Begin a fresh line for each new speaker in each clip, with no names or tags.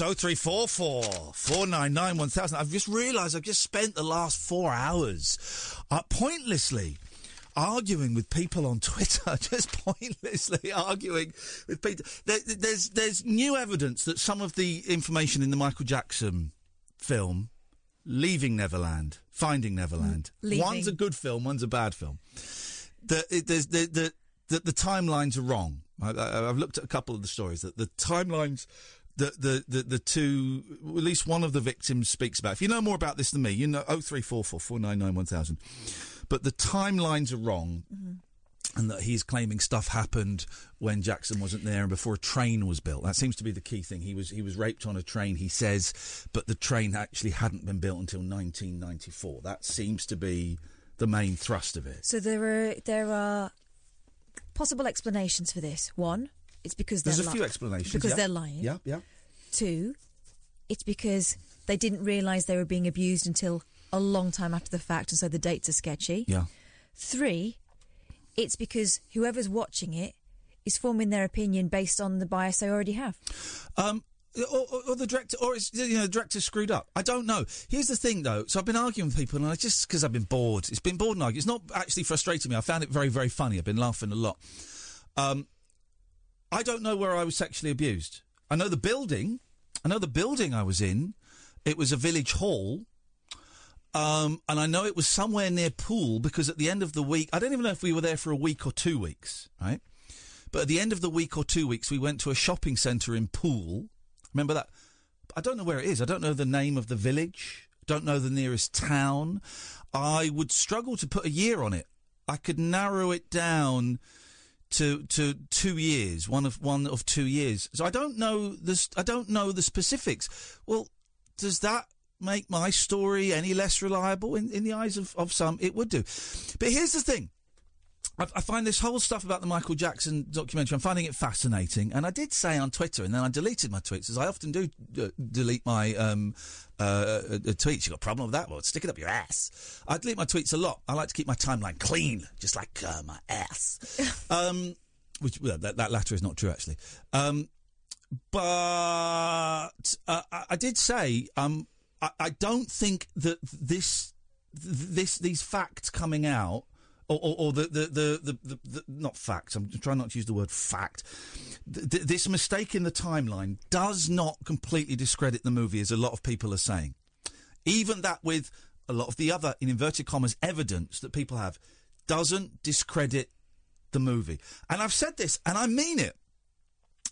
Yes, 0344 499 1000. I've just realised I've just spent the last four hours uh, pointlessly arguing with people on Twitter, just pointlessly arguing with people. There, there's, there's new evidence that some of the information in the Michael Jackson film, Leaving Neverland, Finding Neverland,
Leaving.
one's a good film, one's a bad film. That it- there's the, the, the, the timelines are wrong. I, I, I've looked at a couple of the stories that the timelines the, the, the, the two, at least one of the victims speaks about. If you know more about this than me, you know 0344 499 1000. But the timelines are wrong. Mm-hmm. And that he's claiming stuff happened when Jackson wasn't there and before a train was built. That seems to be the key thing. He was he was raped on a train, he says, but the train actually hadn't been built until 1994. That seems to be the main thrust of it.
So there are there are possible explanations for this. One, it's because
There's
they're
a
li-
few explanations.
because
yeah.
they're lying.
Yeah, yeah.
Two, it's because they didn't realise they were being abused until a long time after the fact, and so the dates are sketchy.
Yeah.
Three, it's because whoever's watching it is forming their opinion based on the bias they already have.
Um, or, or, or the director, or it's, you know, the director screwed up. I don't know. Here's the thing, though. So I've been arguing with people, and I just because I've been bored. It's been bored and arguing. It's not actually frustrating me. I found it very, very funny. I've been laughing a lot. Um, I don't know where I was sexually abused. I know the building. I know the building I was in. It was a village hall. Um, and I know it was somewhere near Poole because at the end of the week, I don't even know if we were there for a week or two weeks, right? But at the end of the week or two weeks, we went to a shopping centre in Poole. Remember that? I don't know where it is. I don't know the name of the village. Don't know the nearest town. I would struggle to put a year on it. I could narrow it down to to two years, one of one of two years. So I don't know this. I don't know the specifics. Well, does that make my story any less reliable in, in the eyes of, of some? It would do. But here's the thing. I, I find this whole stuff about the Michael Jackson documentary, I'm finding it fascinating. And I did say on Twitter, and then I deleted my tweets, as I often do uh, delete my um, uh, uh, tweets. You got a problem with that? Well, stick it up your ass. I delete my tweets a lot. I like to keep my timeline clean, just like uh, my ass. um, which well, that, that latter is not true, actually. Um, but uh, I, I did say um, I, I don't think that this this these facts coming out. Or, or, or the, the, the, the, the, not facts. I'm trying not to use the word fact. Th- this mistake in the timeline does not completely discredit the movie, as a lot of people are saying. Even that, with a lot of the other, in inverted commas, evidence that people have, doesn't discredit the movie. And I've said this, and I mean it.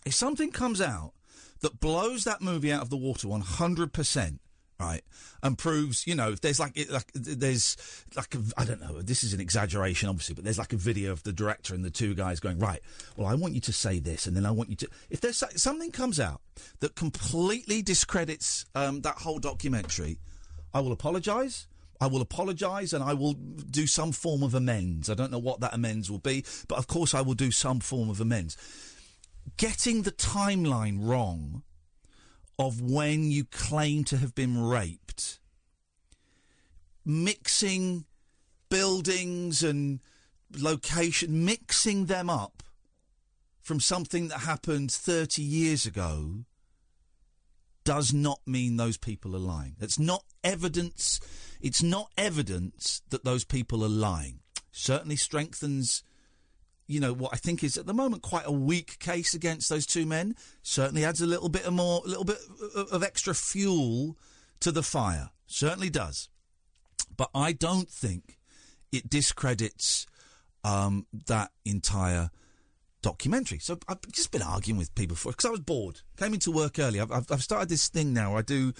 If something comes out that blows that movie out of the water 100%, right, and proves, you know, there's like, like there's like, a, I don't know, this is an exaggeration, obviously, but there's like a video of the director and the two guys going, right, well, I want you to say this, and then I want you to. If there's something comes out that completely discredits um, that whole documentary, I will apologise. I will apologise and I will do some form of amends. I don't know what that amends will be, but of course I will do some form of amends. Getting the timeline wrong of when you claim to have been raped, mixing buildings and location, mixing them up from something that happened 30 years ago does not mean those people are lying. It's not evidence. It's not evidence that those people are lying. Certainly strengthens, you know, what I think is at the moment quite a weak case against those two men. Certainly adds a little bit of more, a little bit of- extra fuel to the fire. Certainly does. But I don't think it discredits um, that entire documentary. So I've just been arguing with people for because I was bored. Came into work early. I've, I've, I've started this thing now. I do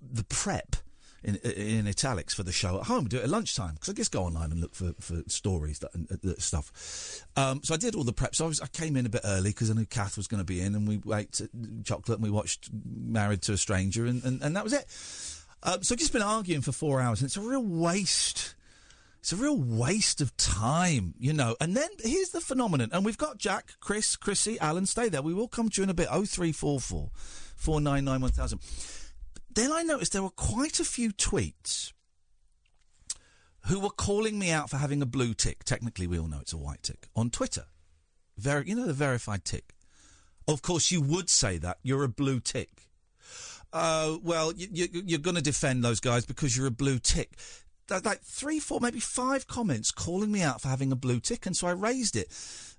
the prep in in italics for the show at home. Do it at lunchtime because I just go online and look for, for stories that, and, uh, stuff. Um, so I did all the prep. So I, was, I came in a bit early because I knew Kath was going to be in, and we ate uh, chocolate and we watched Married to a Stranger, and, and, and that was it. Um, so I've just been arguing for four hours, and it's a real waste. It's a real waste of time, you know. And then here's the phenomenon. And we've got Jack, Chris, Chrissy, Alan, stay there. We will come to you in a bit. 0344 499 1000. Then I noticed there were quite a few tweets who were calling me out for having a blue tick. Technically, we all know it's a white tick on Twitter. Ver- you know, the verified tick. Of course, you would say that. You're a blue tick. Uh, well, you, you, you're going to defend those guys because you're a blue tick like- like three, four, maybe five comments calling me out for having a blue tick, and so I raised it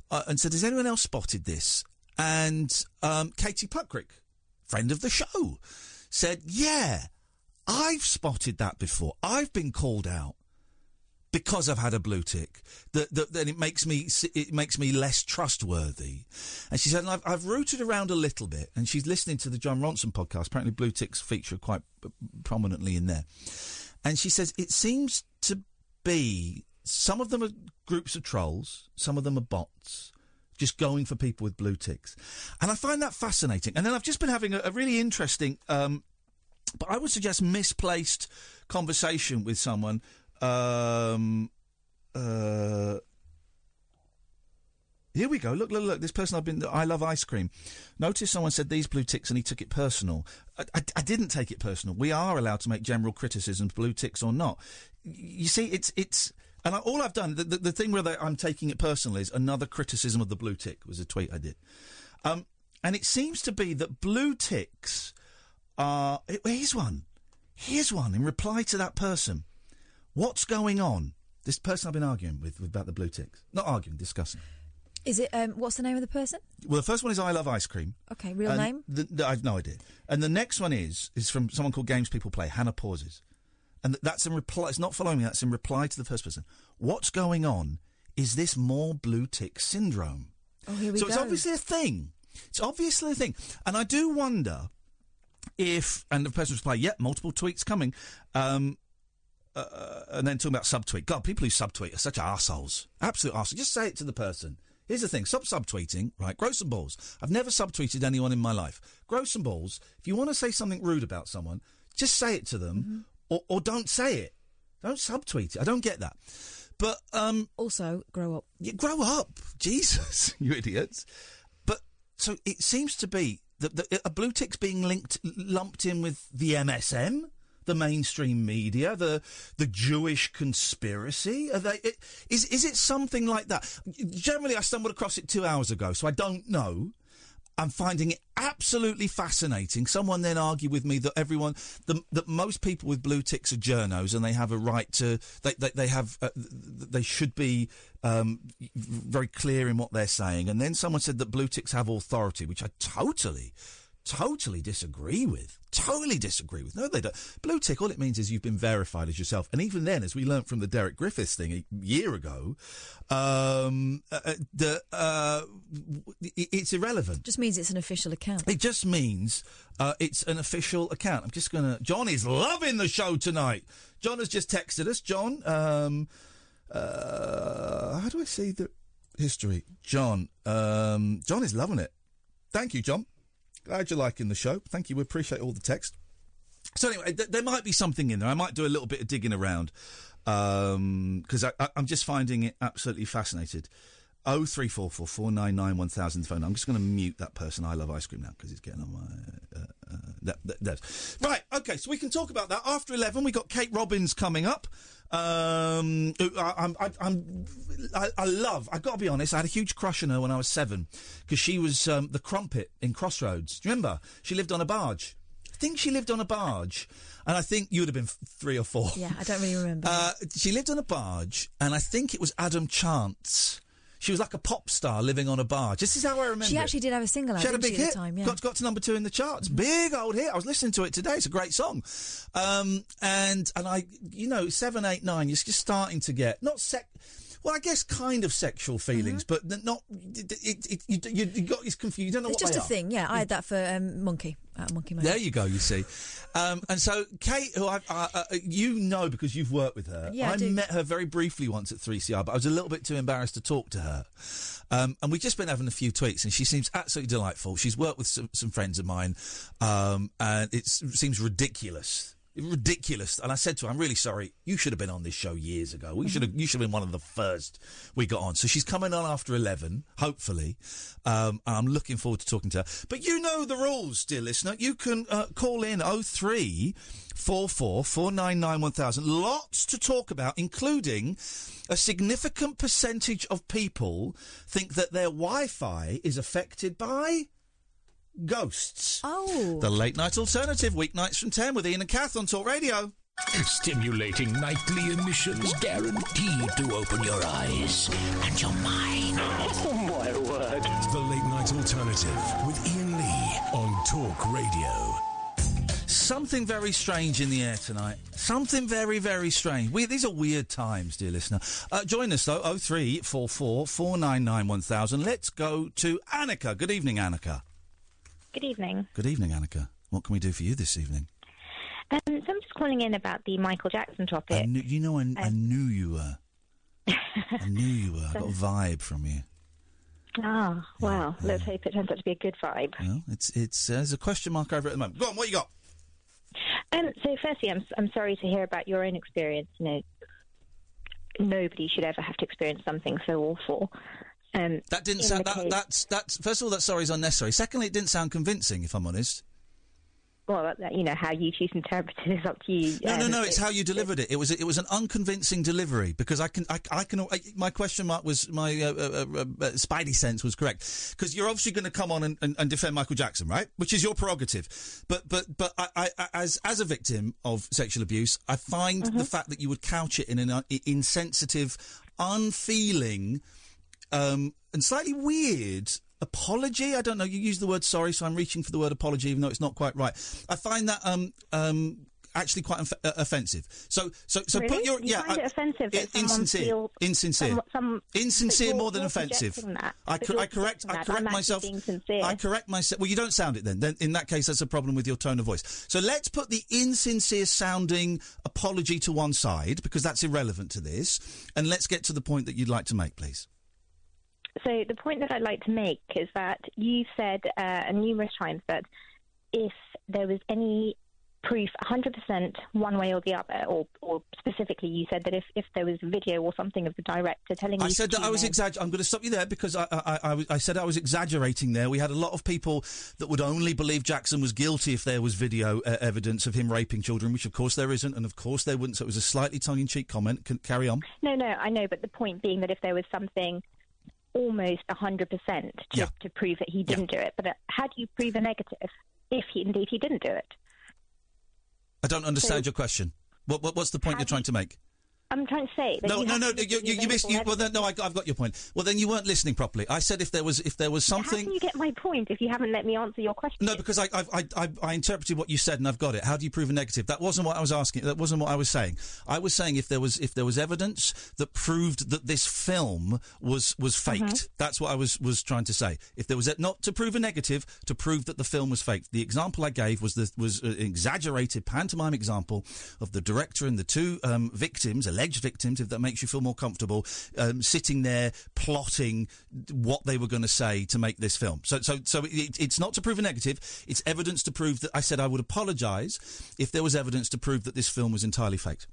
uh, and said, "Has anyone else spotted this?" And um, Katie Puckrick, friend of the show, said, "Yeah, I've spotted that before. I've been called out." Because I've had a blue tick, that, then it makes me it makes me less trustworthy. And she said, and I've, I've rooted around a little bit, and she's listening to the Jon Ronson podcast. Apparently, blue ticks feature quite prominently in there. And she says it seems to be some of them are groups of trolls, some of them are bots, just going for people with blue ticks. And I find that fascinating. And then I've just been having a, a really interesting, um, but I would suggest misplaced conversation with someone. Um, uh, here we go. Look, look, look. This person I've been. I love ice cream. Notice someone said these blue ticks and he took it personal. I, I, I didn't take it personal. We are allowed to make general criticisms, blue ticks or not. You see, it's it's. And I, all I've done, the, the, the thing where they, I'm taking it personally is another criticism of the blue tick was a tweet I did. Um, and it seems to be that blue ticks are. Here's one. Here's one in reply to that person. What's going on? This person I've been arguing with, with about the blue ticks. Not arguing, discussing.
Is it? Um, what's the name of the person?
Well, the first one is I love ice cream.
Okay, real
And
name.
The, the, I've no idea. And the next one is is from someone called Games People Play. Hannah pauses, and that's in reply. It's not following me. That's in reply to the first person. What's going on? Is this more blue tick syndrome?
Oh, here we
so
go.
So it's obviously a thing. It's obviously a thing, and I do wonder if. And the person reply, "Yep, multiple tweets coming." Um, uh, and then talking about subtweet. God, people who subtweet are such assholes. Absolute assholes. Just say it to the person. Here's the thing: stop subtweeting. Right, grow some balls. I've never subtweeted anyone in my life. Grow some balls. If you want to say something rude about someone, just say it to them, or, or don't say it. Don't subtweet it. I don't get that. But um,
also grow up.
You grow up, Jesus, you idiots. But so it seems to be that the, a blue tick's being linked, lumped in with the MSM, the mainstream media, the the Jewish conspiracy. Are they? It, is is it something like that? Generally, I stumbled across it two hours ago, so I don't know. I'm finding it absolutely fascinating. Someone then argued with me that everyone, the, that most people with blue ticks are journos, and they have a right to. They they, they have. Uh, they should be um, very clear in what they're saying. And then someone said that blue ticks have authority, which I totally, totally disagree with. Totally disagree with. No, they don't. Blue tick, all it means is you've been verified as yourself. And even then, as we learnt from the Derek Griffiths thing a year ago, um, uh, uh, the, uh, it- it's irrelevant.
Just means it's an official account.
It just means uh, it's an official account. I'm just going to. John is loving the show tonight. John has just texted us. John, um, uh, how do I see the history? John, um, John is loving it. Thank you, John. Glad you're liking the show. Thank you. We appreciate all the text. So anyway, th- there might be something in there. I might do a little bit of digging around because I, I, I'm just finding it absolutely fascinated. Oh three four four four nine nine one thousand phone. I'm just going to mute that person. I love ice cream now because he's getting on my. Uh, uh. Right. Okay. So we can talk about that after eleven. We got Kate Robbins coming up. Um, I, I'm, I, I'm, I, I love. I got to be honest. I had a huge crush on her when I was seven because she was um, the crumpet in Crossroads. Do you remember? She lived on a barge. I think she lived on a barge, and I think you would have been f- three or four.
Yeah, I don't really remember.
Uh, she lived on a barge, and I think it was Adam Chance. She was like a pop star living on a barge. This is how I remember.
she
it.
actually did have a single out
She had a big hit.
time. Yeah.
Got got to number two in the charts. Big old hit. I was listening to it today. It's a great song. Um, and and I, you know, seven, eight, nine. You're just starting to get not sec. Well, I guess kind of sexual feelings, but not. It, it, you, you, you got it's confused. You don't know
it's just a
are.
thing. Yeah, I had that for um, Monkey. Uh, Monkey Man.
There you go. You see, um, and so Kate, who I, I, uh, you know because you've worked with her.
Yeah, I
I met her very briefly once at 3CR, but I was a little bit too embarrassed to talk to her. Um, and we've just been having a few tweets, and she seems absolutely delightful. She's worked with some, some friends of mine, um, and it seems ridiculous. Ridiculous, and I said to her, "I'm really sorry. You should have been on this show years ago. We should have. You should have been one of the first we got on." So she's coming on after eleven, hopefully. Um, and I'm looking forward to talking to her. But you know the rules, dear listener. You can uh, call in 03 44 499 1000. Lots to talk about, including a significant percentage of people think that their Wi-Fi is affected by ghosts.
Oh.
The late night alternative, weeknights from 10 with Iain and Kath on Talk Radio.
Stimulating nightly emissions guaranteed to open your eyes and your mind. Oh, my word. The Late Night Alternative with Iain Lee on Talk Radio.
Something very strange in the air tonight. Something very, very strange. We, these are weird times, dear listener. Uh, join us, though, 0344 499 1000. Let's go to Anneka. Good evening, Anneka.
Good evening.
Good evening, Anneka. What can we do for you this evening?
Um, so I'm just calling in about the Michael Jackson
I
topic.
knew, you know, I, I
Um,
knew you were. I knew you were. I got a vibe from you.
Ah, wow. Let's hope it turns out to be a good vibe.
Well, it's it's uh, there's a question mark over it at the moment. Go on, what you got?
Um, so, firstly, I'm I'm sorry to hear about your own experience. You know, nobody should ever have to experience something so awful. Um,
That didn't sound. That, that's that's. First of all, that sorry is unnecessary. Secondly, it didn't sound convincing. If I'm honest.
well, that- you know how you choose to interpret it is up to you.
No, no,
Um,
no. It's how you delivered it. It was it was an unconvincing delivery because I can I, I can I, my question mark was my uh, uh, uh, uh, spidey sense was correct because you're obviously going to come on and, and, and defend Michael Jackson, right? Which is your prerogative. But but but I, I, as as a victim of sexual abuse, I find the fact that you would couch it in an uh, insensitive, unfeeling, um, and slightly weird apology. I don't know. You use the word sorry, so I'm reaching for the word apology, even though it's not quite right. I find that um um actually quite inf- uh, offensive. So so so put your
You
yeah
find
I-
it offensive someone
insincere insincere
some- some-
insincere more than offensive.
that.
I, cor- I correct I correct myself. I correct myself. Well, you don't sound it then. Then in that case, that's a problem with your tone of voice. So let's put the insincere sounding apology to one side because that's irrelevant to this, and let's get to the point that you'd like to make, please.
So the point that I'd like to make is that you've said uh, numerous times that if there was any proof 100% one way or the other, or, or specifically you said that if, if there was video or something of the director telling you...
I said that I was exaggerating. I'm going to stop you there because I, I, I, I said I was exaggerating there. We had a lot of people that would only believe Jackson was guilty if there was video uh, evidence of him raping children, which of course there isn't, and of course there wouldn't. So it was a slightly tongue-in-cheek comment. Can, carry on.
No, no, I know, but the point being that if there was something almost 100% to,
Yeah.
to prove that he didn't do it. But uh, how do you prove a negative if he, indeed he didn't do it?
I don't understand
So-
your question. What, what, what's the point you're trying to make?
I'm trying to say
No, no, no. You, you, you missed. You, well, then, no, I, I've got your point. Well, then you weren't listening properly. I said if there was if there was something.
How can you get my point if you haven't let me answer your question?
No, because I, I, I, I, I interpreted what you said and I've got it. How do you prove a negative? That wasn't what I was asking. That wasn't what I was saying. I was saying if there was if there was evidence that proved that this film was was faked.
Mm-hmm.
That's what I was was trying to say. If there was a, not to prove a negative, to prove that the film was faked. The example I gave was the, was an exaggerated pantomime example of the director and the two um, victims, alleged victims, if that makes you feel more comfortable, um, sitting there plotting what they were going to say to make this film. So, so, so it, it's not to prove a negative. It's evidence to prove that I said I would apologise if there was evidence to prove that this film was entirely faked.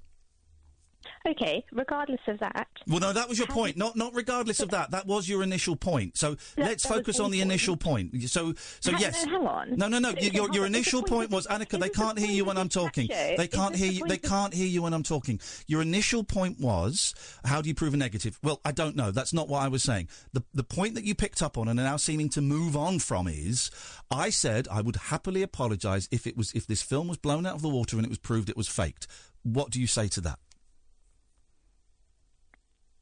Okay, regardless of that,
Well, no, that was your point. Not, not regardless of that. That was your initial point. So let's
that
focus on the
point.
initial point. So, so
Ha-
yes.
no, hang on.
No, no, no. Your, your, your
on. Is the
initial
point
point was
Anneka.
They can't hear you when I'm talking. They can't hear you. They can't hear you when I'm talking. Your initial point was how do you prove a negative? Well, I don't know. That's not what I was saying. The the point that you picked up on and are now seeming to move on from is I said I would happily apologise if it was if this film was blown out of the water and it was proved it was faked. What do you say to that?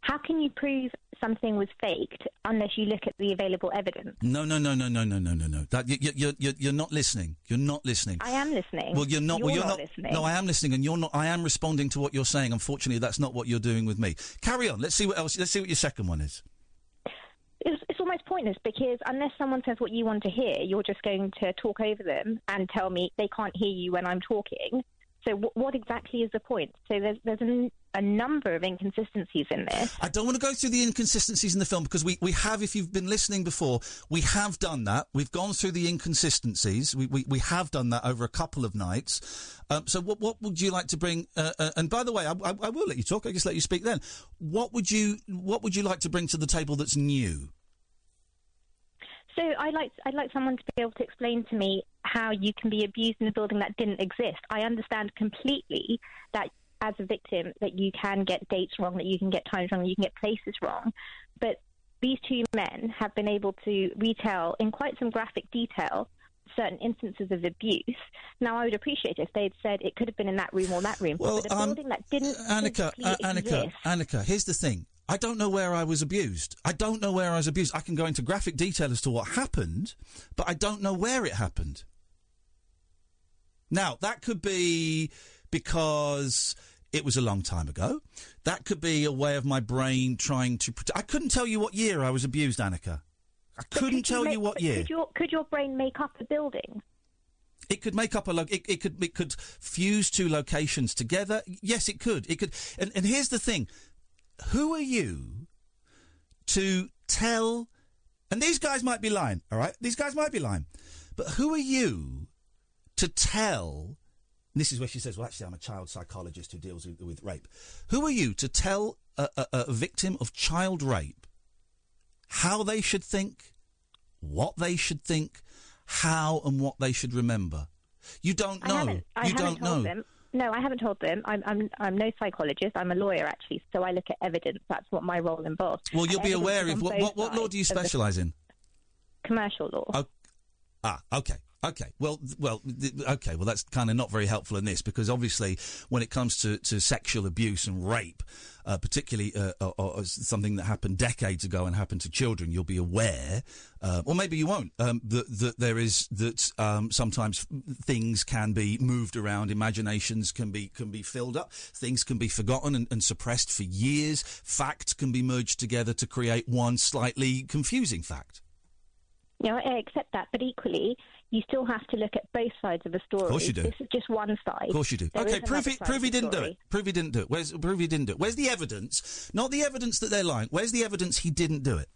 How can you prove something was faked unless you look at the available evidence?
No, no, no, no, no, no, no, no, no. That you, you, you're you're not listening. You're not listening.
I am listening.
Well, you're not.
You're
well, you're
not
not.
listening.
No, I am listening, and you're not. I am responding to what you're saying. Unfortunately, that's not what you're doing with me. Carry on. Let's see what else. Let's see what your second one is.
It's, it's almost pointless because unless someone says what you want to hear, you're just going to talk over them and tell me they can't hear you when I'm talking. So, w- what exactly is the point? So, there's there's a, a number of inconsistencies in this.
I don't want to go through the inconsistencies in the film because we, we have, if you've been listening before, we have done that. We've gone through the inconsistencies. We, we, we have done that over a couple of nights. Um, so what, what would you like to bring? Uh, uh, and by the way, I, I, I will let you talk. I just let you speak then. What would you What would you like to bring to the table that's new?
So, I like I'd like someone to be able to explain to me how you can be abused in a building that didn't exist. I understand completely that as a victim that you can get dates wrong, that you can get times wrong, you can get places wrong, but these two men have been able to retell in quite some graphic detail certain instances of abuse. Now, I would appreciate if they'd said it could have been in that room or that room,
Well,
but a
um,
building that didn't Anneka,
uh, Anneka,
exist.
Anneka. Here's the thing. I don't know where I was abused. I don't know where I was abused. I can go into graphic detail as to what happened, but I don't know where it happened. Now, that could be because it was a long time ago. That could be a way of my brain trying to. Prote- I couldn't tell you what year I was abused, Anneka. I couldn't
could
tell
make-
you what year.
Could your, could your brain make up a building?
It could make up a lo- it, it could it could fuse two locations together. Yes, it could. It could. And, and here's the thing: who are you to tell? And these guys might be lying. All right, these guys might be lying, but who are you to tell? This is where she says, "Well, actually, I'm a child psychologist who deals with, with rape." Who are you to tell a, a, a victim of child rape how they should think, what they should think, how and what they should remember. You don't
I
know.
haven't, I
you
haven't
don't
told
know.
them. No, I haven't told them. I'm, I'm, I'm no psychologist. I'm a lawyer, actually. So I look at evidence. That's what my role involves.
Well, you'll
And
be aware of what, what, what law do you specialise in?
Commercial law.
Oh, ah, okay. Okay. Well, well, okay. Well, that's kind of not very helpful in this because obviously, when it comes to, to sexual abuse and rape, uh, particularly uh, or, or something that happened decades ago and happened to children, you'll be aware, uh, or maybe you won't, um, that that there is that um, sometimes things can be moved around, imaginations can be can be filled up, things can be forgotten and, and suppressed for years, facts can be merged together to create one slightly confusing fact.
Know, I accept that, but equally, you still have to look at both sides of the story.
Of course you do.
This is just one side.
Of course you do.
There
okay, prove
side
Prove he didn't do it. Prove he didn't do it. Where's prove he didn't do it? Where's the evidence? Not the evidence that they're lying. Where's the evidence he didn't do it?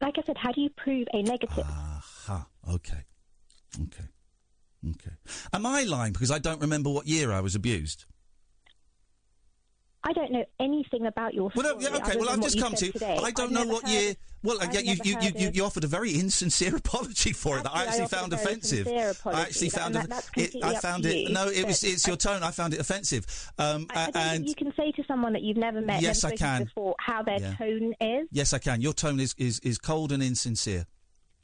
Like I said, how do you prove a negative?
Aha. Okay. Okay. Okay. Am I lying because I don't remember what year I was abused?
I don't know anything about your story.
Well, no, yeah, okay. Well, I've just come to.
Today.
I don't
I've
know what year. Well, yeah, you, you, you, you, you offered a very insincere apology for it that I
Actually, I
found offensive. I actually found
that-
it- I found it. No, it was. It's your tone. I found it offensive. Um,
I, I
and
you can say to someone that you've never met,
Yes,
never
I can.
before, how their
Yeah.
tone is.
yes, I can. Your tone is is, is cold and insincere.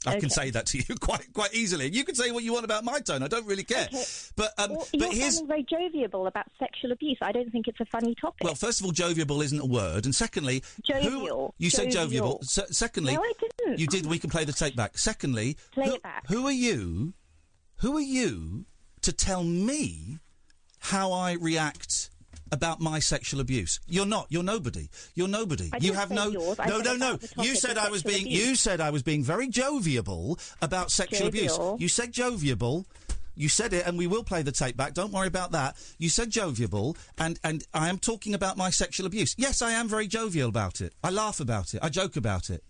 I can say that to you quite quite easily. You can say what you want about my tone. I don't really care.
Okay.
But um,
Well,
but
you're
here's
sounding very jovial about sexual abuse. I don't think it's a funny topic.
Well, first of all, jovial isn't a word, and secondly, who,
Jovial.
you said jovial.
Jovial.
Se- secondly,
No, I didn't.
You did. We can play the tape back. Secondly,
Play
who,
it back.
Who are you? Who are you to tell me how I react? About my sexual abuse, you're not. You're nobody. You're nobody. You have no.
yours.
No, no, no.
about the topic
You said I was being.
abuse.
You said I was being very jovial about sexual abuse. You said jovial. You said it, and we will play the tape back. Don't worry about that. You said jovial, and and I am talking about my sexual abuse. Yes, I am very jovial about it. I laugh about it. I joke about it.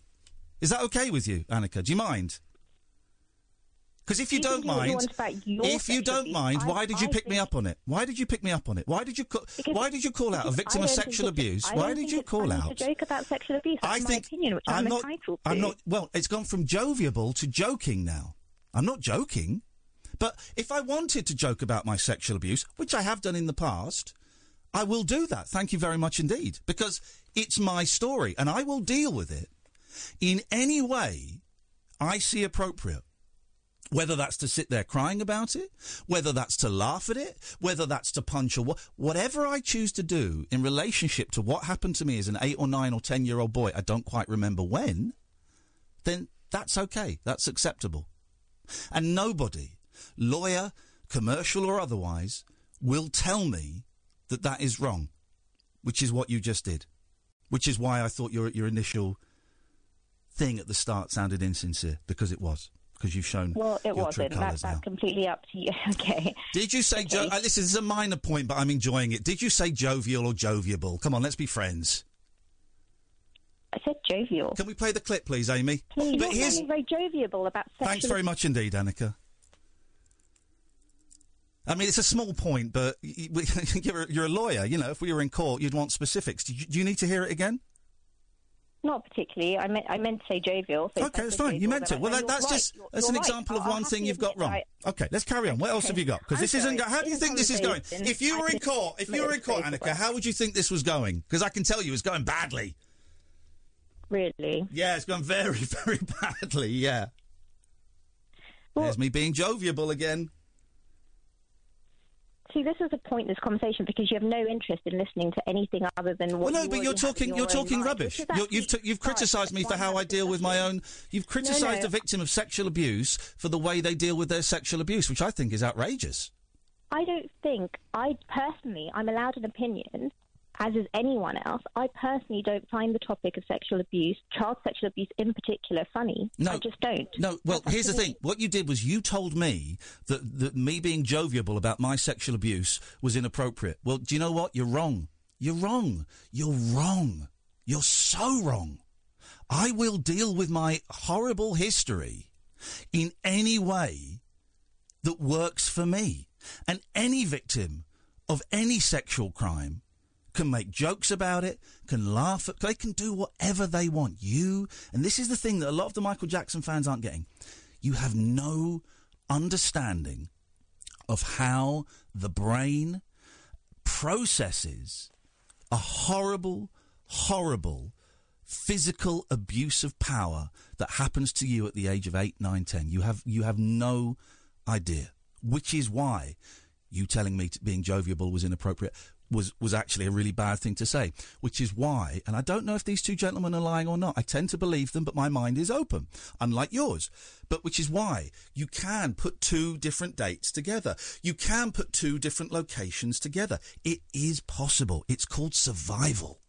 Is that okay with you, Anneka? Do you mind? Because if you,
You
don't
can do what you
mind,
want about your
if you don't mind,
I-
why did you
I
pick me up on it? Why did you pick me up on it? Why did you call? Why did you call out a victim of sexual abuse? Why did you call out?
To joke about sexual abuse. That's
I
my
think
opinion, which
I'm
I'm,
not.
entitled to.
I'm not. Well, it's gone from jovial to joking now. I'm not joking, but if I wanted to joke about my sexual abuse, which I have done in the past, I will do that. Thank you very much indeed, because it's my story, and I will deal with it in any way I see appropriate. Whether that's to sit there crying about it, whether that's to laugh at it, whether that's to punch or what, whatever I choose to do in relationship to what happened to me as an eight or nine or ten year old boy, I don't quite remember when, then that's okay. That's acceptable. And nobody, lawyer, commercial or otherwise, will tell me that that is wrong, which is what you just did, which is why I thought your your initial thing at the start sounded insincere because it was because you've shown
Well, it
your
wasn't. That, that's
now.
completely up to you. okay.
Did you say jo- uh, listen? This is a minor point, but I'm enjoying it. Did you say jovial or joviable? Come on, let's be friends.
I said jovial.
Can we play the clip, please, Amy?
Please,
but
you're
here's
very jovial about sexual
thanks very much indeed, Anneka. I mean, it's a small point, but you're, a- lawyer. You know, if we were in court, you'd want specifics. Do you need to hear it again?
Not particularly. I meant I meant to say jovial. So
Okay, that's fine. You meant it. Well, that, that's
right.
just
You're-
that's
you're
an
right.
example of
I'll
one thing you've got wrong.
I-
Okay, let's carry on. What else
Okay.
have you got? Because this isn't.
sorry.
How do you
In
think this is going? If you were in court, if you were in court. Anneka, how would you think this was going? Because I can tell you, it's going badly.
Really?
Yeah, it's going very, very badly. Yeah. There's me being jovial again.
See, this is a pointless conversation because you have no interest in listening to anything other than
Well, no,
you
but you're
have
talking.
your
You're talking
mind,
rubbish. You're, you've t- you've criticised me for how
I'm
deal with my own. You've criticised
no.
a victim of sexual abuse for the way they deal with their sexual abuse, which I think is outrageous.
I don't think I personally I'm allowed an opinion, as is anyone else. I personally don't find the topic of sexual abuse, child sexual abuse in particular, funny.
No,
I just don't.
No, well,
That's
here's the thing. What you did was you told me that, that me being jovial about my sexual abuse was inappropriate. Well, do you know what? You're wrong. You're wrong. You're wrong. You're so wrong. I will deal with my horrible history in any way that works for me. And any victim of any sexual crime can make jokes about it, can laugh at, they can do whatever they want. You, and this is the thing that a lot of the Michael Jackson fans aren't getting. You have no understanding of how the brain processes a horrible, horrible physical abuse of power that happens to you at the age of eight, nine, ten. You have you have no idea, which is why you telling me being jovial was inappropriate was was actually a really bad thing to say. Which is why, and I don't know if these two gentlemen are lying or not. I tend to believe them, but my mind is open, unlike yours. But which is why you can put two different dates together. You can put two different locations together. It is possible. It's called survival.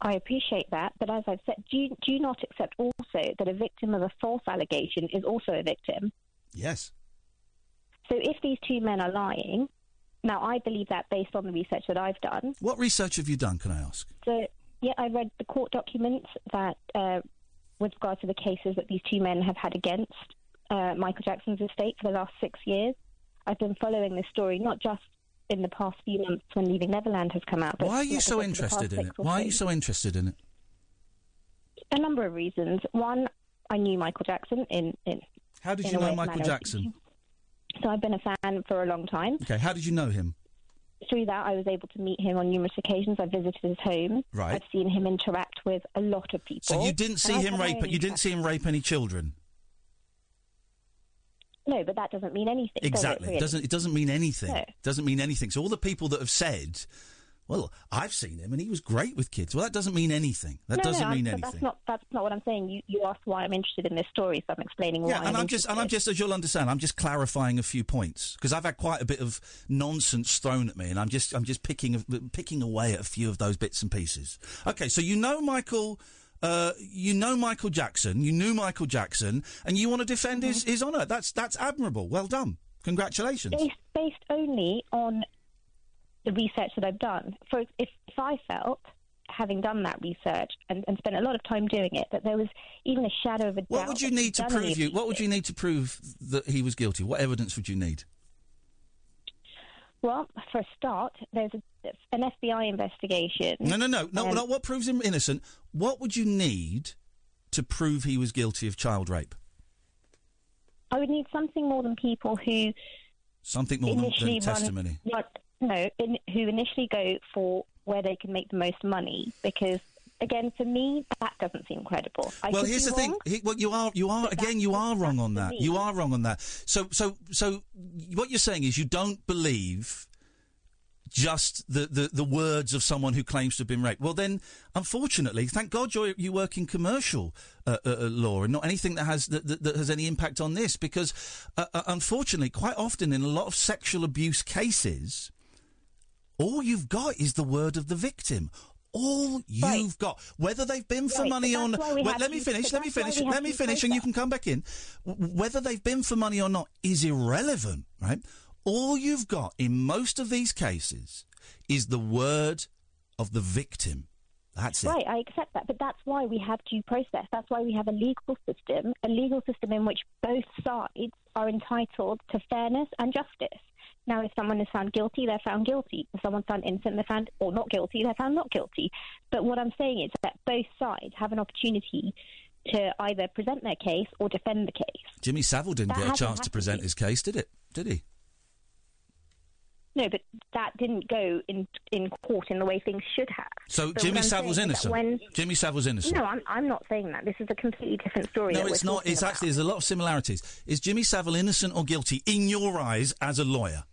I appreciate that, but as I've said, do you, do you not accept also that a victim of a false allegation is also a victim?
Yes.
So if these two men are lying, now I believe that based on the research that I've done.
What research have you done, can I ask?
So yeah, I read the court documents that, uh, with regard to the cases that these two men have had against uh, Michael Jackson's estate for the last six years. I've been following this story not just in the past few months when Leaving Neverland has come out.
Why are you so
said, for the past
interested in it? Why are you so interested in it?
a number of reasons. One, I knew Michael Jackson in. in
How did
in
you know Michael Jackson?
So I've been a fan for a long time.
Okay, how did you know him?
Through that, I was able to meet him on numerous occasions. I visited his home.
Right.
I've seen him interact with a lot of people.
So you didn't see him rape, you didn't see him rape any children.
No, but that doesn't mean anything. does it,
Exactly.
really?
It doesn't it doesn't mean anything.
No.
Doesn't mean anything. So all the people that have said, well, I've seen him and he was great with kids. Well, that doesn't mean anything. That
no,
doesn't
no,
mean anything.
That's not that's not what I'm saying. You you asked why I'm interested in this story, so I'm explaining why.
Yeah, and
I'm,
I'm just, and I'm just, as you'll understand, I'm just clarifying a few points because I've had quite a bit of nonsense thrown at me, and I'm just, I'm just picking, picking away at a few of those bits and pieces. Okay, so you know Michael, uh, you know Michael Jackson, you knew Michael Jackson, and you want to defend his, his honour. That's, that's admirable. Well done. Congratulations.
based based only on the research that I've done. For if, if I felt, having done that research and, and spent a lot of time doing it, that there was even a shadow of a doubt.
What would you need to prove you? What would you need to prove that he was guilty? What evidence would you need?
Well, for a start, there's a, an FBI investigation.
No, no, no, no,
Um,
not what proves him innocent. What would you need to prove he was guilty of child rape?
I would need something more than people who
Something more than, than
run,
testimony.
No, in, who initially go for where they can make the most money. Because again, for me, that doesn't seem credible. I
well, here's the thing. He, well, you are, you are again, you are wrong on that. You are wrong on that. So, so, so, what you're saying is you don't believe just the, the, the words of someone who claims to have been raped. Well, then, unfortunately, thank God you're, you work in commercial uh, uh, uh, law and not anything that has that, that, that has any impact on this. Because, uh, uh, unfortunately, quite often in a lot of sexual abuse cases, all you've got is the word of the victim. All you've got, whether they've been for
Right,
money or not.
we
Well,
have
let me finish. Let me finish. Let me finish, and you can come back in. Whether they've been for money or not is irrelevant, right? All you've got in most of these cases is the word of the victim. That's it.
Right, I accept that, but that's why we have due process. That's why we have a legal system, a legal system in which both sides are entitled to fairness and justice. Now, if someone is found guilty, they're found guilty. If someone's found innocent, they're found or not guilty, they're found not guilty. But what I'm saying is that both sides have an opportunity to either present their case or defend the case.
Jimmy Savile didn't
That
get a chance to present his case, did it? Did he?
No, but that didn't go in in court in the way things should have.
So
But
Jimmy Savile's
saying is that
innocent.
When,
Jimmy Savile's innocent.
no, I'm, I'm not saying that. This is a completely different story.
No, it's not. It's
about.
actually there's a lot of similarities. Is Jimmy Savile innocent or guilty in your eyes as a lawyer?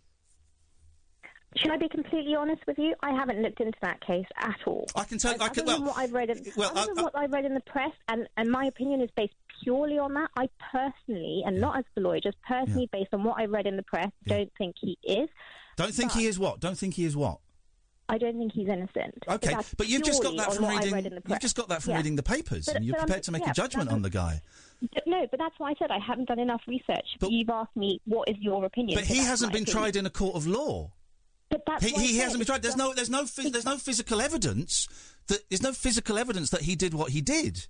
Should I be completely honest with you? I haven't looked into that case at all.
I can tell. I
Other
can. Well,
what I've read, in,
well,
other
I-
than
I-
what I've read in the press, and, and my opinion is based purely on that. I personally, and not as the lawyer, just personally based on what I read in the press, don't think he is.
don't think he is what? Don't think he is what?
I don't think he's innocent.
Okay, but you've just got that from reading.
read in the
You've just got that from
Yeah.
reading the papers,
But-
and you're
but I'm-
prepared to make
yeah,
a judgment on the guy.
No, but that's why I said I haven't done enough research. But you've asked me what is your opinion.
But
so
he hasn't been
opinion.
tried in a court of law.
But
He, he hasn't been tried. There's no. There's no. phys- There's no physical evidence that. There's no physical evidence that he did what he did.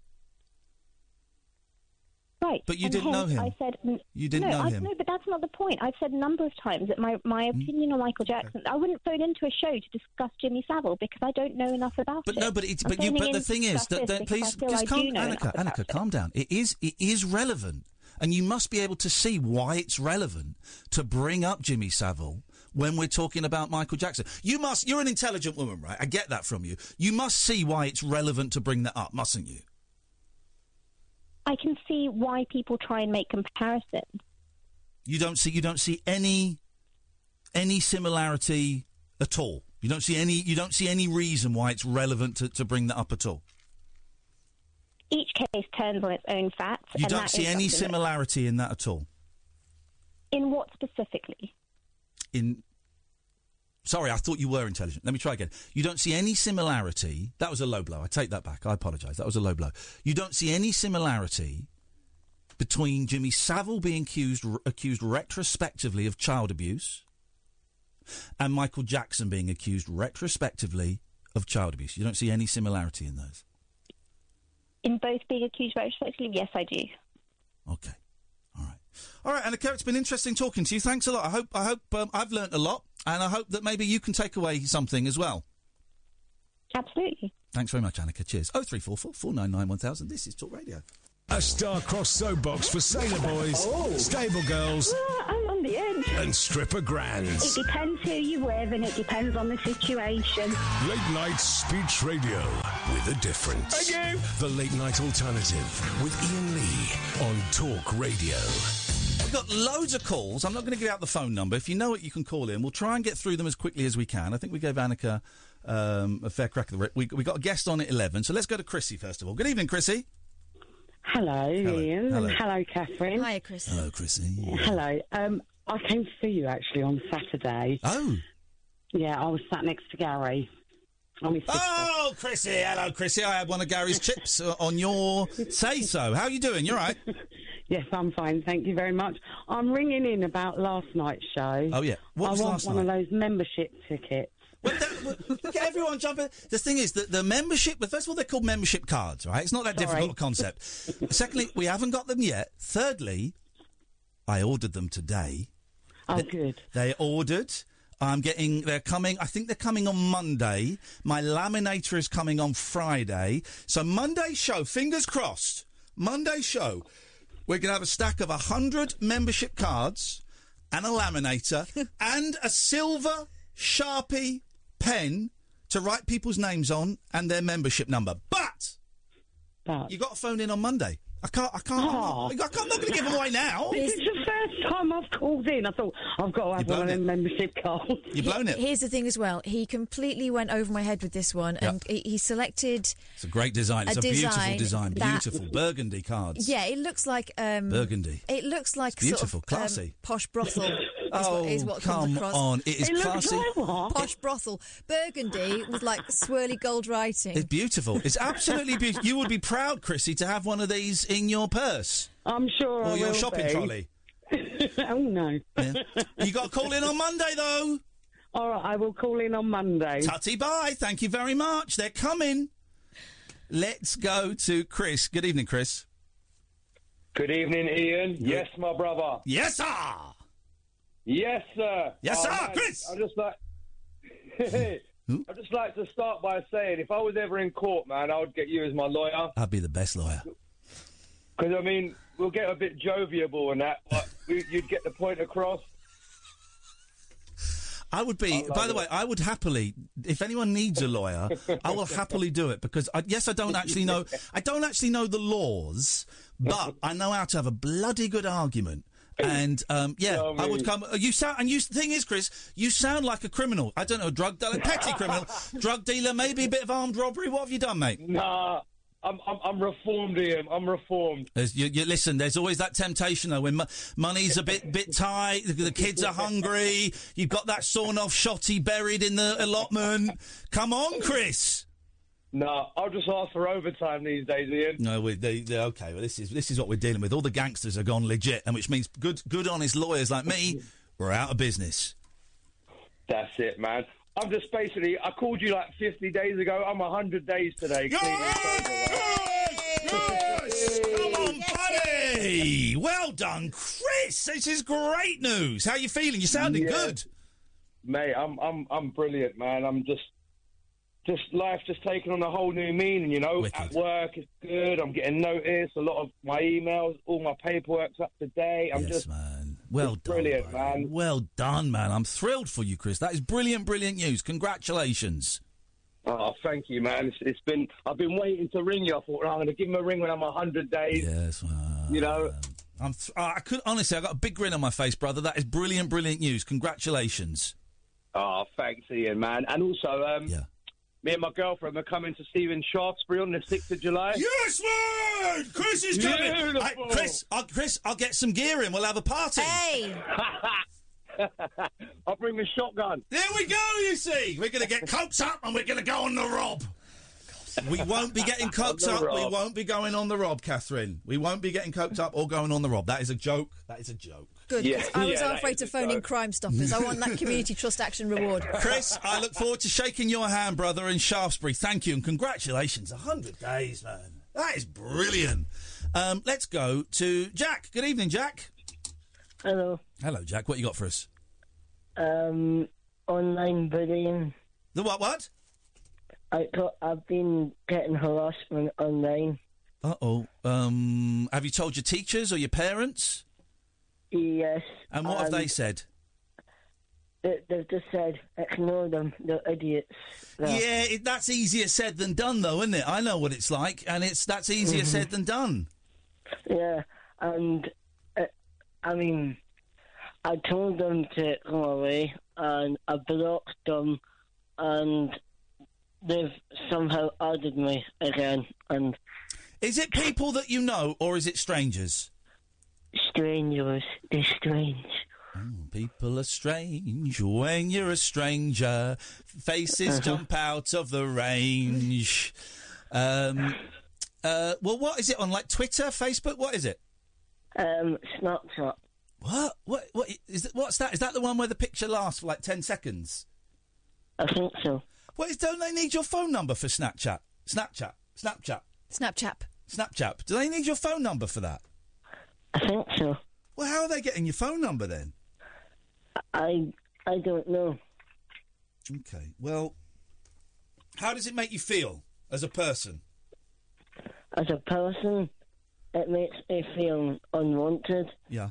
Right.
But you
and
didn't know him.
I said
You didn't
no,
know
I,
him.
No, but that's not the point. I've said a number of times that my, my mm. opinion on Michael Jackson. I wouldn't phone into a show to discuss Jimmy Savile because I don't know enough about
But
it.
no, but it's
I'm
but you. But the thing is that, please just calm, Anneka.
Anneka,
calm down. It is it is relevant, and you must be able to see why it's relevant to bring up Jimmy Savile when we're talking about Michael Jackson. You must. You're an intelligent woman, right? I get that from you. You must see why it's relevant to bring that up, mustn't you?
I can see why people try and make comparisons.
You don't see. You don't see any any similarity at all. You don't see any. You don't see any reason why it's relevant to, to bring that up at all.
Each case turns on its own facts.
You don't see any similarity in that at all.
In what specifically?
In sorry i thought you were intelligent. Let me try again. You don't see any similarity. That was a low blow. I take that back. I apologise that was a low blow. You don't see any similarity between jimmy savile being accused accused retrospectively of child abuse and michael jackson being accused retrospectively of child abuse. You don't see any similarity in those?
In both being accused retrospectively, yes, I do.
All right, Anneka, it's been interesting talking to you. Thanks a lot. I hope I hope um, I've learnt a lot, and I hope that maybe you can take away something as well.
Absolutely.
Thanks very much, Anneka. Cheers. Oh three four four four nine nine one thousand. This is Talk Radio.
A star-crossed soapbox for sailor boys, stable girls,
Oh, I'm on the edge.
and stripper grands.
It depends who you're with and it depends on the situation.
Late night speech radio with a difference.
Thank you.
The late night alternative with Iain Lee on Talk Radio.
We've got loads of calls. I'm not going to give out the phone number. If you know it, you can call in. We'll try and get through them as quickly as we can. I think we gave Anneka um, a fair crack of the whip. We, we got a guest on at 11, so let's go to Chrissy first of all. Good evening, Chrissy.
Hello, Iain.
Hello.
And hello, Catherine.
Hiya, Chris.
Hello, Chrissy.
Hello. Um, I came to see you actually on Saturday.
Oh.
Yeah, I was sat next to Gary. I'm his sister.
Oh, Chrissy. Hello, Chrissy. I had one of Gary's chips on your say so. How are you doing? You're right.
Yes, I'm fine. Thank you very much. I'm ringing in about last night's show.
Oh, yeah. What
I want
last
one
night?
of those membership tickets.
Look at everyone jumping. The thing is that the membership, but first of all, they're called membership cards, right? It's not that
Sorry.
difficult a concept. Secondly, we haven't got them yet. Thirdly, I ordered them today.
Oh,
They-
good.
They ordered. I'm getting. They're coming. I think they're coming on Monday. My laminator is coming on Friday. So Monday show. Fingers crossed. Monday show. We're going to have a stack of hundred membership cards and a laminator and a silver sharpie pen to write people's names on and their membership number. But
But
you got to phone in on Monday. I can't. I can't. I'm not, I can't, I'm not going to give them away now.
This is the first time I've called in. I thought I've got to have one of them membership cards.
You've blown it.
Here's the thing as well. He completely went over my head with this one, and he, he selected.
It's a great design. It's a,
A
beautiful
design
design.
that-
Beautiful burgundy cards.
Yeah, it looks like um,
Burgundy.
It looks like
It's beautiful,
sort of, um,
classy.
posh brothel. Is
Oh,
what, is what
come
comes across.
on. It is It looks classy. like?
Posh brothel. Burgundy with like swirly gold writing.
It's beautiful. It's absolutely beautiful. You would be proud, Chrissy, to have one of these in your purse.
I'm sure
Or
I
your
will
shopping
be.
trolley.
oh no.
You got to call in on Monday, though.
All right, I will call in on Monday.
Tutty bye. Thank you very much. They're coming. Let's go to Chris. Good evening, Chris.
Good evening, Iain. Yes, my brother.
Yes, sir.
Yes, sir.
Yes,
Oh,
sir, Chris.
I just like. I just like to start by saying, if I was ever in court, man, I would get you as my lawyer.
I'd be the best lawyer.
Because I mean, we'll get a bit joviable and that, but we, you'd get the point across.
I would be.
I
By the
it.
way, I would happily, if anyone needs a lawyer, I will happily do it because I, yes, I don't actually know. I don't actually know the laws, but I know how to have a bloody good argument. And um, yeah,
Tell
I would
me.
come. You sound, and you. The thing is, Chris, you sound like a criminal. I don't know, drug dealer, petty criminal, drug dealer, maybe a bit of armed robbery. What have you done, mate?
Nah, I'm, I'm, I'm reformed, Iain. I'm reformed.
You, you, listen, there's always that temptation though when mo- money's a bit bit tight, the, the kids are hungry, you've got that sawn off shotty buried in the allotment. Come on, Chris.
Nah, I'll just ask for overtime these days, Iain.
No, we, they, they, okay. Well, this is this is what we're dealing with. All the gangsters are gone legit, and which means good, good, honest lawyers like me, we're out of business.
That's it, man. I'm just basically, I called you like 50 days ago. I'm 100 days today. sober.
Come on, buddy. Well done, Chris. This is great news. How are you feeling? You're sounding
Yeah.
good.
Mate, I'm I'm I'm brilliant, man. I'm just just life just taking on a whole new meaning, you know. At work it's good. I'm getting noticed. A lot of my emails, all my paperwork's up to date. I'm just man.
Well
it's brilliant, man.
Well done, man. I'm thrilled for you, Chris. That is brilliant, brilliant news. Congratulations.
Oh, thank you, man. It's, it's been I've been waiting to ring you. I thought oh, I'm going to give him a ring when I'm 100 days.
Yes,
you know.
I'm th- I could honestly, I got a big grin on my face, brother. That is brilliant, brilliant news. Congratulations.
Oh, thanks, Iain, man. And also, um, me and my girlfriend are coming to see you in Shaftesbury on the 6th of July.
Yes, man! Chris is coming.
Beautiful.
Hey, Chris, I'll, Chris, I'll get some gear in. We'll have a party.
Hey!
I'll bring the shotgun.
There we go, you see. We're going to get coked up and we're going to go on the rob. We won't be getting coked up.
the
We won't be going on the rob, Catherine. We won't be getting coked up or going on the rob. That is a joke. That is a joke.
Good. 'cause I was halfway to phone in
joke.
Crime Stoppers. I want that community trust action reward.
Chris, I look forward to shaking your hand, brother, in Shaftesbury. Thank you and congratulations. 100 days, man. That is brilliant. Um, let's go to Jack. Good evening, Jack.
Hello.
Hello, Jack. What you got for us?
Um, online bullying.
The what? What?
I got, I've been getting harassment online.
Uh oh. Um, have you told your teachers or your parents?
Yes.
And what have they said?
They, they've just said, ignore them, they're idiots. They're-
Yeah, it, that's easier said than done, though, isn't it? I know what it's like, and it's that's easier
Mhm.
said than done.
Yeah, and uh, I mean, I told them to go away, and I blocked them, and they've somehow added me again, and
Is it people that you know, or is it strangers?
Strangers, they're strange.
People are strange when you're a stranger. Faces
Uh-huh.
jump out of the range. Um, uh, well, what is it on? Like Twitter, Facebook? What is it?
Um, Snapchat.
What? What? What is? It, what's that? Is that the one where the picture lasts for like ten seconds?
I think so.
What is? Don't they need your phone number for Snapchat? Snapchat. Snapchat.
Snapchat.
Snapchat. Do they need your phone number for that?
I think so.
Well, how are they getting your phone number then?
I I don't know.
Okay. Well, how does it make you feel as a person?
As a person, it makes me feel unwanted,
Yeah.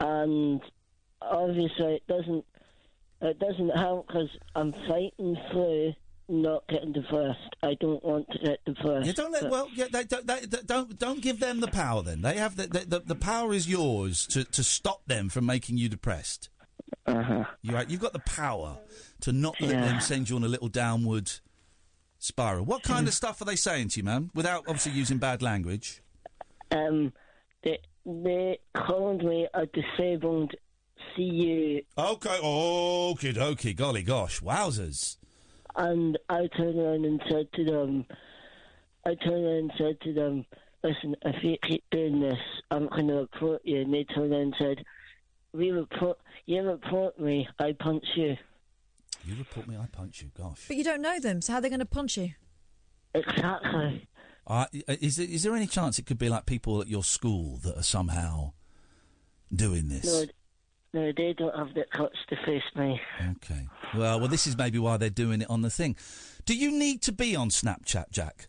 and obviously it doesn't it doesn't help because I'm fighting through not getting divorced. I don't want to get divorced.
Yeah, don't let. Well, yeah, they, they, they, don't don't give them the power. Then they have the the, the, power is yours to, to stop them from making you depressed.
Uh-huh.
You right? You've got the power to not let
Yeah.
them send you on a little downward spiral. What kind of stuff are they saying to you, man? Without obviously using bad language.
Um, they they called me a disabled CU,
Okay. Okay. Okay. Golly gosh. Wowzers.
And I turned around and said to them, I turned around and said to them, listen, if you keep doing this, I'm going to report you. And they turned around and said, we report, you report me, I punch you.
You report me, I punch you. Gosh.
But you don't know them, so how are they going to punch you?
Exactly.
Uh, is there, is there any chance it could be like people at your school that are somehow doing this?
No, no, they don't have the guts to face me.
Okay. Well, well, this is maybe why they're doing it on the thing. Do you need to be on Snapchat, Jack?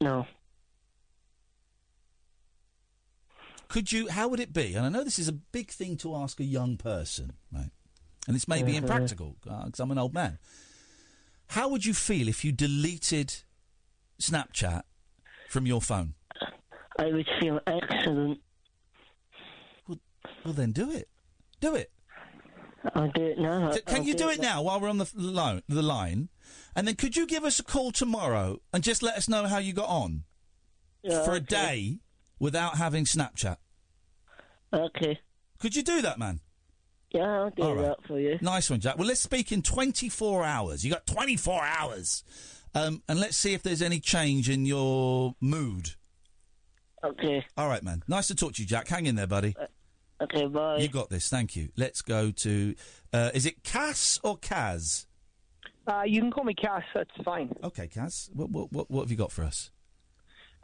No.
Could you? How would it be? And I know this is a big thing to ask a young person, right? And it's maybe
Mhm.
impractical because I'm an old man. How would you feel if you deleted Snapchat from your phone?
I would feel excellent.
Well, then do it. Do it.
I'll do it now.
Can
I'll
you do it
now.
while we're on the line? The line, and then could you give us a call tomorrow and just let us know how you got on
Yeah,
for a day without having Snapchat?
Okay.
Could you do that, man?
Yeah, I'll do
right.
that for you.
Nice one, Jack. Well, let's speak in 24 hours. You got 24 hours. Um, and let's see if there's any change in your mood.
Okay.
All right, man. Nice to talk to you, Jack. Hang in there, buddy.
Okay, bye.
You got this. Thank you. Let's go to. Uh, is it Cass or Kaz?
Uh, you can call me Cass. That's fine.
Okay, Kaz. What, what, what, what have you got for us?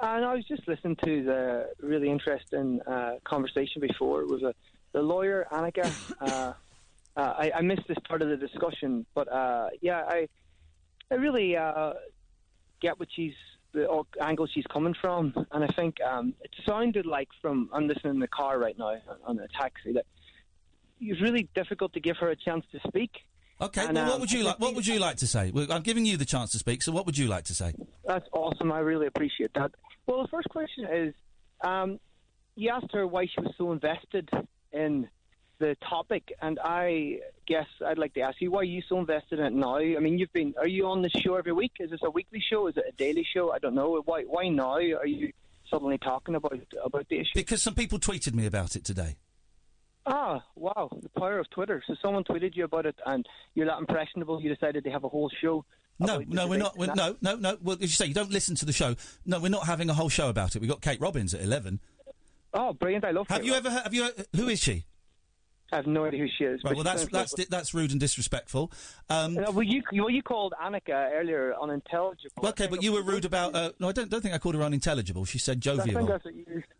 And I was just listening to the really interesting uh, conversation before with the, the lawyer Anneka. uh, uh, I, I missed this part of the discussion, but uh, yeah, I I really uh, get what she's the angle she's coming from, and I think um, it sounded like from I'm listening in the car right now on a taxi that it was really difficult to give her a chance to speak.
Okay.
And,
well, what
um,
would you like? What would you like to say? I'm giving you the chance to speak. So, what would you like to say?
That's awesome. I really appreciate that. Well, the first question is um, you asked her why she was so invested in the topic, and I guess I'd like to ask you why are you so invested in it now? I mean, you've been are you on the show every week? Is this a weekly show? Is it a daily show? I don't know. Why why now are you suddenly talking about about the issue?
Because some people tweeted me about it today.
Ah, wow, the power of Twitter. So someone tweeted you about it, and you're that impressionable. You decided to have a whole show.
No, no, we're not. We're, no, no, no. Well, as you say, you don't listen to the show. No, we're not having a whole show about it. We've got Kate Robbins at eleven.
Oh, brilliant! I love.
Have
Kate
you
Robbins.
ever? heard- Have you? Who is she?
I have no idea who she is.
Right. Well, that's that's di- that's rude and disrespectful. Um,
well, you well, you called Anneka earlier unintelligible.
well, okay, but you were rude about. Uh, no, I don't don't think I called her unintelligible. She said
I think
jovial.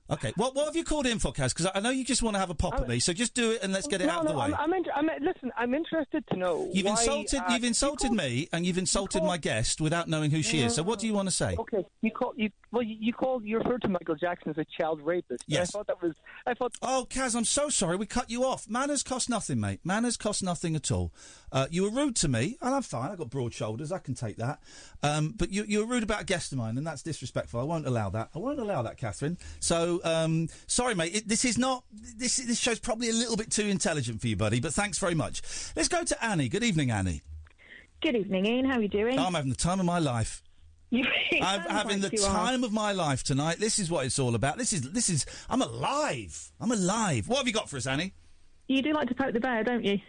You.
Okay. What what have you called in for, Kaz? Because I know you just want to have a pop at me, so just do it and let's get it
no,
out of the way.
I'm, I'm, inter- I'm listen. I'm interested to know.
You've
why,
insulted.
uh,
you've insulted me, and you've insulted my guest without knowing who she is. So what do you want to say?
Okay, you call you well. You, you called. You referred to Michael Jackson as a child rapist.
Yes.
I thought that was. I thought.
Oh, Kaz, I'm so sorry. We cut you off. Manners cost nothing, mate. Manners cost nothing at all. Uh, you were rude to me, and I'm fine. I've got broad shoulders. I can take that. Um, but you, you were rude about a guest of mine, and that's disrespectful. I won't allow that. I won't allow that, Catherine. So, um, sorry, mate. It, this is not. This this show's probably a little bit too intelligent for you, buddy. But thanks very much. Let's go to Annie. Good evening, Annie.
Good evening, Iain. How are you doing?
I'm having the time of my life.
You,
I'm having the
are.
time of my life tonight. This is what it's all about. This is this is. I'm alive. I'm alive. What have you got for us, Annie?
You do like to poke the bear, don't you?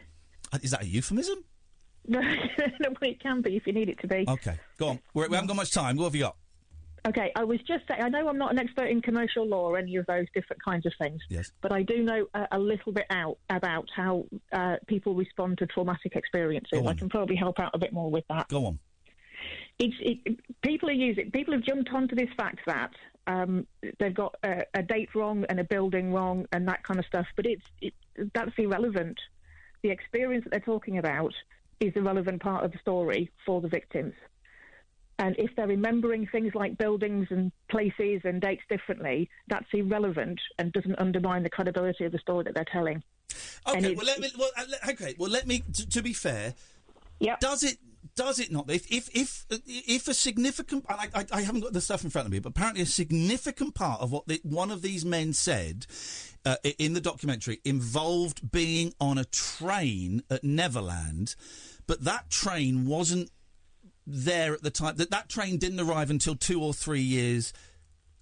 Uh, Is that a euphemism?
No, well, it can be if you need it to be.
Okay, go on. We're, we haven't got much time. What have you got?
Okay, I was just saying, I know I'm not an expert in commercial law or any of those different kinds of things,
Yes.
but I do know a, a little bit out about how uh, people respond to traumatic experiences. I can probably help out a bit more with that.
Go on.
It's, it, people are using, people have jumped onto this fact that um, they've got a, a date wrong and a building wrong and that kind of stuff, but it's it, that's irrelevant. The experience that they're talking about is the relevant part of the story for the victims. And if they're remembering things like buildings and places and dates differently, that's irrelevant and doesn't undermine the credibility of the story that they're telling.
Okay, well let me. Well, uh, okay, well let me. T- to be fair,
yeah.
Does it? Does it not? If if if if a significant, and I, I, I haven't got the stuff in front of me, but apparently a significant part of what the, one of these men said uh, in the documentary involved being on a train at Neverland, but that train wasn't there at the time. That that train didn't arrive until two or three years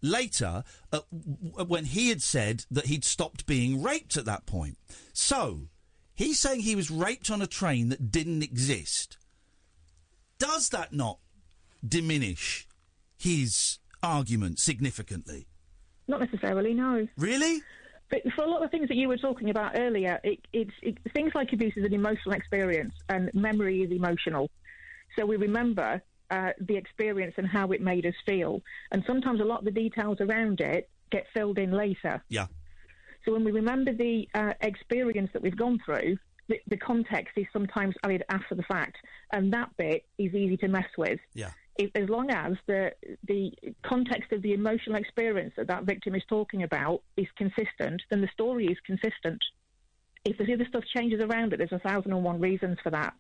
later, uh, w- when he had said that he'd stopped being raped at that point. So he's saying he was raped on a train that didn't exist. Does that not diminish his argument significantly?
Not necessarily, no.
Really?
But for a lot of things that you were talking about earlier, it, it's it, things like abuse is an emotional experience, and memory is emotional. So we remember uh, the experience and how it made us feel, and sometimes a lot of the details around it get filled in later.
Yeah.
So when we remember the uh, experience that we've gone through, the, the context is sometimes added after the fact, and that bit is easy to mess with.
Yeah.
If, as long as the the context of the emotional experience that that victim is talking about is consistent, then the story is consistent. If the other stuff changes around it, there's a thousand and one reasons for that.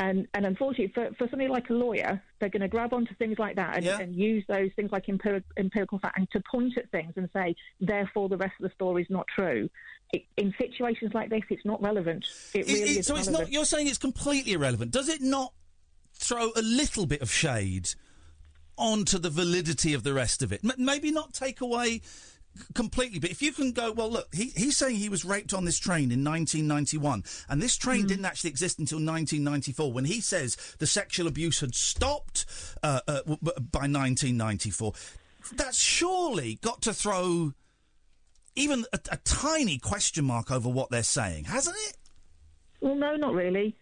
And and unfortunately, for, for somebody like a lawyer, they're going to grab onto things like that and, and use those things like empiric, empirical fact and to point at things and say, therefore, the rest of the story is not true. It, in situations like this, it's not relevant. It really
it-
is
so it's not. You're saying it's completely irrelevant. Does it not throw a little bit of shade onto the validity of the rest of it? M- maybe not take away completely, but if you can go, well, look, he, he's saying he was raped on this train in 1991, and this train didn't actually exist until 1994. When he says the sexual abuse had stopped uh, uh, by 1994, that's surely got to throw even a, a tiny question mark over what they're saying, hasn't it?
Well, no, not really.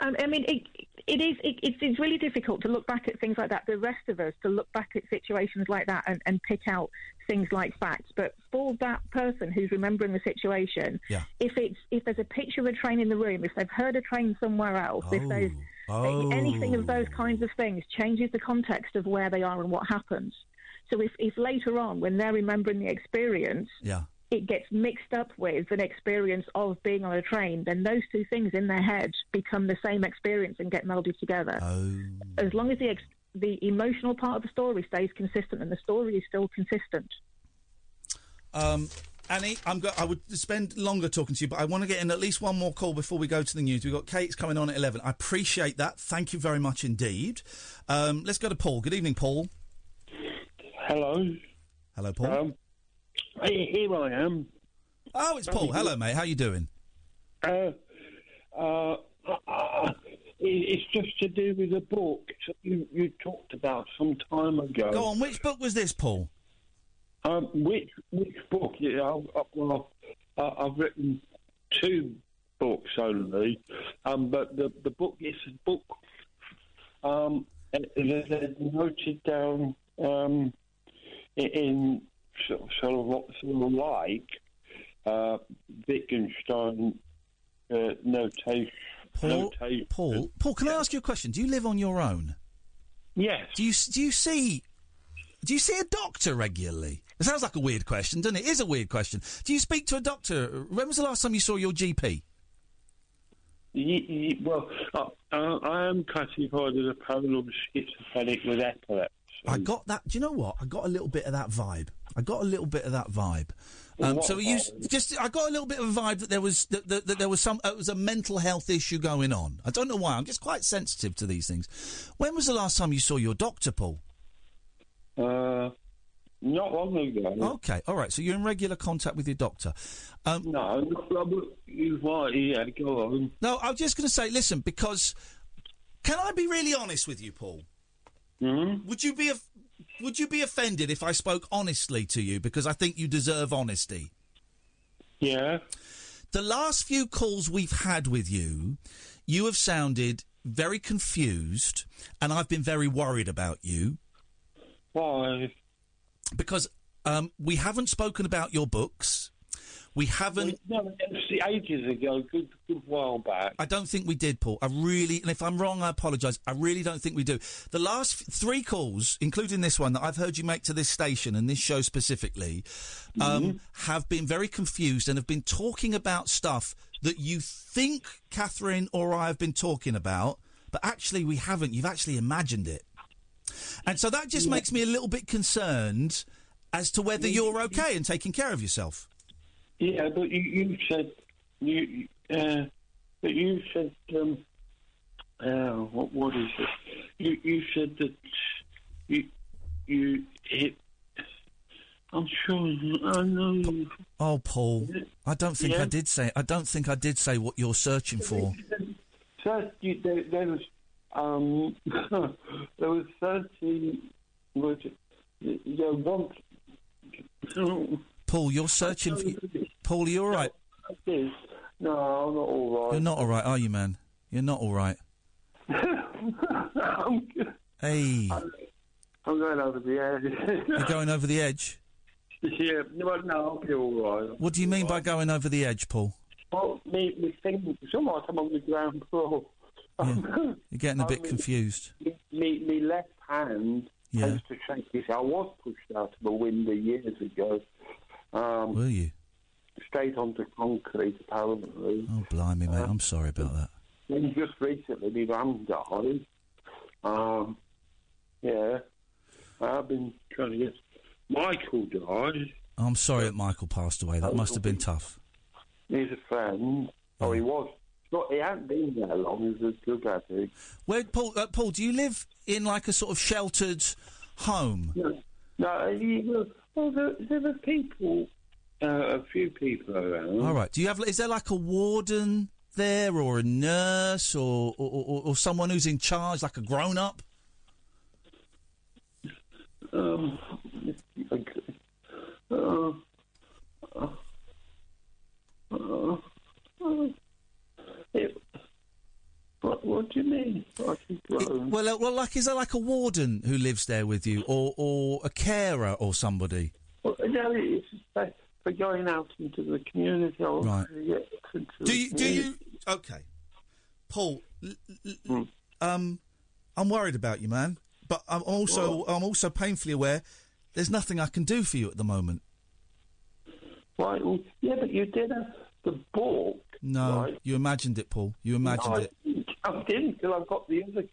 Um, I mean, it, it is. It, it's, it's really difficult to look back at things like that. The rest of us to look back at situations like that and, and pick out things like facts. But for that person who's remembering the situation,
Yeah.
if it's if there's a picture of a train in the room, if they've heard a train somewhere else, if oh. there's
Oh.
anything of those kinds of things changes the context of where they are and what happens. So if, if later on, when they're remembering the experience,
Yeah.
it gets mixed up with an experience of being on a train, then those two things in their head become the same experience and get melded together.
Oh.
As long as the ex- the emotional part of the story stays consistent and the story is still consistent.
Um, Annie, I'm go- I would spend longer talking to you, but I want to get in at least one more call before we go to the news. We've got Kate's coming on at 11. I appreciate that. Thank you very much indeed. Um, let's go to Paul. Good evening, Paul.
Hello.
Hello, Paul.
Um, here I am.
oh, it's Paul. Hello, mate. How you doing?
Uh, uh, uh, it- it's just to do with a book you, you talked about some time ago.
Go on. Which book was this, Paul?
Um, which which book? Yeah, I've, I've- well, uh, I've written two books only, um, but the the book is a book. Um, and they they noted down um, in- in sort of, sort of, sort of like uh, Wittgenstein uh, notation.
Paul. Paul, Paul, can I ask you a question? Do you live on your own?
Yes.
Do you do you see do you see a doctor regularly? It sounds like a weird question, doesn't it? It is a weird question. Do you speak to a doctor? When was the last time you saw your GP?
Ye- ye- well, uh, uh, I am classified as a paranoid schizophrenic with epilepsy.
I got that. Do you know what? I got a little bit of that vibe. I got a little bit of that vibe. Um,
What
so you just, I got a little bit of a vibe that there was that, that, that there was some, uh, it was a mental health issue going on. I don't know why. I'm just quite sensitive to these things. When was the last time you saw your doctor, Paul?
Uh, not long ago.
Okay, all right. So you're in regular contact with your doctor. Um,
no, you right, yeah, go on.
No, I was just going to say, listen, because can I be really honest with you, Paul?
Mm-hmm.
Would you be would you be offended if I spoke honestly to you because I think you deserve honesty?
Yeah.
The last few calls we've had with you, you have sounded very confused, and I've been very worried about you.
Why?
Because um, we haven't spoken about your books. We haven't.
No, it's ages ago, good, good while back.
I don't think we did, Paul. I really, and if I'm wrong, I apologise. I really don't think we do. The last three calls, including this one that I've heard you make to this station and this show specifically, um, have been very confused and have been talking about stuff that you think Catherine or I have been talking about, but actually we haven't. You've actually imagined it. And so that just makes me a little bit concerned as to whether you're okay and taking care of yourself.
Yeah, but you, you said you, uh, but you said, um, uh, what, what is it? You, you said that you, you hit. I'm sure. I know. You.
Oh, Paul, I don't think I did say. I don't think I did say what you're searching for.
You, there, there was um, there was thirty. Was know, once.
Paul, you're searching for. Paul, are you all right?
No, I'm not all right.
You're not all right, are you, man? You're not all right.
I'm, good.
Hey,
I'm going over the edge.
you're going over the edge.
yeah, no, no, I'll be all right.
What do you mean by going over the edge, Paul?
Well, me, me thing, somewhat I'm on the ground floor.
You're getting a bit
mean-
confused.
me, me left hand
Yeah.
tends to shake this. I was pushed out of a window years ago. Um,
Were you?
straight onto concrete, apparently.
Oh, blimey, mate.
Uh,
I'm sorry about that.
Then just recently, my mum died. Um, yeah, I've been trying to get. Michael died.
I'm sorry that Michael passed away. That must have been tough.
He's a friend. Oh, he was. Not, he hadn't been there long. He was a drug addict.
Where, Paul? Uh, Paul, do you live in like a sort of sheltered home?
No, no he was. Well, there, there were people, uh, a few people around.
All right. Do you have? Is there like a warden there, or a nurse, or or, or, or someone who's in charge, like a grown up?
Um, uh, uh, uh, uh, it, what, what do you mean?
Well, uh, well, like is there like a warden who lives there with you, or or a carer or somebody?
Well, no, it's just for, going out into the community. Want
Right. Do
the
you? Do you? Okay, Paul. l- l- l- Um, I'm worried about you, man. But I'm also I'm also painfully aware there's nothing I can do for you at the moment.
Right, well, yeah, but you did have the book.
No,
Right.
you imagined it, Paul. You imagined
I
it.
Didn't. I didn't till I've got the other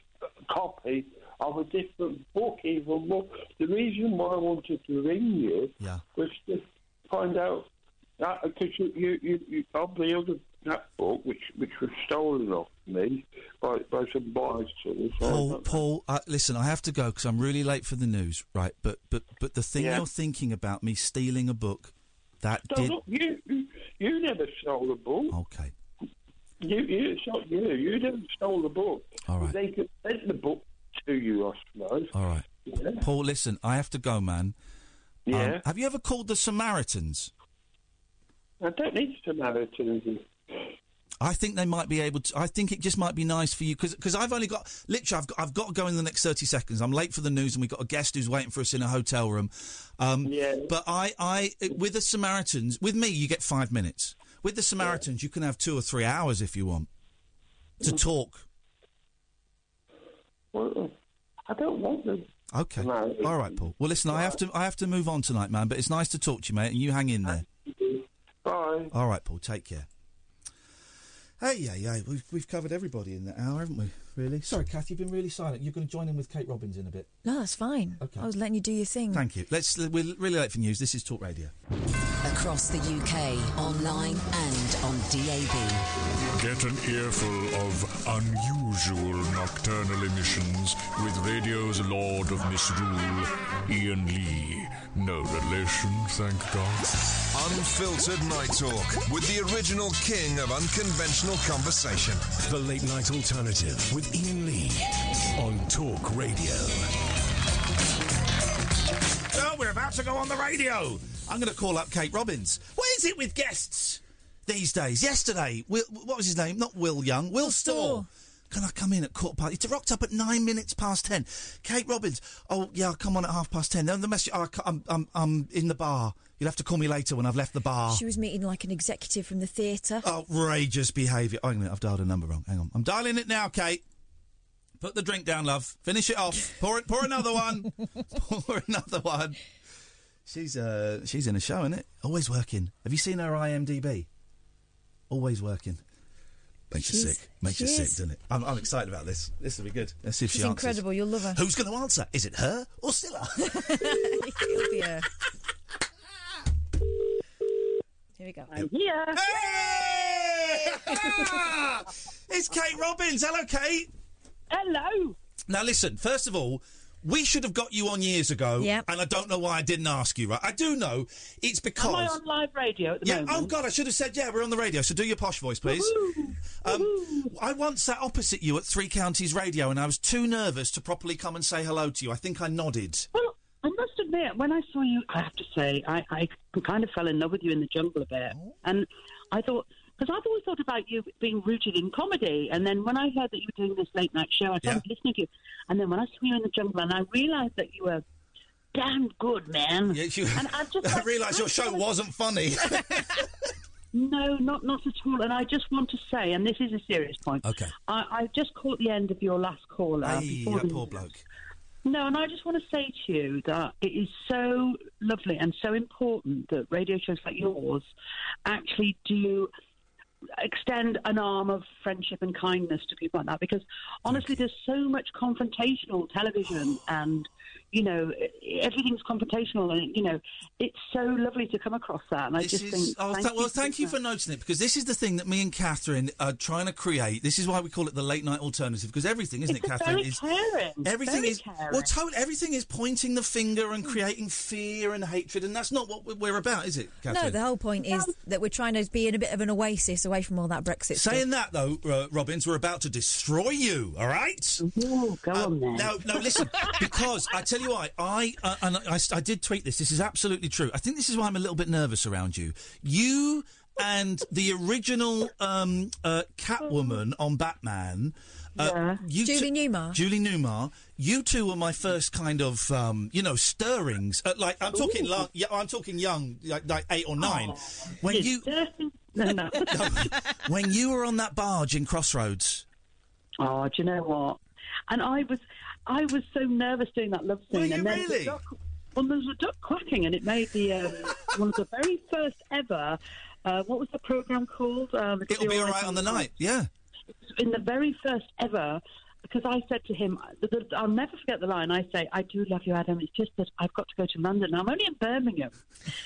copy of a different book, even more. The reason why I wanted to ring you
Yeah.
was to find out because you, you, you, you of the other that book, which which was stolen off me by by some bicycles.
Paul, Paul, uh, listen, I have to go because I'm really late for the news, right? But but but the thing
Yeah.
you're thinking about me stealing a book, that
No,
did.
look, you, you you never stole the book.
Okay.
You, you, it's not you. You never stole the book.
All right.
They could send the book to you, I suppose.
All right.
Yeah.
Paul, listen, I have to go, man. Um,
Yeah.
have you ever called the Samaritans?
I don't need Samaritans.
I think they might be able to. I think it just might be nice for you because I've only got literally I've got, I've got to go in the next thirty seconds. I'm late for the news and we've got a guest who's waiting for us in a hotel room. Um,
Yeah.
But I, I with the Samaritans, with me, you get five minutes. With the Samaritans, you can have two or three hours if you want to talk.
Well, I don't want them.
Okay.
No.
All right, Paul. Well, listen, I have to I have to move on tonight, man. But it's nice to talk to you, mate, and you hang in there.
Bye.
All right, Paul. Take care. Hey, yeah, yeah. We've we've covered everybody in that hour, haven't we? Really? Sorry, Kath, you've been really silent. You're going to join in with Kate Robbins in a bit.
No, that's fine.
Okay.
I was letting you do your thing.
Thank you. Let's. We're really late for news. This is Talk Radio.
Across the UK, online and on DAB.
Get an earful of unusual nocturnal emissions with radio's Lord of Misrule, Iain Lee. No relation, thank God.
Unfiltered Night Talk with the original king of unconventional conversation.
The Late Night Alternative with Iain Lee on Talk Radio.
Oh, we're about to go on the radio. I'm going to call up Kate Robbins. What is it with guests these days? Yesterday, Will, what was his name? Not Will Young. Will Storr. Can I come in at quarter past? It's rocked up at nine minutes past ten. Kate Robbins. Oh yeah, I'll come on at half past ten. Then the message. Oh, I ca- I'm, I'm I'm in the bar. You'll have to call me later when I've left the bar.
She was meeting like an executive from the theatre.
Outrageous behaviour. Oh, hang on I've dialed a number wrong. Hang on. I'm dialing it now, Kate. Put the drink down, love. Finish it off. Pour it. Pour another one. pour another one. She's uh she's in a show, isn't it? Always working. Have you seen her IMDb? Always working. Makes you
She's-
sick. Makes
she
you sick, doesn't it? I'm, I'm excited about this. This will be good. Let's see if
She's
she answers.
incredible. You'll love her.
Who's going to answer? Is it her or Cilla?
It'll be her. Here we go.
I'm here.
it's Kate Robbins. Hello, Kate.
Hello.
Now, listen. First of all, we should have got you on years ago.
Yep.
And I don't know why I didn't ask you. Right? I do know. It's because.
Am I on live radio at the
yeah.
moment?
Oh God, I should have said yeah. We're on the radio. So do your posh voice, please. Um, I once sat opposite you at Three Counties Radio, and I was too nervous to properly come and say hello to you. I think I nodded.
Well, I must admit, when I saw you, I have to say, I, I kind of fell in love with you in the jungle a bit.
Oh.
And I thought, because I've always thought about you being rooted in comedy. And then when I heard that you were doing this late night show, I started listening to you. And then when I saw you in the jungle, and I realised that you were damn good, man.
Yeah, you,
and I just
I realised your show wasn't funny.
No, not not at all. And I just want to say, and this is a serious point.
Okay.
I, I just caught the end of your last caller.
Hey,
before
that
the
poor bloke.
No, and I just want to say to you that it is so lovely and so important that radio shows like yours actually do extend an arm of friendship and kindness to people like that because honestly there's so much confrontational television and you know everything's confrontational and you know it's so lovely to come across that and I
This
just
is,
think
oh,
thank
th- well,
you
thank you for noticing it because this is the thing that me and Catherine are trying to create. This is why we call it the late night alternative because everything, isn't
It's
it, Catherine?
very
is
caring,
everything
very
is
caring.
well, totally. Everything is pointing the finger and hmm. creating fear and hatred, and that's not what we- we're about, is it, Catherine?
No, the whole point is um, that we're trying to be in a bit of an oasis away from all that Brexit stuff.
Saying that though, uh, Robbins, we're about to destroy you. All right?
go uh, on then.
No, no, listen, because I tell you why. I uh, and I, I did tweet this. This is absolutely true. I think this is why I'm a little bit nervous around you. You and the original um, uh, Catwoman on Batman. Uh, you
Julie
two-
Newmar.
Julie Newmar. You two were my first kind of, um, you know, stirrings. Uh, like I'm talking,
Ooh.
long, yeah, I'm talking young, like, like eight or nine. when you,
no, no.
when you were on that barge in Crossroads.
Oh, do you know what? And I was, I was so nervous doing that love scene.
Were
and then
really?
The duck, well, there was a duck quacking, and it made the um, one of the very first ever. Uh, what was the program called? Um,
It'll be all right on the night. Yeah.
In the very first ever. Because I said to him, I'll never forget the line. I say, "I do love you, Adam. It's just that I've got to go to London. I'm only in Birmingham,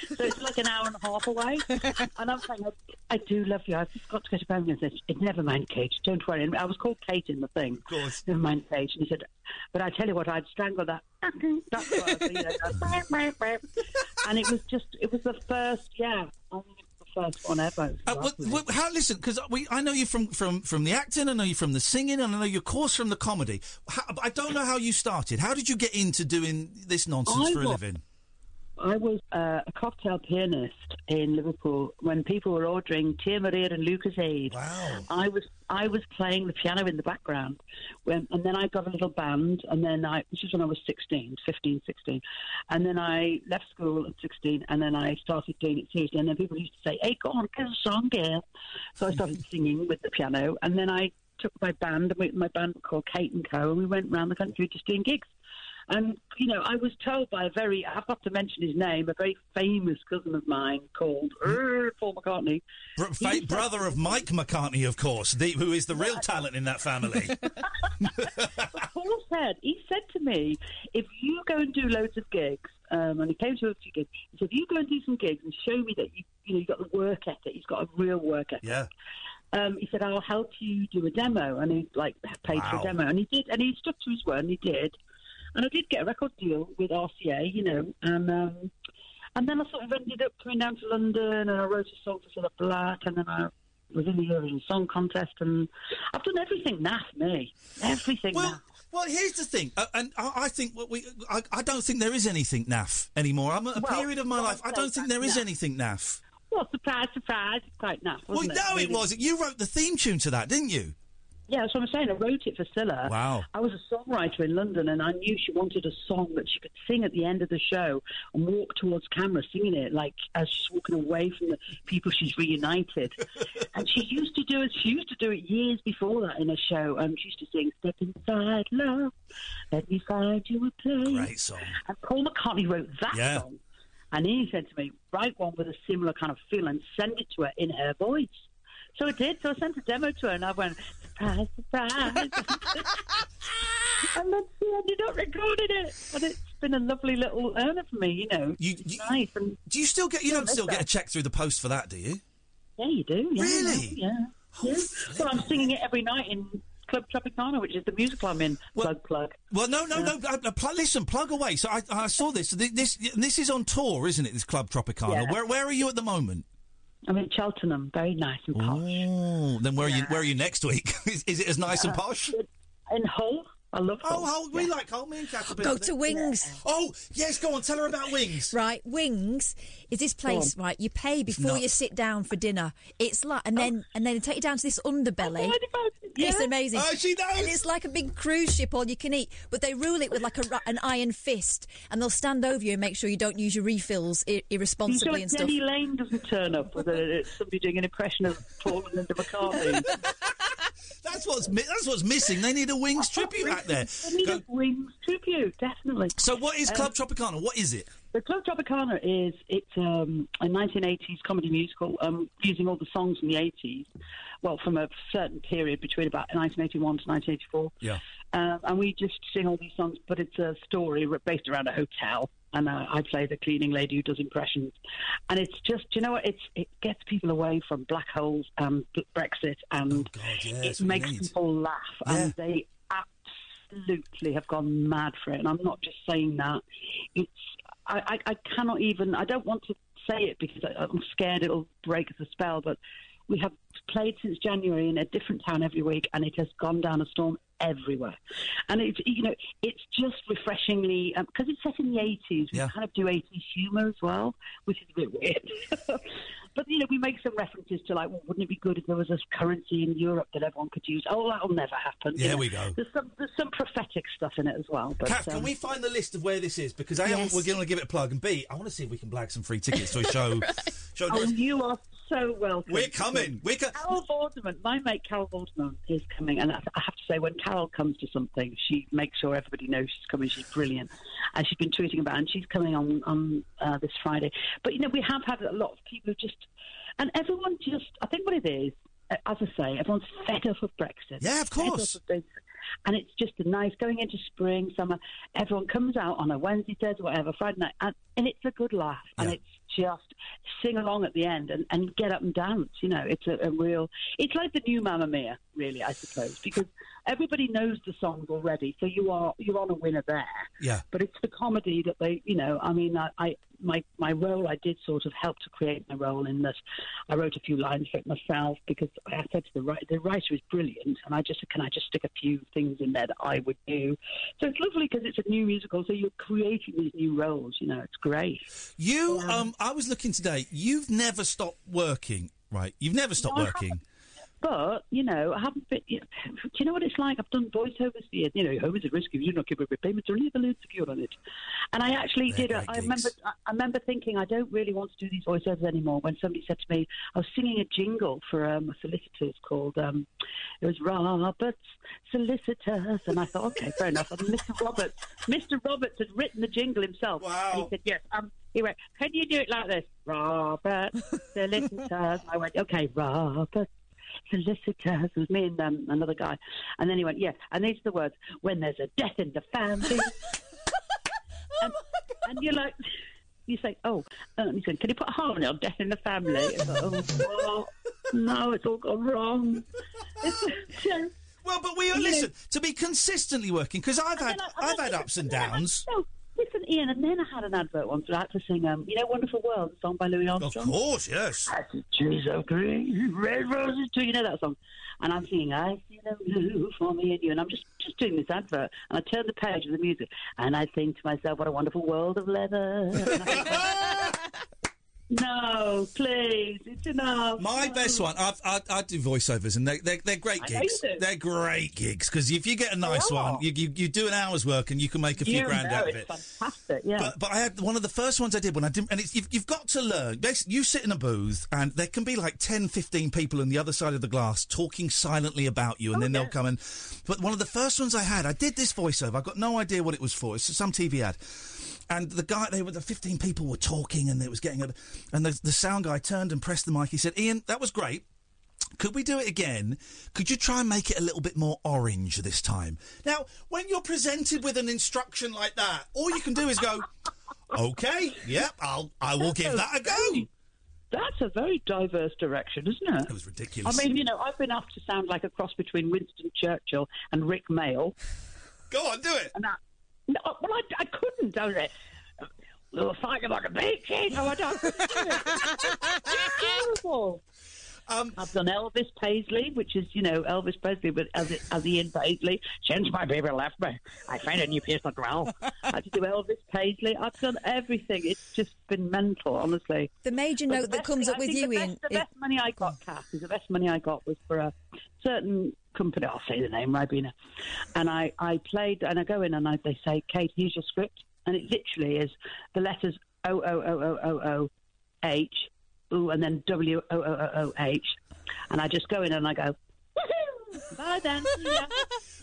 so it's like an hour and a half away." And I'm saying, "I, do love you. I've just got to go to Birmingham." He said, "It's never mind, Kate. Don't worry." And I was called Kate in the thing. Of
course.
Never mind, Kate. And he said, "But I tell you what, I'd strangle that." that word, you know, and it was just, it was the first, yeah. I think it was the first one ever.
Uh, well, well, how, listen, because we I know you from, from, from the acting, I know you from the singing, and I know your course from the comedy. How, I don't know how you started. How did you get into doing this nonsense
I
for a living?
I was uh, a cocktail pianist in Liverpool when people were ordering Tia Maria and Lucozade.
Wow.
I was I was playing the piano in the background, when, and then I got a little band, and then I this was when I was 16, 15, 16, and then I left school at 16, and then I started doing it seriously, and then people used to say, "Hey, go on, get a song, girl." So I started singing with the piano, and then I took my band, and we, my band called Kate and Co, and we went around the country just doing gigs. And, you know, I was told by a very, I have got to mention his name, a very famous cousin of mine called er, Paul McCartney.
Br- fa- brother of Mike McCartney, of course, the, who is the real talent in that family.
Paul said, he said to me, if you go and do loads of gigs, um, and he came to a few gigs, he said, if you go and do some gigs and show me that you, you know, you've got the work ethic, he's got a real work ethic.
yeah.
Um, he said, I'll help you do a demo. And he, like, paid for a demo. And he did, and he stuck to his word, and he did. And I did get a record deal with RCA, you know, and um, and then I sort of ended up coming down to London, and I wrote a song for Cilla Black, and then I was in the Eurovision Song Contest, and I've done everything naff, me, everything
Well,
naff.
well, here's the thing, uh, and I, I think what we, I, I don't think there is anything naff anymore. I'm at a
Well,
period of my
well,
life. I don't think there is
naff.
anything naff.
Well, surprise, surprise, it's quite naff,
Well, no,
it?
it wasn't. You wrote the theme tune to that, didn't you?
Yeah, so I'm saying. I wrote it for Cilla.
Wow.
I was a songwriter in London, and I knew she wanted a song that she could sing at the end of the show and walk towards camera singing it, like as she's walking away from the people she's reunited. and she used to do it. She used to do it years before that in a show. Um, she used to sing "Step Inside Love, Let Me Find You a Place."
Great song.
And Paul McCartney wrote that
Yeah.
song, and he said to me, "Write one with a similar kind of feel and send it to her in her voice." So I did. So I sent a demo to her, and I went, "Surprise, surprise!" and then she ended up recording it, and it's been a lovely little earner for me. You know,
You,
it's nice. And
Do you still get? You don't still
that's
get a check through the post for that, do you?
yeah, you do. Yeah,
Really?
Yeah. yeah. Well, I'm singing it every night in Club Tropicana, which is the musical I'm in. plug, plug.
Well, no, no, no. Uh, pl- listen, plug away. So I, I saw this. This, this. This is on tour, isn't it? This Club Tropicana.
Yeah.
Where, where are you at the moment?
I'm in Cheltenham. Very nice and posh.
Oh, then where are you? Where are you next week? is, is it as nice and
Uh,
posh?
In Hull. I love Hull.
Oh, Hull. Oh, we like Hull. Me and Kat have
Go to
there.
Wings.
Oh, yes. Go on. Tell her about Wings.
Right, Wings is this place, right? You pay before you sit down for dinner. It's like, and then oh. and then they take you down to this underbelly. Oh, it's amazing.
Oh, she knows.
And it's like a big cruise ship, all you can eat. But they rule it with like a, an iron fist, and they'll stand over you and make sure you don't use your refills I-
You sure
irresponsibly and stuff.
Denny Laine doesn't turn up with a, it's somebody doing an impression of Paul and McCartney.
That's what's mi- that's what's missing. They need a Wings tribute there. Go-
Wings tribute, definitely.
So what is
Um,
Club Tropicana? What is it?
The Club Tropicana is it's um, a 1980s comedy musical um, using all the songs from the 80s, well, from a certain period between about 1981 to 1984.
Yeah.
Um, and we just sing all these songs, but it's a story based around a hotel. And uh, I play the cleaning lady who does impressions. And it's just, you know what? It's it gets people away from black holes and Brexit, and
Oh, yeah,
it
that's what we
makes people laugh. And they absolutely have gone mad for it. And I'm not just saying that. It's I, I, I cannot even. I don't want to say it because I, I'm scared it'll break the spell. But we have played since January in a different town every week, and it has gone down a storm everywhere. And it's you know it's just refreshingly because it's set in the 80s. We
Yeah.
kind of do 80s humour as well, which is a bit weird. But you know, we make some references to like, well, wouldn't it be good if there was a currency in Europe that everyone could use? Oh, that'll never happen. you know.
we go.
There's some there's some prophetic stuff in it as well. But
Kath, can
um,
we find the list of where this is? Because A,
Yes.
we're going to give it a plug, and B, I want to see if we can blag some free tickets to a show. show
Oh, you are so welcome.
We're coming. We're co-
Carol Vorderman, my mate Carol Vorderman is coming, and I have to say, when Carol comes to something, she makes sure everybody knows she's coming. She's brilliant, and she's been tweeting about, it, and she's coming on on uh, this Friday. But you know, we have had a lot of people who just, and everyone just, I think what it is, uh, as I say, everyone's fed up of Brexit.
Yeah, of course.
of. And it's just a nice going into spring, summer. Everyone comes out on a Wednesday, Thursday, whatever, Friday night, and, and it's a good laugh. And it's just sing along at the end and, and get up and dance. You know, it's a, a real. It's like the new Mamma Mia, really, I suppose, because everybody knows the songs already, so you are you're on a winner there.
Yeah.
But it's the comedy that they, you know, I mean, I, I my my role, I did sort of help to create my role in that. I wrote a few lines for it myself because I said to the writer, the writer is brilliant, and I just can I just stick a few things in there that I would do. So it's lovely because it's a new musical, so you're creating these new roles. You know, it's great.
You, um, I was looking today. You've never stopped working, right? You've never stopped
No,
working.
But you know, I haven't been. You know, do you know what it's like? I've done voiceovers for years. You know, home is a risk if you do not give a repayment or leave a loan secure on it. And I actually
They're
did. A, I remember. I I remember thinking I don't really want to do these voiceovers anymore. When somebody said to me, I was singing a jingle for um, a solicitors called. Um, it was Roberts Solicitors, and I thought, okay, fair enough. And Mr. Roberts, Mr. Roberts had written the jingle himself. Wow. And he said, yes. Um, he went, can you do it like this? Roberts Solicitors. I went, okay, Roberts solicitors. It was me and um, another guy. And then he went, yeah. And these are the words: when there's a death in the family. and, and you're like, you say, oh, um, he said, can you put a harmony on death in the family? It's like, oh, oh, no, it's all gone wrong.
Well, but we
You know-
listen to be consistently working because I've had
And then I-
I've had ups and downs.
No, listen, Iain, and then I had an advert once I had to sing, um, you know, Wonderful World, the song by Louis Armstrong.
Of course, yes.
I see trees of green, red roses too. You know that song? And I'm singing, I see the blue for me and you. And I'm just, just doing this advert. And I turn the page of the music. And I think to myself, what a wonderful world of leather. And I think, no, please, it's enough.
My best one, I've, I, I do voiceovers, and they, they're, they're great gigs. They're great gigs because if you get a nice one, you, you you do an hour's work and you can make a few
you
grand
know
out of it.
fantastic, yeah.
But, but I had one of the first ones I did when I didn't, and it's, you've, you've got to learn. Basically, You sit in a booth, and there can be like 10, 15 people on the other side of the glass talking silently about you, and oh, then they'll come and. But one of the first ones I had, I did this voiceover. I got no idea what it was for. It's some TV ad. And the guy, they were the fifteen people were talking, and it was getting a, and the, the sound guy turned and pressed the mic. He said, "Iain, that was great. Could we do it again? Could you try and make it a little bit more orange this time?" Now, when you're presented with an instruction like that, all you can do is go, "Okay, yep, I'll, I will give that a go."
That's a very diverse direction, isn't it?
It was ridiculous.
I mean, you know, I've been asked to sound like a cross between Winston Churchill and Rick Mayall.
Go on, do it.
And I, no, well, I, I couldn't, do it. We were fighting about a beach, no, I don't. it's terrible.
Um,
I've done Elvis Paisley, which is, you know, Elvis Presley, but as, it, as Ian Paisley. Since my baby left me, I find a new place to dwell. I had to do Elvis Paisley. I've done everything. It's just been mental, honestly.
The major
But
note
the
that comes
thing-
up
I
with
think
you,
the
Iain.
Best, the
is-
best money I got, Kath, is the best money I got was for a certain company. I'll say the name, Ribena. And I, I played, and I go in and I, they say, Kate, here's your script. And it literally is the letters O O O O O O H, ooh, and then W O O O O H. And I just go in and I go, Bye then.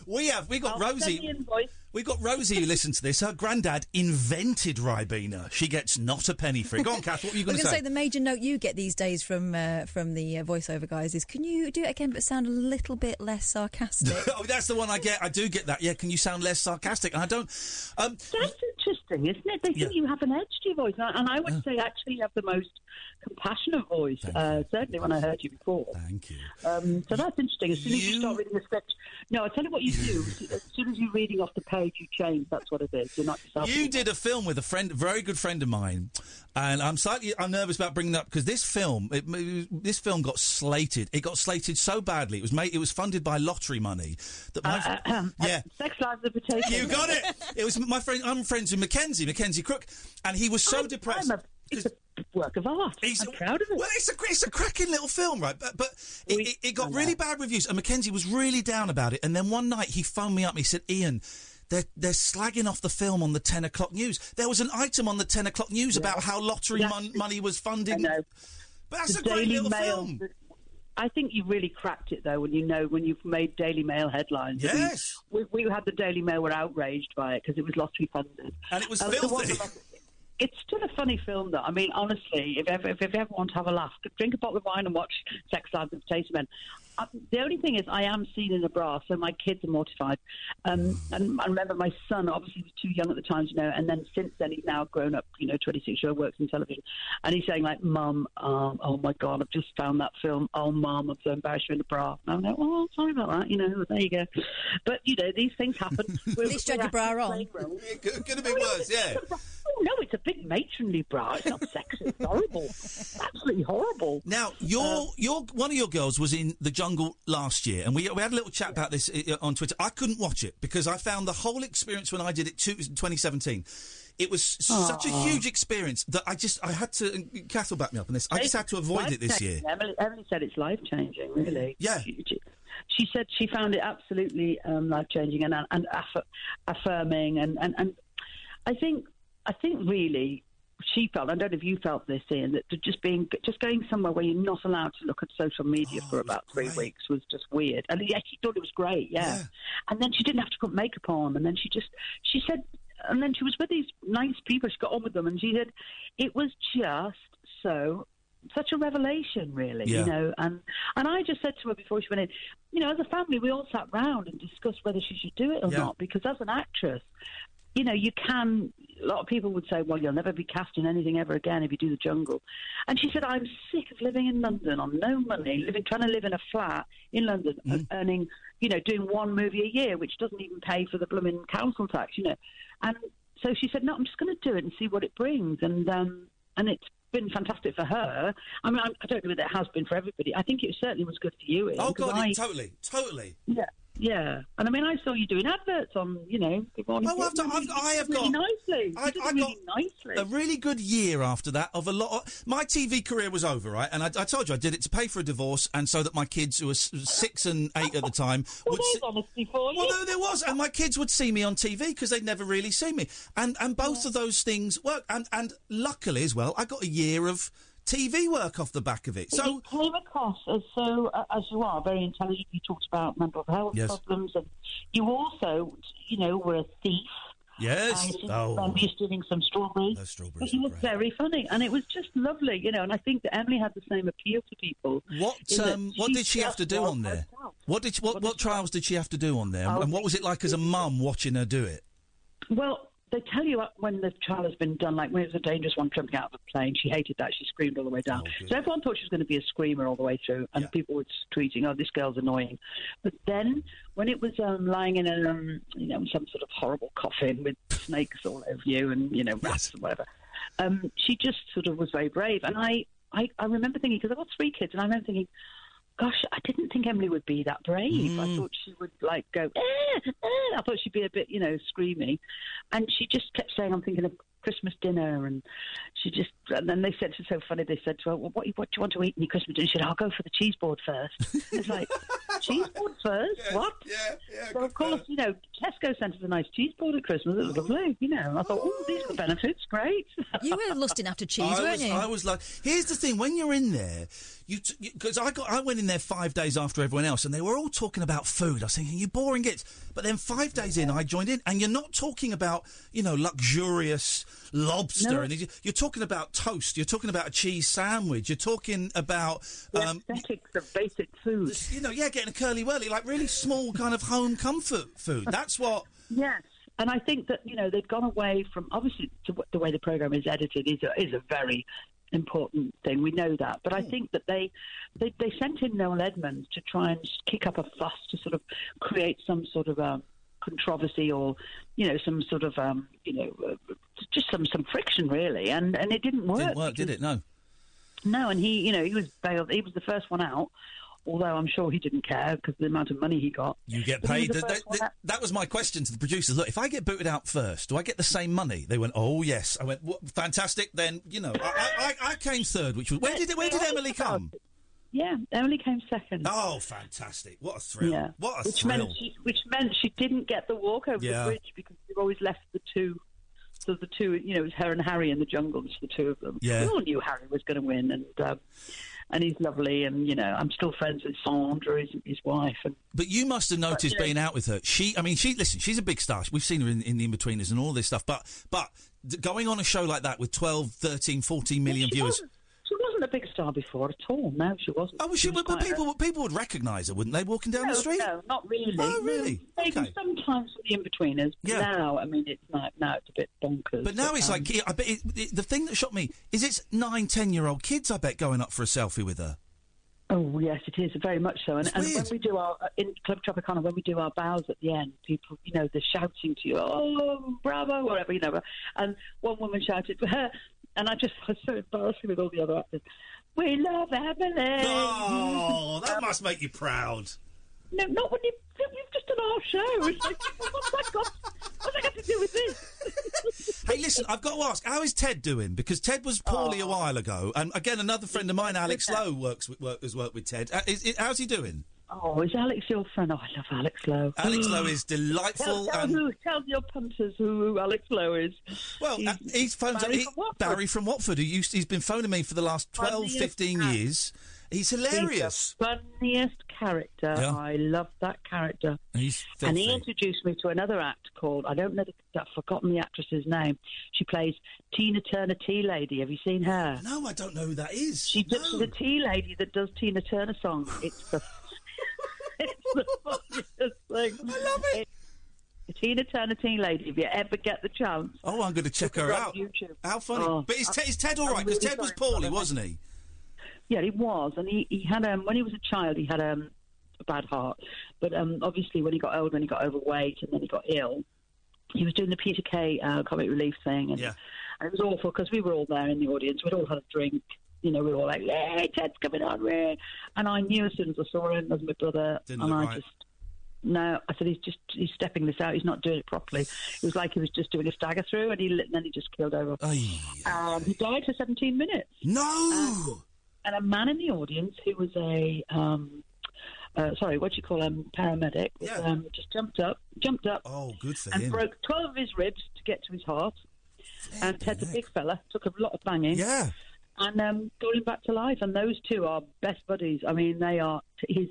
We have. We got
I'll
Rosie.
the invoice.
We got Rosie who listens to this. Her granddad invented Ribena. She gets not a penny for it. Go on, Kath. What were you
I
going
was
to
going to
say?
say the major note you get these days from uh, from the uh, voiceover guys is can you do it again but sound a little bit less sarcastic?
oh, that's the one I get. I do get that. Yeah, can you sound less sarcastic? And I don't. Um,
That's interesting, isn't it? They think you have an edge to your voice, and and I would say actually you have the most compassionate voice. Uh, certainly, when I heard you before.
Thank you.
Um, so that's interesting. As soon as you start reading the script, no, I tell you what you do. As soon as you're reading off the page, you change. That's what it is. You're not yourself.
You did a film with a friend, a very good friend of mine, and I'm slightly I'm nervous about bringing it up because this film, it, this film got slated. It got slated so badly. It was made. It was funded by lottery money. That my,
Uh, uh, um,
yeah,
Sex lives of potato.
you got it. It was my friend. I'm friends with Mackenzie, Mackenzie Crook, and he was so depressed.
It's a work of art. I'm proud of it.
Well, it's a it's a cracking little film, right? But but it, it, it got really bad reviews, and Mackenzie was really down about it. And then one night he phoned me up. and He said, "Iain." They're, they're slagging off the film on the 10 o'clock news. There was an item on the 10 o'clock news about how lottery mon- money was funded. But that's
The
a great
Daily
little
Mail-
film.
I think you really cracked it though when you know when you've made Daily Mail headlines.
Yes.
we, we had the Daily Mail were outraged by it because it was lottery funded,
And it was filthy.
It's still a funny film, though. I mean, honestly, if ever if you ever want to have a laugh, drink a bottle of wine and watch Sex Lives and Potato Men. Uh, the only thing is, I am seen in a bra, so my kids are mortified. Um, and I remember my son obviously was too young at the time, you know, and then since then he's now grown up, you know, 26 year old, works in television, and he's saying like, "Mum, um, oh my God, I've just found that film. Oh, Mum, I'm so embarrassed you're in a bra." And I'm like, "Oh, sorry about that. You know, there you go." But you know, these things happen.
At least you had your bra on.
Could, could have been worse, yeah.
Oh, no, it's a big matronly bra. It's not sexy. It's horrible. Absolutely horrible.
Now, your your one of your girls was in the jungle last year, and we we had a little chat about this uh, on Twitter. I couldn't watch it because I found the whole experience when I did it two, 2017. It was such a huge experience that I just I had to. and Kath will back me up on this. I just had to avoid it this year.
Emily, Emily said it's life changing, really.
Yeah.
She said she found it absolutely um, life changing and, and aff- affirming, and, and, and I think I think really she felt. I don't know if you felt this, Iain, that just being just going somewhere where you're not allowed to look at social media for about three weeks was just weird. And yeah, she thought it was great, yeah. And then she didn't have to put makeup on, and then she just she said, and then she was with these nice people. She got on with them, and she said it was just so such a revelation, really,
Yeah.
you know. And and I just said to her before she went in, you know, as a family, we all sat round and discussed whether she should do it or
Yeah.
not, because as an actress, you know, you can. A lot of people would say, "Well, you'll never be cast in anything ever again if you do the jungle." And she said, "I'm sick of living in London on no money, living trying to live in a flat in London, and earning, you know, doing one movie a year, which doesn't even pay for the blooming council tax, you know." And so she said, "No, I'm just going to do it and see what it brings." And um, and it's been fantastic for her. I mean, I, I don't know whether it has been for everybody. I think it certainly was good for you. Iain,
Oh God,
I,
totally, totally.
yeah, yeah. And I mean, I saw you doing adverts on, you know, Good Morning.
Oh, I've done, I've, I have
really
got
nicely.
I,
did
I
really
got
nicely.
a really good year after that. Of a lot, of, my TV career was over, right? And I, I told you I did it to pay for a divorce, and so that my kids, who were six and eight at the time, would. see-
honesty for you.
Well, no, there was, and my kids would see me on TV because they'd never really seen me, and and both of those things worked. And and luckily as well, I got a year of TV work off the back of it. So
you came across as so uh, as you are very intelligent. You talked about mental health
Yes.
problems, and you also, you know, were a thief.
yes,
think
oh,
remember you stealing some strawberries.
Those strawberries
But you were very funny, and it was just lovely, you know. And I think that Emily had the same appeal to people.
What um, what did she have to do
was
on there?
herself.
What did she, what what trials did she have to do on there?
Oh,
and what was it like as a mum watching her do it?
Well, they tell you when the trial has been done, like when it was a dangerous one jumping out of a plane, she hated that. She screamed all the way down. so everyone thought she was going to be a screamer all the way through, and people were tweeting, "Oh, this girl's annoying." But then, when it was um, lying in a, um, you know, some sort of horrible coffin with snakes all over you and you know rats and whatever, um, she just sort of was very brave. And I, I, I remember thinking because I've got three kids, and I remember thinking. Gosh, I didn't think Emily would be that brave. I thought she would like go. "Eh, eh." I thought she'd be a bit, you know, screamy, and she just kept saying, "I'm thinking of Christmas dinner," and she just. And then they said, "It's so funny." They said to her, well, "What, what do you want to eat in your Christmas dinner?" She said, "I'll go for the cheese board first. it's like cheese board first. what?
Yeah, yeah.
So of course, you know, Tesco sent us a nice cheese board at Christmas. It was lovely, you know. And I thought, oh, these are the benefits. Great.
You were lusting after cheese,
I
weren't
was,
you?
I was like, here's the thing: when you're in there, you because I got I went in there five days after everyone else, and they were all talking about food. I was thinking, you're boring gits. But then five days in, I joined in, and you're not talking about you know luxurious lobster,
No.
and you- you're talking about toast. You're talking about a cheese sandwich. You're talking about um,
aesthetics of basic food.
You know, yeah, getting a Curly Wurly, like really small kind of home comfort food. That's what.
Yes, and I think that you know they've gone away from obviously to, the way the program is edited is a, is a very important thing. We know that, but I think that they, they they sent in Noel Edmonds to try and kick up a fuss to sort of create some sort of um, controversy or you know some sort of um, you know uh, just some some friction really, and and it didn't work.
Didn't work, did it? No.
No, and he you know he was bailed. He was the first one out. Although I'm sure he didn't care because the amount of money he got.
You get paid.
the
That,
first
that- was my question to the producers. Look, if I get booted out first, do I get the same money? They went, "Oh yes." I went, "What- "Fantastic." Then you know, I, I, I came third, which was where did where did Emily come?
Yeah, Emily came second.
Oh, fantastic! What a thrill!
Yeah.
What a
which
thrill!
meant she, which meant she didn't get the walk over
Yeah.
the bridge because you've always left the two. So the two, you know, it was her and Harry in the jungle. It's the two of them.
Yeah.
We all knew Harry was going to win, and um, and he's lovely, and you know, I'm still friends with Sandra, his, his wife, and
But you must have noticed
yeah.
being out with her. She, I mean, she. Listen, she's a big star. We've seen her in, in the In-Betweeners and all this stuff. But, but going on a show like that with 12, 13, 14 million
she
viewers.
Wasn't a big star before at all. No, she wasn't.
Oh, well, she,
was
but, but
quite a-
people, people would recognise her, wouldn't they? Walking down
no,
the street.
No, not really.
Oh, really?
No, maybe
Okay.
sometimes for the in-betweeners. but
Yeah.
Now, I mean, it's not, now it's a bit bonkers.
But now it's
um,
like, I bet it, it, the thing that shocked me is it's nine, ten-year-old kids. I bet going up for a selfie with her.
Oh yes, it is very much so. And, and when we do our uh, in Club Tropicana, when we do our bows at the end, people, you know, they're shouting to you, "Oh, bravo!" whatever, you know. And one woman shouted, and I just was so embarrassing with all the other actors. We love Emily.
Oh, that must make you proud.
No, not when you, you've just done our show. It's like, what's that got? What's that got to do with this?
Hey, listen, I've got to ask, how is Ted doing? Because Ted was poorly a while ago, and again, another friend of mine, Alex Lowe, works with, work, has worked with Ted. Uh, is, is- how's he doing?
Oh, is Alex your friend? Oh, I love Alex Lowe.
Alex Lowe is delightful
Tell, tell,
and
who, tell your punters who, Alex Lowe is.
Well, uh, he's phoned
Barry
he-
from Watford.
Barry from Watford, who used, he's been phoning me for the last 12,
Funniest
15
act.
years. He's hilarious.
He's the funniest character.
Yeah.
I love that character.
He's
And he introduced me to another act called I don't know the, I've forgotten the actress's name. She plays Tina Turner Tea Lady. Have you seen her?
No, I don't know who that is.
She does the tea lady that does Tina Turner songs. It's the it's the funniest thing. I love it. Tina Turner Tea Lady. If you ever get the chance.
Oh, I'm going to check her out.
YouTube.
How funny.
Oh,
but is, Ted- is Ted all Because
really
Ted was poorly, wasn't he?
Yeah, he was, and he, he had um when he was a child he had um a bad heart, but um obviously when he got older and he got overweight and then he got ill, he was doing the Peter Kay uh, comic relief thing, and,
Yeah.
and it was awful because we were all there in the audience, we'd all had a drink. You know, we were all like, "Hey, Ted's coming on, Ray!" And I knew as soon as I saw him as my brother,
Didn't
and I
right.
just no, I said he's just he's stepping this out. He's not doing it properly. It was like he was just doing a stagger through, and he lit- and then he just killed over. Um, he died for 17 minutes.
No.
and a man in the audience who was a um, uh, sorry, what do you call him? Paramedic. was, Um, just jumped up, jumped up,
Oh, good for
and
him.
broke 12 of his ribs to get to his heart. And Ted's a big fella, took a lot of banging.
Yeah.
And um, got him back to life. And those two are best buddies. I mean, they are. He's.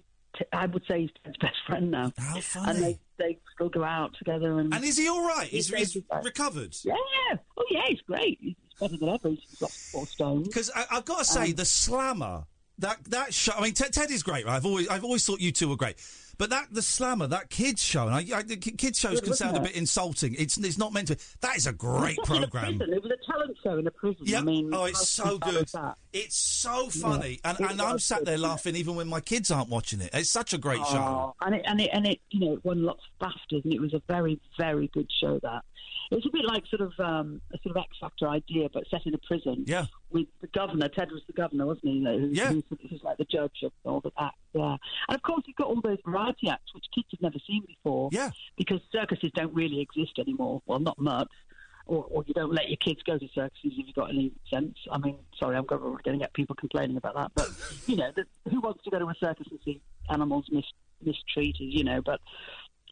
I would say he's Ted's best friend now.
How funny.
And they, they still go out together. And,
And is he all right?
He's
He's, he's
saved his life.
recovered?
Yeah. Oh, yeah, he's great. He's better than ever. He's lost four stones.
Because I've got to say,
Um,
the slammer that that show. I mean, Ted, Ted is great. Right? I've always I've always thought you two were great. But that the slammer, that kids show, and I, I, the kids shows
Good,
can sound a bit insulting. It's it's not meant to. That is a great
It was in a
program.
It was a talent show in a prison.
Yeah.
I mean,
oh, it's so good. It's so funny, and, and I'm sat there
it?
laughing even when my kids aren't watching it. It's such a great show.
Oh, and it and it and it you know it won lots of BAFTAs and it was a very very good show. That it was a bit like sort of um, a sort of X Factor idea, but set in a prison.
Yeah.
With the governor, Ted was the governor, wasn't he? Who,
Yeah.
Who's, who's like the judge of all the acts. Yeah. And of course, you've got all those variety acts which kids have never seen before.
Yeah.
Because circuses don't really exist anymore. Well, not much. Or, or you don't let your kids go to circuses if you've got any sense. I mean, sorry, I'm going to get people complaining about that, but you know, the, who wants to go to a circus and see animals mis, mistreated? You know, but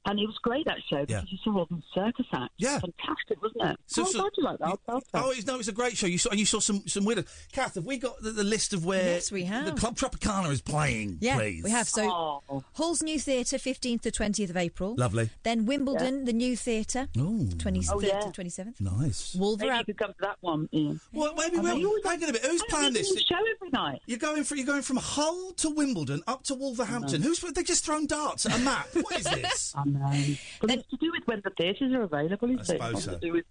and it was great that show because you saw all these circus acts.
Yeah.
fantastic, wasn't it?
So-
oh,
so-
glad you like that. I'll
Oh, it's, no, it's a great show. You saw, and you saw some some winners. Kath, have we got the, the list of where
Yes, we have.
the Club Tropicana is playing?
Yeah,
please.
we have. So oh. Hull's New Theatre, 15th to 20th of April.
Lovely.
Then Wimbledon, the New Theatre,
Ooh.
23rd
Oh, yeah.
to 27th.
Nice.
Maybe
Wolverhampton.
you could come to that one, Iain.
Well, maybe we'll.
you
Hang on a bit. Who's
I
planned this?
show every night.
You're going from you're going from Hull to Wimbledon up to Wolverhampton. Who's they just thrown darts at a map? what is this?
I know. But it's to do with when the theatres are available, isn't
I
it? It's
suppose
nothing
so.
to do with,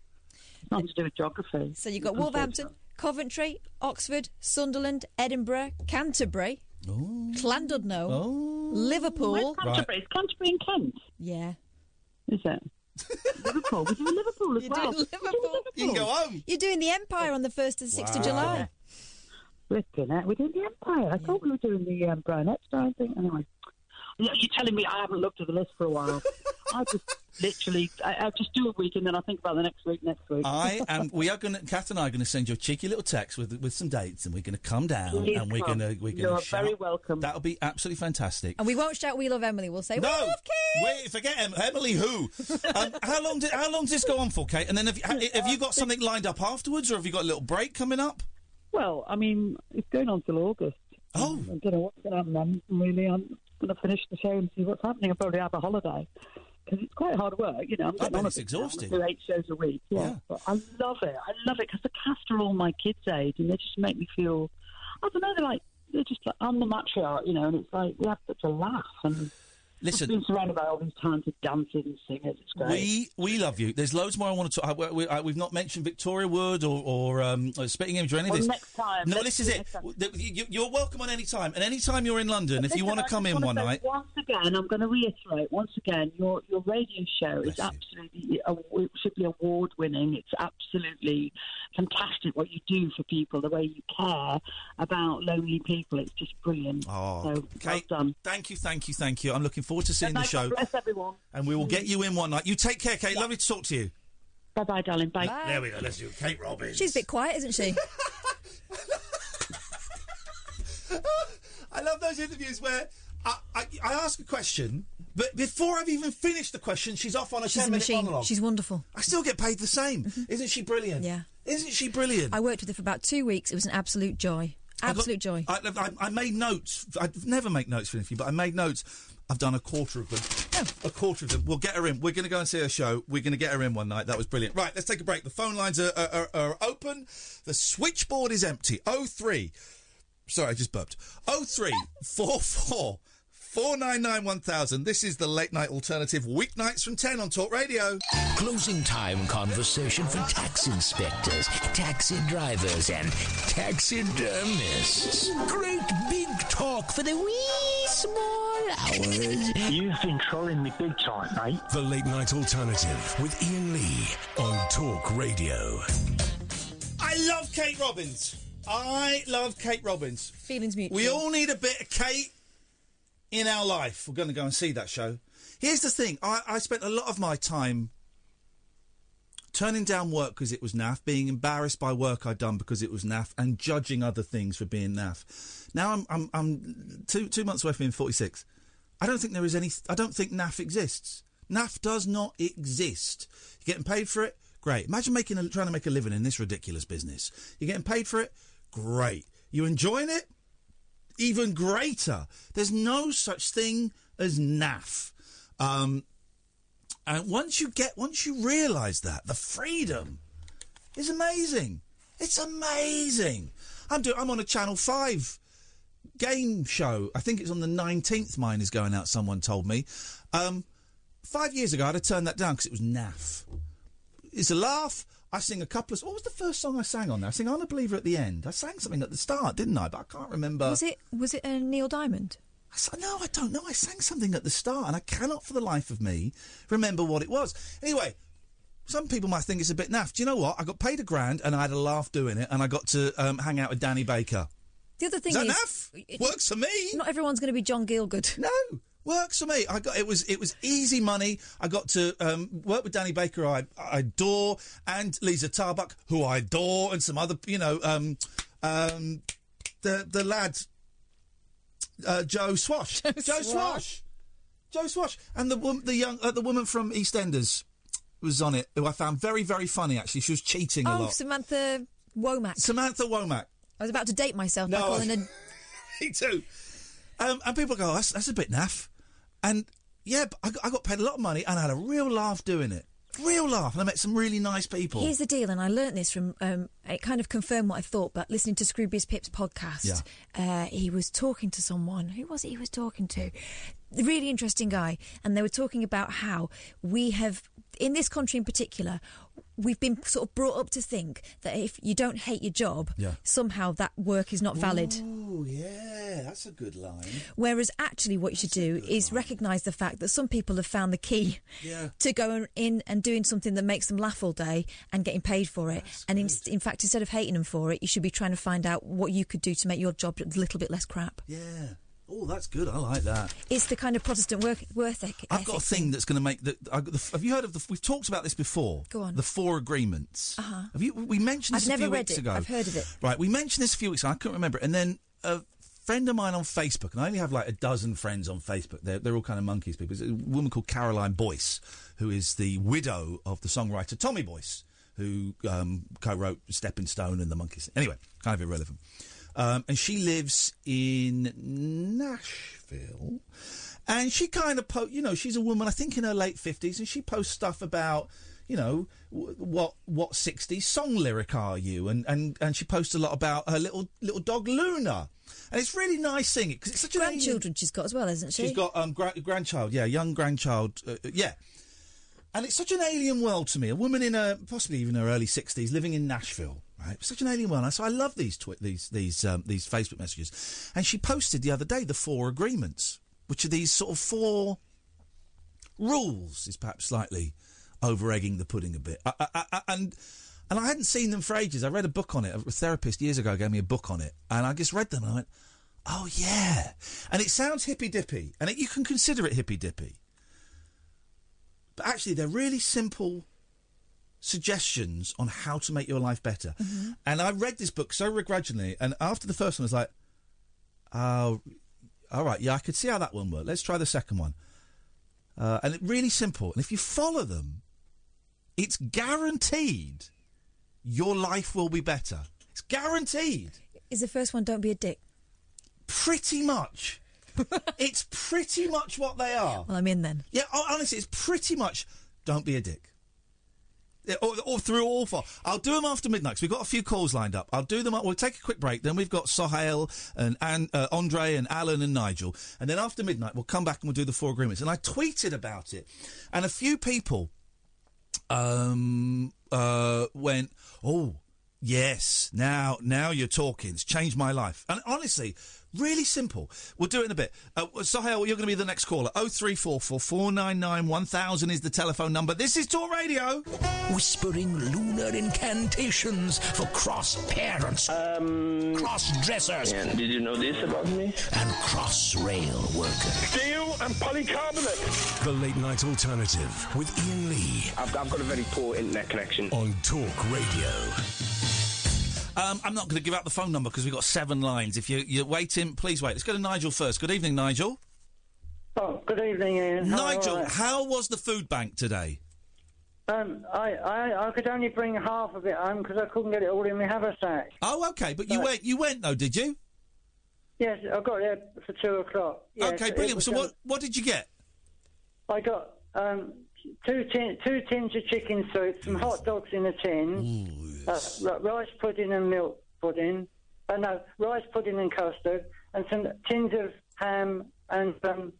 it's nothing to do with geography.
So you've got Wolverhampton, Coventry, Oxford, Sunderland, Edinburgh, Canterbury, Llandudno,
Oh.
Liverpool.
Where's Canterbury? Is Canterbury in Kent?
Yeah.
Is it? Liverpool. We're doing Liverpool as
You're
well.
doing Liverpool.
You can go home.
You're doing the Empire on the 1st and 6th of
Wow.
July.
Flipping it. We're doing the Empire. I thought we were doing the um, Brian Epstein thing. Anyway. Yeah, You're telling me I haven't looked at the list for a while. I just literally, I, I just do a week and then I think about the next week, next week.
I am. We are going to. Kath and I are going to send you a cheeky little text with with some dates, and we're going to come down
Please
and we're
come.
going to we're
You're
going to
very welcome.
That'll be absolutely fantastic.
And we won't shout We Love Emily. We'll say We
No,
Love Kate.
wait, forget em- Emily. Who? um, how long? Did, how long does this go on for, Kate? And then have you, ha- have you got something lined up afterwards, or have you got a little break coming up?
Well, I mean, it's going on till August.
Oh.
I don't know what's going to happen then. Really, I'm going to finish the show and see what's happening. I'll probably have a holiday because it's quite hard work. You know, I'm getting on
it's exhausting.
Do eight shows a week. Yeah,
Yeah.
but I love it. I love it because the cast are all my kids' age, and they just make me feel. I don't know. They're like they're just like I'm the matriarch, you know, and it's like we have such a laugh and.
Listen.
being surrounded by all these talented dancers and singers, it's great.
We we love you. There's loads more I want to talk. I, we, we've not mentioned Victoria Wood or, or um, or Spitting Image or any of this.
next time.
No, this is it. You're welcome on any time, and any time you're in London, if you want to come in one night.
Once again, I'm going to reiterate once again, your your radio show is absolutely uh, it should be award winning. It's absolutely fantastic what you do for people, the way you care about lonely people. It's just brilliant.
Oh,
so
Kate,
well done.
thank you, thank you, thank you. I'm looking forward to seeing
Good
the show,
bless everyone.
and we will get mm. you in one night. You take care, Kate. Lovely to talk to you.
Bye bye, darling. Bye.
There we go. Let's do Kate Robbins.
She's a bit quiet, isn't she?
I love those interviews where I, I, I ask a question, but before I've even finished the question, she's off on a
She's a
minute
machine.
monologue.
She's wonderful.
I still get paid the same. Mm-hmm. Isn't she brilliant?
Yeah.
Isn't she brilliant?
I worked with her for about two weeks. It was an absolute joy. Absolute joy.
I, I, I made notes. I never make notes for anything, but I made notes. I've done a quarter of them. Oh. a quarter of them. We'll get her in. We're going to go and see her show. We're going to get her in one night. That was brilliant. Right, let's take a break. The phone lines are, are, are, are open. The switchboard is empty. Oh three. Sorry, I just burped. Oh three four four. 499 1000. This is the late night alternative weeknights from 10 on Talk Radio.
Closing time conversation for tax inspectors, taxi drivers, and taxidermists. Great big talk for the wee small hours.
You've been trolling me big time, mate.
The late night alternative with Iain Lee on Talk Radio.
I love Kate Robbins. I love Kate Robbins.
Feelings mutual.
We all need a bit of Kate in our life. We're going to go and see that show. Here's the thing I, I spent a lot of my time turning down work because it was naff, being embarrassed by work I'd done because it was naff, and judging other things for being naff. Now I'm, I'm, I'm two, two months away from being 46. I don't think there is any. I don't think naff exists. Naff does not exist. You're getting paid for it? Great. Imagine making a, trying to make a living in this ridiculous business. You're getting paid for it? Great. You enjoying it? Even greater. There's no such thing as naff. Um, and once you get, once you realise that, the freedom is amazing. It's amazing. I'm doing. I'm on a Channel Five game show. I think it's on the 19th. Mine is going out. Someone told me. Um, five years ago, I'd have turned that down because it was naff. It's a laugh. I sing a couple of. What was the first song I sang on there? I sing "I'm a Believer" at the end. I sang something at the start, didn't I? But I can't remember.
was it was it a Neil Diamond?
I no, I don't know. I sang something at the start, and I cannot for the life of me remember what it was. Anyway, some people might think it's a bit naff. Do you know what? I got paid a grand, and I had a laugh doing it, and I got to um, hang out with Danny Baker.
The other thing
Is that
is,
naff? Works for me.
Not everyone's going to be John Gielgud.
No, works for me. I got it was it was easy money. I got to um, work with Danny Baker, I, I adore, and Liza Tarbuck, who I adore, and some other, you know, um, um, the the lad, uh, Joe Swash, Joe,
Swash.
Swash, Joe Swash, and the wom- the young uh, the woman from EastEnders was on it, who I found very very funny. Actually, she was cheating a
Oh,
lot.
Samantha Womack.
Samantha Womack.
I was about to date myself by
No,
calling her.
Me too. Um, and people go, oh, that's, that's a bit naff. And yeah, I, got, I got paid a lot of money and I had a real laugh doing it. Real laugh. And I met some really nice people.
Here's the deal, and I learnt this from. Um, it kind of confirmed what I thought, but listening to Scroobius Pip's podcast, uh, he was talking to someone. Who was it he was talking to? A really interesting guy, and they were talking about how we have, in this country in particular, we've been sort of brought up to think that if you don't hate your job,
Yeah.
somehow that work is not valid.
Oh, yeah, that's a good line.
Whereas actually, what you should do is recognise the fact that some people have found the key
Yeah.
to going in and doing something that makes them laugh all day and getting paid for it. and in, in fact, instead of hating them for it, you should be trying to find out what you could do to make your job a little bit less crap.
Yeah. Oh, that's good. I like that.
It's the kind of Protestant work, worth ethic.
I've got a thing that's going to make the, the. Have you heard of the? We've talked about this before.
Go on.
The four agreements.
Uh-huh.
Have you? We mentioned this
I've
a few weeks
it.
ago.
I've heard of it.
Right, we mentioned this a few weeks ago. I couldn't remember. And then a friend of mine on Facebook, and I only have like a dozen friends on Facebook. They're, they're all kind of Monkees people. It's a woman called Caroline Boyce, who is the widow of the songwriter Tommy Boyce, who um, co-wrote Stepping Stone and the Monkees. Anyway, kind of irrelevant. Um, and she lives in Nashville. And she kind of, po- you know, she's a woman, I think in her late fifties, and she posts stuff about, you know, w- what what '60s song lyric are you? And and and she posts a lot about her little little dog Luna, and it's really nice seeing it because it's such alien-
Grandchildren she's got as well, isn't she?
She's got um gra- grandchild, yeah, young grandchild, uh, uh, yeah. And it's such an alien world to me. A woman in her possibly even her early sixties, living in Nashville, right? Such an alien world. So I love these twi- these these um, these Facebook messages. And she posted the other day the four agreements, which are these sort of four rules. Is perhaps slightly over egging the pudding a bit. I, I, I, and and I hadn't seen them for ages. I read a book on it. A therapist years ago gave me a book on it, and I just read them and I went, "Oh yeah." And it sounds hippy dippy, and it, you can consider it hippy dippy, but actually they're really simple suggestions on how to make your life better. And I read this book so begrudgingly, and after the first one, I was like, "Oh, all right, yeah, I could see how that one worked. Let's try the second one." Uh, and it really simple. And if you follow them, it's guaranteed your life will be better. It's guaranteed.
Is the first one don't be a dick?
Pretty much. it's pretty much what they are.
Well, I'm in then.
Yeah, honestly, it's pretty much don't be a dick. Or, through all four. I'll do them after midnight 'cause we've got a few calls lined up. I'll do them. We'll take a quick break. Then we've got Sohail and, and uh, Andre and Alan and Nigel. And then after midnight, we'll come back and we'll do the four agreements. And I tweeted about it, and a few people um, uh, went, "Oh, yes, now now you're talking. It's changed my life." And honestly, really simple. We'll do it in a bit. Uh, Sohail, you're going to be the next caller. Oh three four four four nine nine one thousand is the telephone number. This is Talk Radio.
Whispering lunar incantations for cross parents, um, cross dressers,
Did you know this about me?
and cross rail workers.
Steel and polycarbonate.
The late night alternative with Iain Lee
I've, I've got a very poor internet connection.
on Talk Radio.
Um, I'm not going to give out the phone number because we've got seven lines. If you, you're waiting, please wait. Let's go to Nigel first. Good evening, Nigel.
Oh, good evening, Iain. How
Nigel,
you?
how was the food bank today?
Um, I, I, I could only bring half of it home because I couldn't get it all in my haversack.
Oh, okay, but you went. You went though, did you?
Yes, I got there for two o'clock. Yes,
okay, brilliant. So
um,
what what did you get?
I got um, two tin, two tins of chicken soup, some hot dogs in a tin, uh, rice pudding and milk pudding. Uh, no, rice pudding and custard, and some tins of ham and um,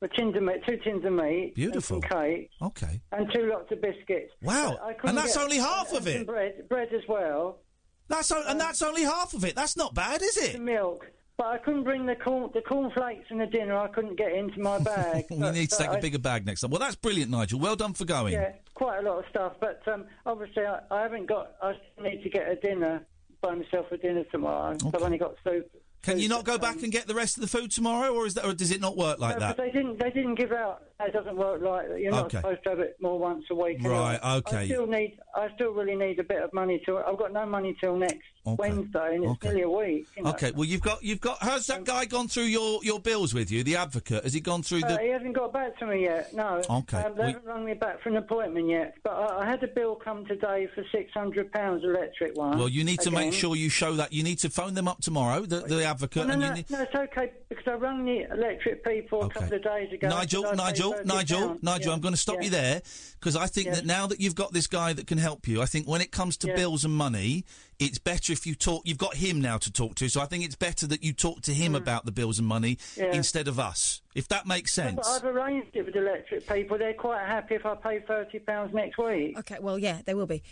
well, tins of meat, two tins of meat,
Beautiful.
and some cake,
Okay.
and two lots of biscuits.
Wow, and that's
get-
only half
and
of
some
it.
Bread, bread as well.
That's o- and that's only half of it. That's not bad, is it?
The milk. But I couldn't bring the corn, the cornflakes and the dinner. I couldn't get into my bag.
we
But-
need to take a
I-
bigger bag next time. Well, that's brilliant, Nigel. Well done for going.
Yeah, quite a lot of stuff. But um, obviously, I, I haven't got. I still need to get a dinner. Buy myself a dinner tomorrow. So I've only got soup.
Can you not go back and get the rest of the food tomorrow, or is that, or does it not work like
No,
that?
but they didn't. They didn't give out. It doesn't work like that. you're not
Okay.
supposed to have it more once a week.
Right,
anyway.
okay.
I still need. I still really need a bit of money to. I've got no money till next Wednesday, and it's
Okay.
nearly a week. You know.
Okay, well you've got you've got. Has that guy gone through your, your bills with you? The advocate has he gone through
Uh,
the?
he hasn't got back to me yet. No.
Okay,
Um, they
we-
haven't rung me back for an appointment yet. But I, I had a bill come today for six hundred pounds, electric one.
Well, you need to make sure you show that. You need to phone them up tomorrow, the, the advocate,
No,
and
no,
you
no,
need.
no, it's okay because I rang the electric people a couple of days ago.
Nigel,
and I paid
Nigel, Nigel, Nigel,
Yeah,
I'm going to stop
yeah.
you there because I think
Yeah.
that now that you've got this guy that can help you, I think when it comes to
Yeah.
bills and money, it's better if you talk. You've got him now to talk to, so I think it's better that you talk to him mm. about the bills and money.
Yeah.
instead of us, if that makes sense.
but I've arranged it with electric people. They're quite happy if I pay thirty pounds next week.
Okay, well, yeah, they will be.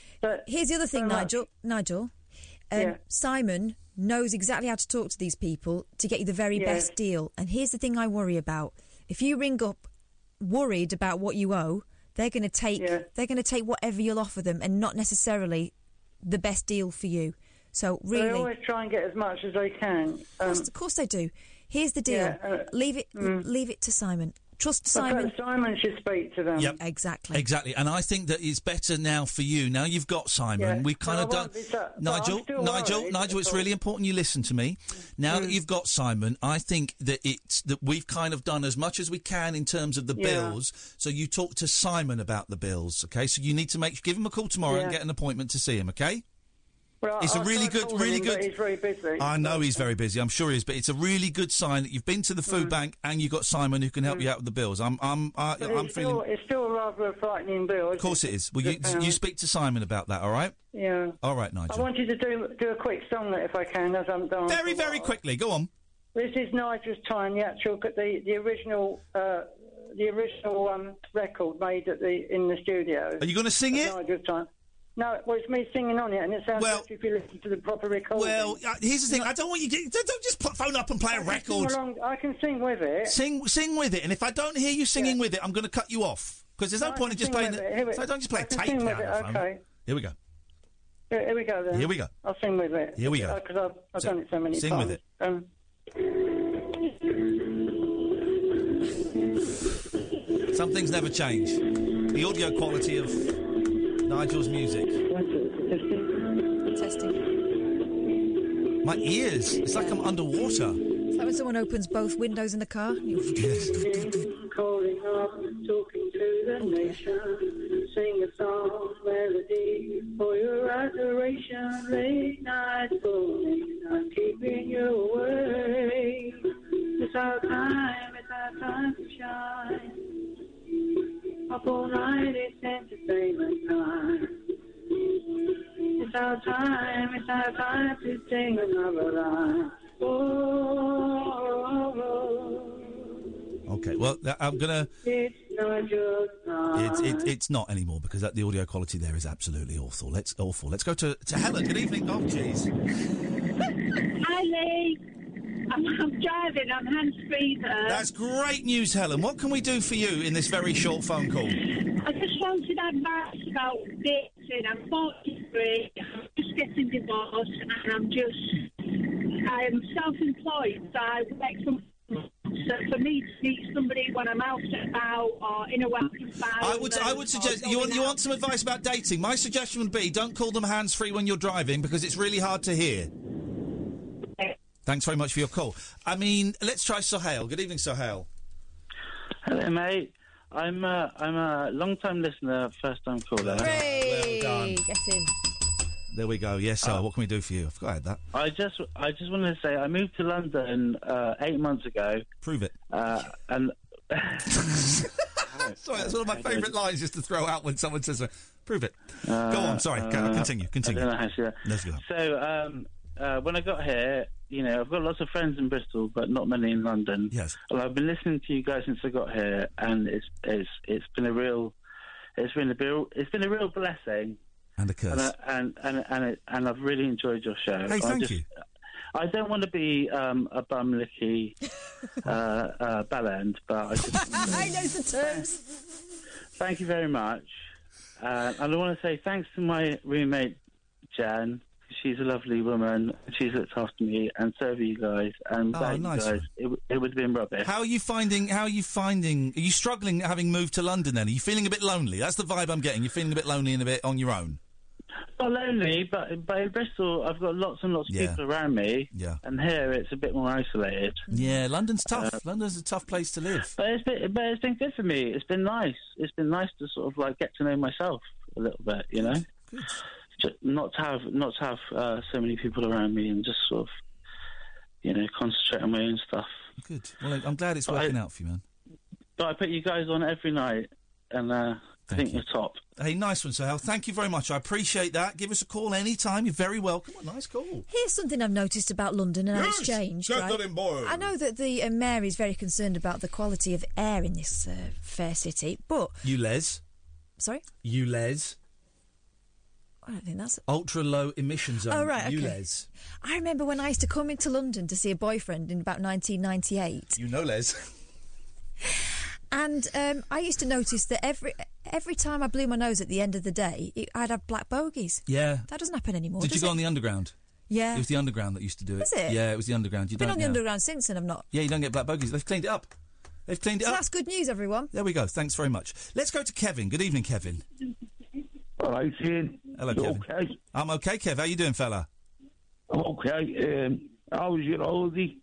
Here's the other thing,
Nigel. much.
Nigel. Um,
Yeah.
Simon knows exactly how to talk to these people to get you the very
Yeah.
best deal. And here's the thing I worry about: if you ring up worried about what you owe, they're going to take they're going to take whatever you'll offer them, and not necessarily the best deal for you. So really, They
always try and get as much as they can.
of, course, of course they do. Here's the deal:
Yeah, uh,
leave it, leave it to Simon. Trust
But
Simon.
Simon should speak to them.
Yep.
Exactly.
Exactly, and I think that it's better now for you. Now you've got Simon.
Yeah.
We've kind
Well,
of done.
won't be so- but I'm
Nigel, Nigel,
worried,
Nigel. It's really important you listen to me. Now
Mm.
that you've got Simon, I think that it's that we've kind of done as much as we can in terms of the
Yeah.
bills. So you talk to Simon about the bills, okay? So you need to make give him a call tomorrow and get an appointment to see him, okay?
Well,
it's a
I-
really good, really
him,
good.
He's very busy.
I know he's very busy. I'm sure he is, but it's a really good sign that you've been to the food bank and you've got Simon who can help you out with the bills. I'm, I'm, I,
But
I'm
it's,
feeling.
still, it's still rather a frightening bill.
Of course it is. Well, you, you speak to Simon about that, all right?
Yeah.
All right, Nigel.
I
Nigel.
wanted to do do a quick song if I can, as I'm done.
Very, very quickly. Go on.
This is Nigel's time, the actual, the the original, uh, the original um, record made at the in the studio.
Are you gonna sing it?
Nigel's time. No, well, it's me singing on it, and it sounds
Well-
if you listen to the proper recording.
Well, uh, here's the thing. I don't want you. To, don't don't just put, phone up and play a
I sing
record.
along- I can sing with it.
Sing, sing with it. And if I don't hear you singing with it, I'm going to cut you off because there's no
No,
point in just playing. The.
Here we-
so don't just play
I
a tape
sing
down
with
the
it,
phone.
okay.
Here we go.
Here, here we go then.
Here we go.
I'll sing with it.
Here we go.
Because I've, I've
Sing-
done it so many
sing
times.
with it.
Um,
Some things never change. The audio quality of Nigel's music.
Testing.
My ears. It's like I'm underwater.
Is that when someone opens both windows in the car?
calling up, talking to the nation, sing a song, melody for your adoration, late night calling, I'm keeping you away. It's our time, it's our time to shine. Up all night, it's entertainment time. It's our time, it's our time to sing another line. Oh,
Okay. Well, I'm gonna.
it's not your time.
It's it, it's not anymore because that, the audio quality there is absolutely awful. Let's awful. Let's go to to Helen. Good evening. Oh, jeez.
Hi, Lee. I'm, I'm driving. I'm hands free.
That's great news, Helen. What can we do for you in this very short phone call?
I just wanted advice about dating. I'm 43. I'm just getting divorced, and I'm just I'm self-employed. So I work from. So for me to meet somebody when I'm out and about or in a welcome
I would I would suggest you want you want some advice about dating. My suggestion would be don't call them hands free when you're driving because it's really hard to hear. Thanks very much for your call. I mean, let's try Sohail. Good evening, Sohail.
Hello, mate. I'm uh, I'm a long time listener, first time caller.
Hooray!
done.
Get in.
There we go. Yes, sir. what can we do for you? I forgot I had that.
I just I just wanted to say I moved to London uh, eight months ago.
Prove it.
Uh, and
Sorry, that's one of my favourite lines just to throw out when someone says, uh, "Prove it." Go on. Sorry.
uh,
continue. Continue.
I don't know how to do that.
Let's go.
So um, uh, when I got here, you know, I've got lots of friends in Bristol, but not many in London.
Yes.
Well, I've been listening to you guys since I got here, and it's it's it's been a real it's been a real it's been a real blessing.
And a curse.
And I, and and and, it, and I've really enjoyed your show.
Hey,
I
thank
just-
you.
I don't want to be um, a bum licky uh, uh, bell end, but I just
I know the terms.
Thank you very much. Uh, and I want to say thanks to my roommate, Jan. She's a lovely woman. She's looked after me, and so have you guys. And
Oh,
without
nice
you guys, it, it would have been rubbish.
How are you finding? How are you finding? Are you struggling having moved to London? Then are you feeling a bit lonely? That's the vibe I'm getting. You're feeling a bit lonely and a bit on your own.
Not lonely, but, but in Bristol, I've got lots and lots of
Yeah.
people around me.
Yeah.
And here, it's a bit more isolated.
Yeah, London's uh, tough. London's a tough place to live.
But it's been, but it's been good for me. It's been nice. It's been nice to sort of like get to know myself a little bit, you know.
Good.
Just not to have not to have uh, so many people around me and just sort of, you know, concentrate on my own stuff.
Good. Well, I'm glad it's
But I-
working out for you, man.
But I put you guys on every night, and uh, I think you're top.
Hey, nice one, Sohail. Thank you very much. I appreciate that. Give us a call anytime. You're very welcome. What a nice call.
Here's something I've noticed about London and how
Yes,
it's changed.
Catherine
right?
Boyle.
I know that the uh, mayor is very concerned about the quality of air in this uh, fair city, but
ULEZ.
sorry,
ULEZ.
I don't think that's.
Ultra low emission zone.
Oh, right,
You
okay.
les.
I remember when I used to come into London to see a boyfriend in about 1998,
You know les.
and um, I used to notice that every every time I blew my nose at the end of the day, it, I'd have black bogies.
Yeah.
That doesn't happen anymore.
Did you go
it?
on the underground?
Yeah.
It was the underground that used to do it.
Was it?
Yeah, it was the underground. You
I've been on the
now.
underground since, and I'm not.
Yeah, you don't get black bogies. They've cleaned it up. They've cleaned it
So
up.
that's good news, everyone.
There we go. Thanks very much. Let's go to Kevin. Good evening, Kevin.
All right, Iain.
Hello,
You
Kevin.
okay?
I'm okay, Kev. How you doing, fella?
I'm okay. Um, how was your holiday?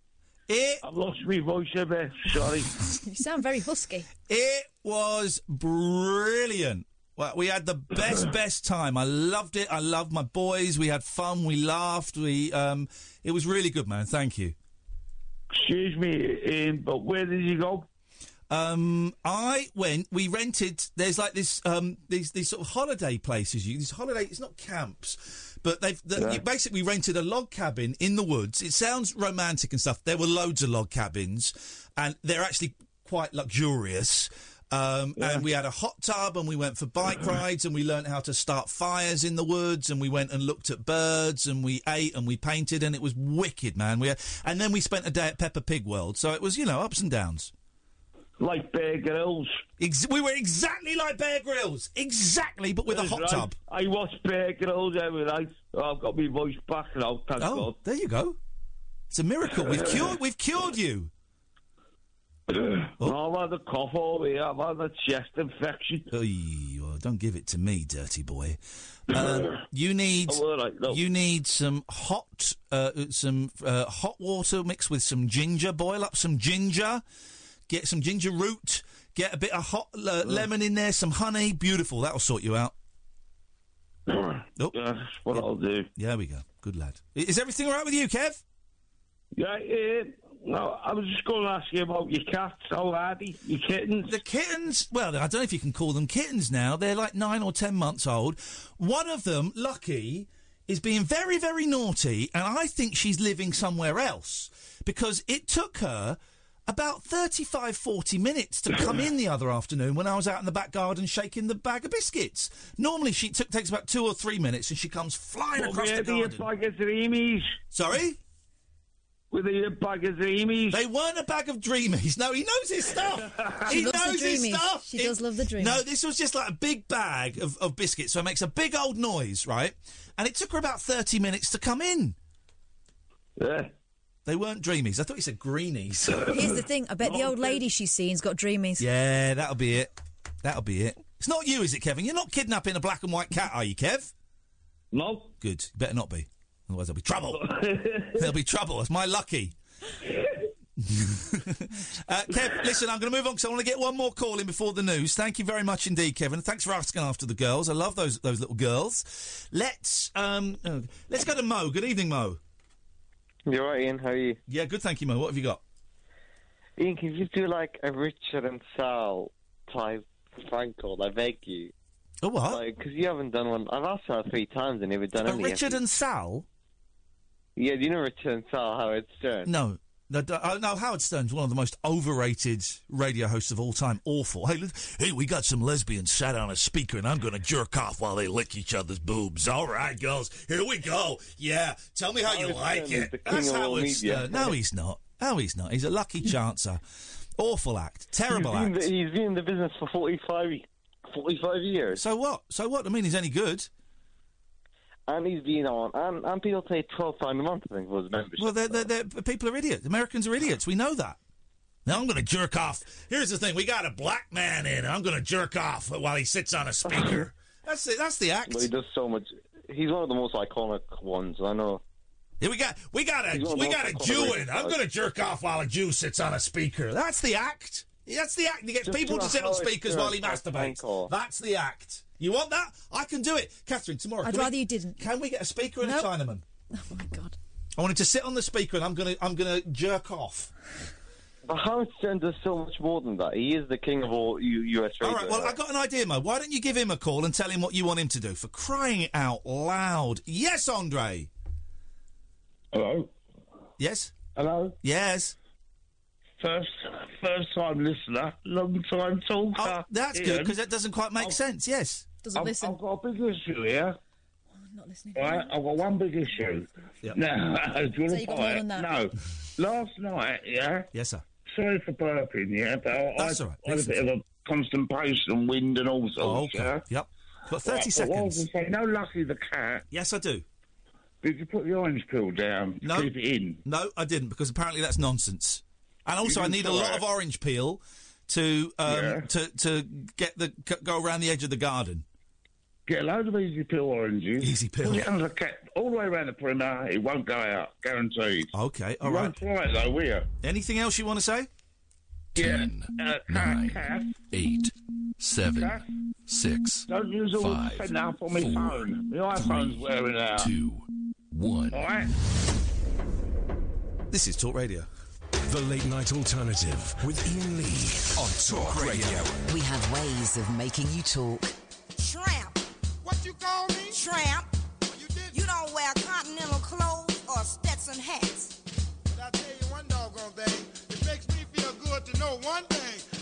It...
I've lost my voice a bit. Sorry.
You sound very husky.
It was brilliant. Well, we had the best, best time. I loved it. I loved my boys. We had fun. We laughed. We, um, it was really good, man. Thank you.
Excuse me, Iain, but where did you go?
Um, I went. We rented. There's like this. Um, these these sort of holiday places. You these holiday. It's not camps, but they've the,
Yeah.
you basically rented a log cabin in the woods. It sounds romantic and stuff. There were loads of log cabins, and they're actually quite luxurious. Um, And we had a hot tub, and we went for bike rides, and we learned how to start fires in the woods, and we went and looked at birds, and we ate, and we painted, and it was wicked, man. We had, and then we spent a day at Peppa Pig World, so it was you know ups and downs.
Like Bear Grylls.
Ex- we were exactly like Bear Grylls, exactly, but with a hot
right.
tub.
I watch Bear Grylls every night. Oh, I've got my voice back now, thank
Oh,
God.
there you go. It's a miracle. We've cured. We've cured you.
I've had a cough over here. I've had a chest infection.
Oy, well, don't give it to me, dirty boy. Um, you need
Oh, all right, no.
you need some hot uh, some uh, hot water mixed with some ginger. Boil up some ginger. Get some ginger root. Get a bit of hot uh, lemon in there. Some honey. Beautiful. That'll sort you out.
Yeah, that's what I'll do.
Yeah, there we go. Good lad. I- Is everything all right with you, Kev?
Yeah, uh, no, I was just going to ask you about your cats. How are they? Your kittens?
The kittens, well, I don't know if you can call them kittens now. They're like nine or ten months old. One of them, Lucky, is being very, very naughty, and I think she's living somewhere else because it took her about 35, 40 minutes to come in the other afternoon when I was out in the back garden shaking the bag of biscuits. Normally, she took takes about two or three minutes, and she comes flying
Well,
across
where
the
do you
garden.
bag of dreamies?
Sorry?
Were they a bag of dreamies?
They weren't a bag of dreamies. No, he knows his stuff.
She
he
loves the
knows his
dreamies.
stuff.
She does love the dreamies.
No, this was just like a big bag of, of biscuits, so it makes a big old noise, right? And it took her about 30 minutes to come in.
Yeah.
They weren't dreamies. I thought you said greenies.
Here's the thing. I bet the old lady she's seen's got dreamies.
yeah, that'll be it. That'll be it. It's not you, is it, Kevin? You're not kidnapping a black and white cat, are you, Kev?
No.
Good. You better not be. Otherwise, there'll be trouble. there'll be trouble. It's my lucky. uh, Kev, listen, I'm going to move on because I want to get one more call in before the news. Thank you very much indeed, Kevin. Thanks for asking after the girls. I love those those little girls. Let's um, oh, let's go to Mo. Good evening, Mo.
You're right, Iain. How are you?
Yeah, good. Thank you, Mo. What have you got?
Iain, can you do like a Richard and Sal type prank call? I beg you.
Oh, what?
Because you haven't done one. I've asked her three times and you haven't done
Uh,
any.
Richard and Sal?
Yeah, do you know Richard and Sal, Howard Stern?
No. No, d- oh, no, Howard Stern's one of the most overrated radio hosts of all time. Awful. Hey, hey, we got some lesbians sat on a speaker, and I'm going to jerk off while they lick each other's boobs. All right, girls, here we go. Yeah, tell me how you like
Stern
it. That's Howard. Stern. No, he's not. No, he's not. He's a lucky chancer. Awful act. Terrible
he's
act.
the- he's been in the business for 45, 45 years.
So what? So what? I mean, he's any good.
And he's been on. And, and people pay £12 a month, I think, was membership.
Well, they're, they're, they're, people are idiots. Americans are idiots. We know that. Now I'm going to jerk off. Here's the thing: we got a black man in. and I'm going to jerk off while he sits on a speaker. That's it. That's the act.
But he does so much. He's one of the most iconic ones, I know.
Yeah, we got we got a
He's one of
we got a Jew in. I'm going to jerk off while a Jew sits on a speaker. That's the act. That's the act. He gets
Just
people to sit on speakers while he masturbates. That's the act. You want that? I can do it, Catherine. Tomorrow.
I'd
can we-
rather you didn't.
Can we get a speaker and
Nope.
a Chinaman?
Oh my god.
I wanted to sit on the speaker and I'm gonna I'm gonna jerk off.
But Howard Stern does so much more than that. He is the king of all U- US radio.
All right, well, I got an idea, Mo. Why don't you give him a call and tell him what you want him to do? For crying out loud. Yes, Andre.
Hello.
Yes.
Hello.
Yes.
First, first time listener, long time talker.
Oh, that's good because that doesn't quite make sense. Yes.
Doesn't
I've,
listen.
I've got a big issue here.
Not listening.
Right, I've got one big issue. Now, do you
So
want
you
to
got more than that?
No. Last night, yeah.
Yes, sir.
Sorry for burping, yeah, but I,
That's
I,
all right.
I had a bit of a constipation, wind, and all sorts.
Oh, okay.
Yeah.
Yep. Got 30
Right, but what I was
seconds.
gonna say, no, Lucky the cat.
Yes, I do.
Did you put the orange peel down?
No.
Keep it in.
No, I didn't because apparently that's nonsense. And also, I need a lot
it?
of orange peel to um,
Yeah.
to to get the go around the edge of the garden.
Get a load of easy peel oranges.
Easy peel.
Put it under the cat all the way around the perimeter. It won't go out, guaranteed.
Okay, all
you
right.
won't try it though, will you?
Anything else you want to say?
Yeah. Uh, cat, cat.
Eight, seven,
Okay.
six,
Don't use all
five,
the now for my phone. My iPhone's wearing out.
two, one.
All right.
This is Talk Radio.
The Late Night Alternative with Iain Lee on Talk Radio.
We have ways of making you talk.
Tramp. What you call me? Tramp. You, don't wear continental clothes or Stetson hats.
But I tell you one doggone thing. It makes me feel good to know one thing.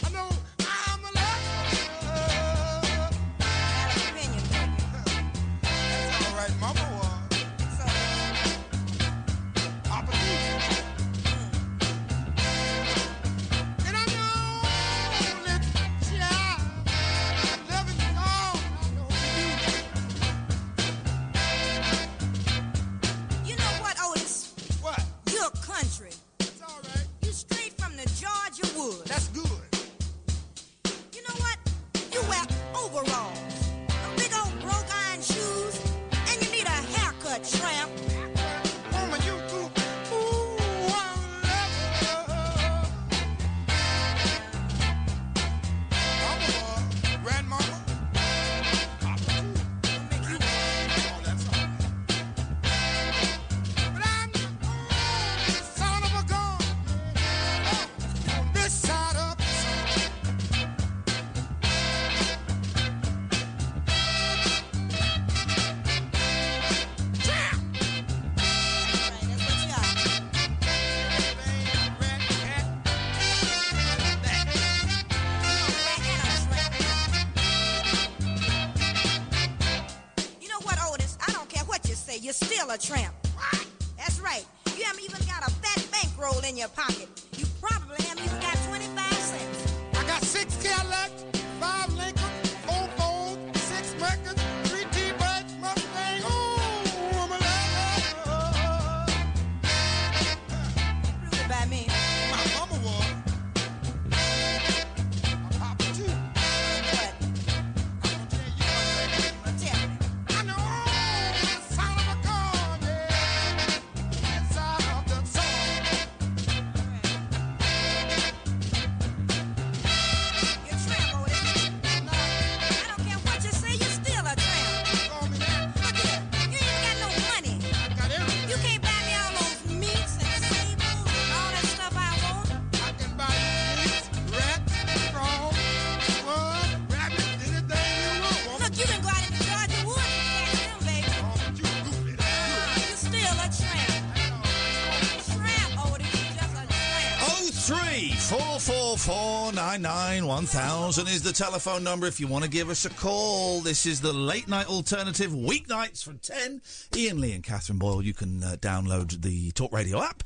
999 1000 is the telephone number if you want to give us a call. This is the late night alternative, weeknights from 10. Iain Lee and Catherine Boyle. You can uh, download the Talk Radio app.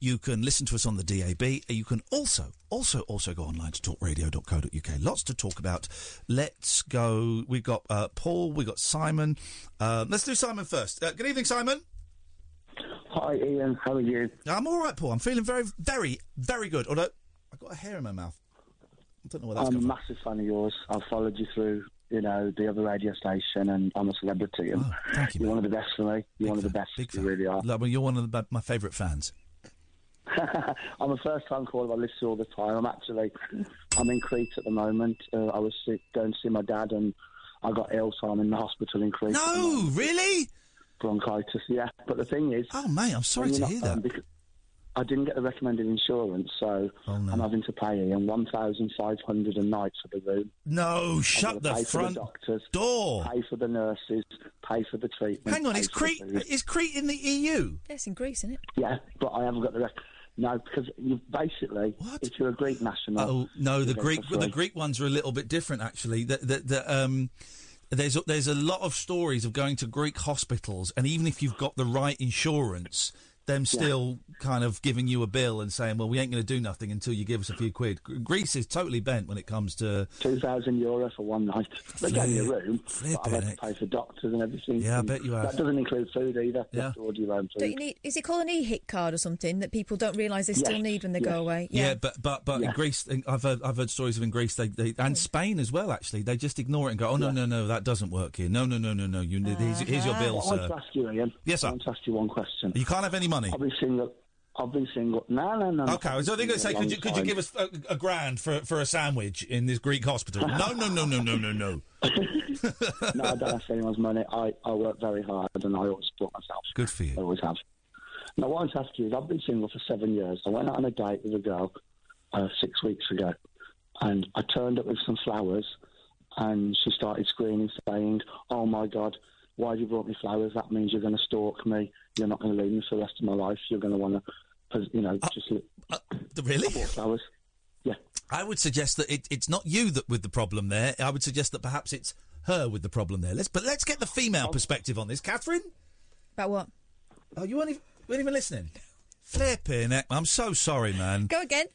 You can listen to us on the DAB. You can also, also, also go online to talkradio.co.uk. Lots to talk about. Let's go. We've got uh, Paul. We've got Simon. Uh, let's do Simon first. Uh, good evening, Simon.
Hi, Iain. How are you?
I'm all right, Paul. I'm feeling very, very, very good. Although I've got a hair in my mouth. I don't know what that's
I'm a massive fan of yours. I've followed you through, you know, the other radio station, and I'm a celebrity. And
Oh, thank you,
You're one of the best for me. You're one of the best. you really are.
Like, well, you're one of the, my favourite fans.
I'm a first-time caller. I listen all the time. I'm actually, I'm in Crete at the moment. Uh, I was sick, going to see my dad, and I got ill, so I'm in the hospital in Crete.
No, really?
Bronchitis, yeah. But the thing is,
oh mate, I'm sorry to hear that.
because I didn't get the recommended insurance, so
Oh,
I'm having to pay Iain one thousand five hundred a night for the room.
No,
I've
shut the
pay for
front
the doctors,
door.
Pay for the nurses, pay for the treatment.
Hang on,
pay
is Crete-
is Crete in the EU?
Yes, in Greece, isn't it?
Yeah, but I haven't got the rec- no because you basically, if you're a Greek national,
Oh no, the Greek the. Greek ones are a little bit different actually. The, the, the, um, there's a- there's a lot of stories of going to Greek hospitals, and even if you've got the right insurance, them still kind of giving you a bill and saying, "Well, we ain't going to do nothing until you give us a few quid." Greece is totally bent when it comes to
two thousand euro for one night. They gave me a room, but I've had to pay for doctors and everything.
Yeah, I bet you have.
That doesn't include food either. You
Yeah.
have to order your own
Don't
food.
you need? Is it called an EHIC card or something that people don't realise they still
Yes,
need when they
yes.
go away?
Yeah, but but but in Greece, I've heard I've heard stories of in Greece, they, they and Spain as well. Actually, they just ignore it and go, "Oh no, no, no, that doesn't work here. No, no, no, no, no. You need here's, here's your uh, bill, sir.
I want to ask you, Iain.
Yes, sir.
I want to ask you one question.
You can't have any money.
I've been single. I've been single. No, no, no.
Okay, so they're going to say, could you, could you give us a, a grand for, for a sandwich in this Greek hospital? No, no, no, no, no, no, no.
no, I don't ask anyone's money. I, I work very hard and I always support myself.
Good for you.
I always have. Now, what I want to ask you is I've been single for seven years. I went out on a date with a girl uh, six weeks ago and I turned up with some flowers and she started screaming, saying, Oh my God, why have you brought me flowers? That means you're going to stalk me. You're not going to leave me for the rest of my life. You're going to want to, you know, uh, just.
Uh, really?
flowers. Yeah.
I would suggest that it, it's not you that with the problem there. I would suggest that perhaps it's her with the problem there. Let's but let's get the female oh. perspective on this. Catherine,
About what?
oh, you weren't even, weren't even listening. Flipping heck, I'm so sorry, man.
Go again.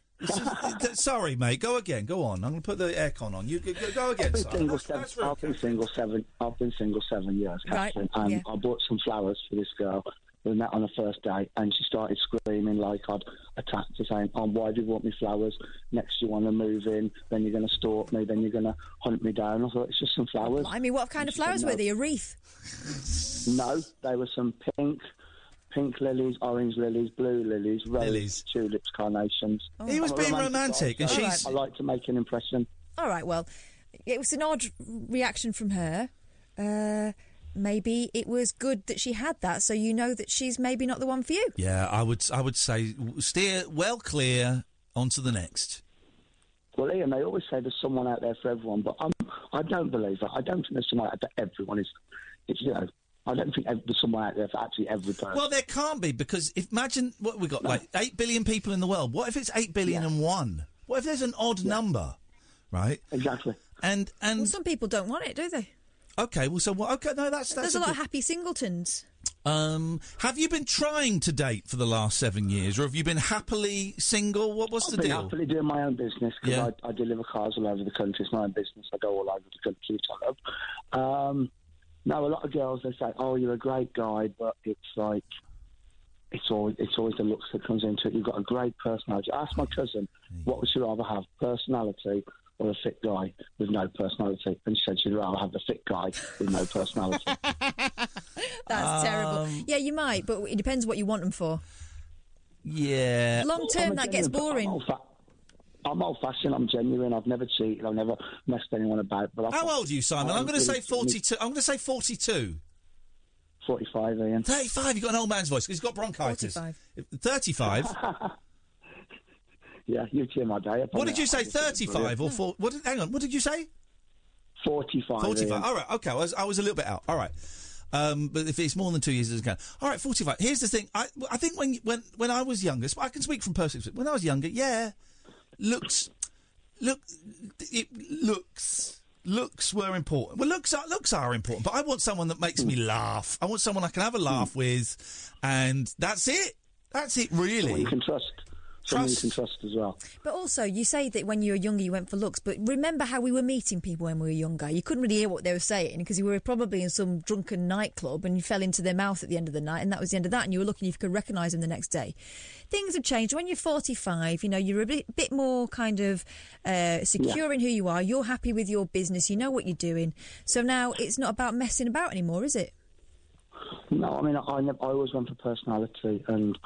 Sorry, mate. Go again. Go on. I'm going to put the aircon on. You go, go- go again.
I've been, single
That's-
seven,
that's.
I've been single seven. I've been single seven years,
Right,
and
yeah.
I bought some flowers for this girl. We met on the first date, and she started screaming like I'd attacked her, saying, "Oh, why do you want me flowers? Next, you want to move in, then you're going to stalk me, then you're going to hunt me down." I thought it's just some flowers.
I mean, what kind of flowers were they? A wreath?
No, they were some pink, pink lilies, orange lilies, blue lilies, roses, tulips, carnations.
He was
I'm
being
romantic
romantic, and
so
she's-
I like to make an impression.
All right, well, it was an odd reaction from her. Uh, maybe it was good that she had that, so you know that she's maybe not the one for you.
Yeah, I would. I would say steer well clear onto the next.
Well, Iain, they always say there's someone out there for everyone, but I'm, I don't believe that. I don't think there's someone out there for everyone. Is it's you know, I don't think there's someone out there for actually every person.
Well, there can't be because if, imagine what we got like eight billion people in the world. What if it's eight billion and one? What if there's an odd number, right?
Exactly.
And and
Well, some people don't want it, do they?
okay, well, so what? Okay, no, that's that's
There's a lot
good-
of happy singletons.
Um, have you been trying to date for the last seven years, or have you been happily single? What what's
I've
the
been
deal?
happily doing my own business because
Yeah.
I, I deliver cars all over the country. It's my own business. I go all over the country, which I love. Um, now, a lot of girls they say, "Oh, you're a great guy," but it's like it's always it's always the looks that comes into it. You've got a great personality. I asked my cousin, "What would she rather have, personality or a fit guy with no personality?" And she said she'd rather have the fit guy with no personality.
That's terrible.
Um,
Yeah, you might, but it depends what you want them for.
Yeah.
Long term,
I'm
that gets
genuine-
boring.
I'm old-fa- I'm old fashioned. I'm genuine. I've never cheated. I've never messed anyone about. But I
How old are you, Simon? I'm going to say forty-two. I'm going to say forty-two.
45, Iain.
35. You've got an old man's voice. 'cause He's got bronchitis.
45.
35.
Yeah, you've cheered my day up.
What did you say?
I just think it's
35 or four? What? Did, hang on. What did you say?
45.
45.
Iain.
All right. Okay. I was, I was a little bit out. All right. Um, but if it's more than two years, it's going. All right. 45. Here's the thing. I, I think when, when, when I was younger, I can speak from personal experience. When I was younger, yeah, looks, look, it looks. Looks were important. Well, looks are looks are important, but I want someone that makes me laugh. I want someone I can have a laugh hmm. with, and that's it. That's it, really.
Someone you can trust. Someone you can trust as well.
But also, you say that when you were younger, you went for looks. But remember how we were meeting people when we were younger. You couldn't really hear what they were saying because you were probably in some drunken nightclub and you fell into their mouth at the end of the night, and that was the end of that. And you were looking if you could recognise them the next day. Things have changed. When you're 45, you know you're a bit, bit more kind of uh, secure in who you are. You're happy with your business. You know what you're doing. So now it's not about messing about anymore, is it?
No, I mean, I, I, never, I always went for personality, and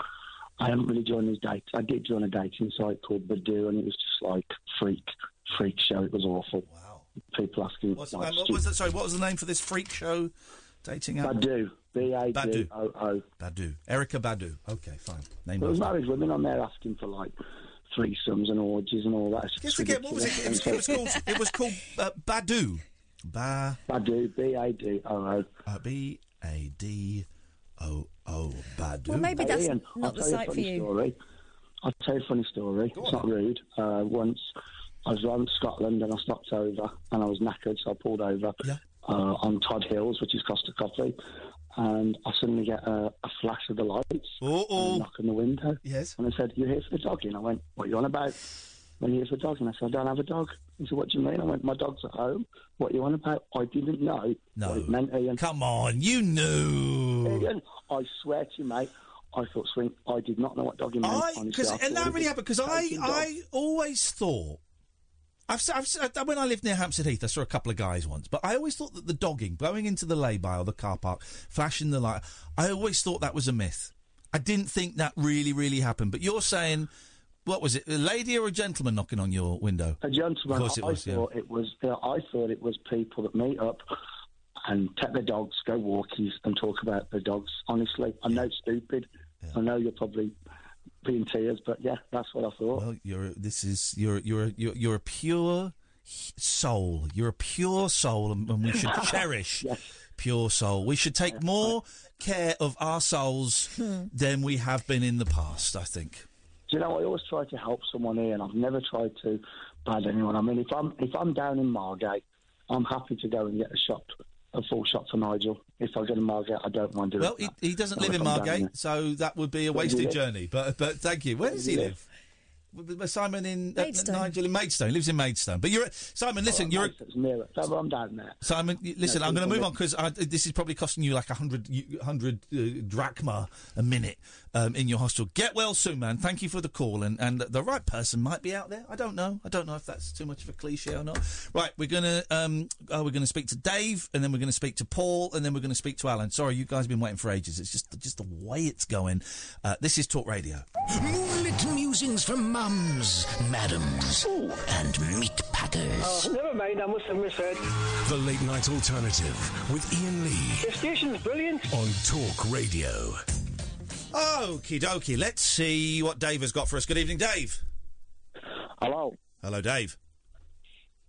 I haven't really joined these dates. I did join a dating site called Badoo, and it was just like freak, freak show. It was awful. Wow. People asking.
What's,
like,
um, what was that? Sorry, what was the name for this freak show dating app?
Badoo. B A D
Badoo.
O O.
Badoo. Erykah Badu. Okay, fine. Name
There was
those.
married women on there asking for like threesomes and orgies and all that. It's
Guess
just
again, what was it? It was, it was called. It was called uh, Badoo. Ba.
Badoo. B A D O O.
Uh, B A D O O. Badoo.
Well, maybe that's
Iain,
not the
tell you a
site for you.
Story. I'll tell you a funny story. it's not rude. Uh, once I was around Scotland and I stopped over and I was knackered, so I pulled over uh, on Todhills, which is Costa Coffee, and I suddenly get a, a flash of the lights and a knock on the window.
Yes.
And I said, "You here for the dog?" And I went, "What are you on about?" When you here for the dog, and I said, "I don't have a dog." He said, "What do you mean?" I went, "My dog's at home." What are you on about? I didn't know
No.
what it meant, Iain.
Come on, you knew.
Iain, I swear to you, mate. I thought swing. I did not know what dog meant.
I
honestly. I
and that really happened because I
dog.
I always thought. I've, I've, when I lived near Hampstead Heath, I saw a couple of guys once, but I always thought that the dogging, going into the lay-by or the car park, flashing the light, I always thought that was a myth. I didn't think that really, really happened. But you're saying, what was it, a lady or a gentleman knocking on your window?
A gentleman.
Of course it
I
was, yeah.
thought it was. uh, I thought it was people that meet up and take their dogs, go walkies, and talk about their dogs. Honestly, I know it's stupid. I know you're probably being tears, but yeah, that's what I thought.
Well, you're this is you're you're you're, you're a pure soul. You're a pure soul, and, and we should cherish pure soul. We should take more care of our souls than we have been in the past. I think.
Do you know? I always try to help someone here, and I've never tried to bad anyone. I mean, if I'm if I'm down in Margate, I'm happy to go and get a shot, a full shot for Nigel. If I go to Margate, I don't mind doing
Well, he,
that.
he doesn't
Or
live in Margate, so that would be a
he
wasted journey. But but thank you. Where does he live? W- w- Simon in uh,
Maidstone.
Nigel in Maidstone. Lives in Maidstone. But you're Simon. Listen, you're.
It's near it. So I'm down there.
Simon, listen,
No,
I'm going to move on because this is probably costing you like a hundred, hundred uh, drachma a minute um, in your hostel. Get well soon, man. Thank you for the call, and and the right person might be out there. I don't know. I don't know if that's too much of a cliche or not. Right, we're gonna um, oh, we're gonna speak to Dave, and then we're gonna speak to Paul, and then we're gonna speak to Alan. Sorry, you guys have been waiting for ages. It's just just the way it's going. Uh, this is Talk Radio.
Moonlit musings from mums, madams, and meat packers.
Oh, never mind, I must have misheard.
The Late Night Alternative with Iain Lee
The station's brilliant.
on Talk Radio.
Okie dokie. Let's see what Dave has got for us. Good evening, Dave.
Hello.
Hello, Dave.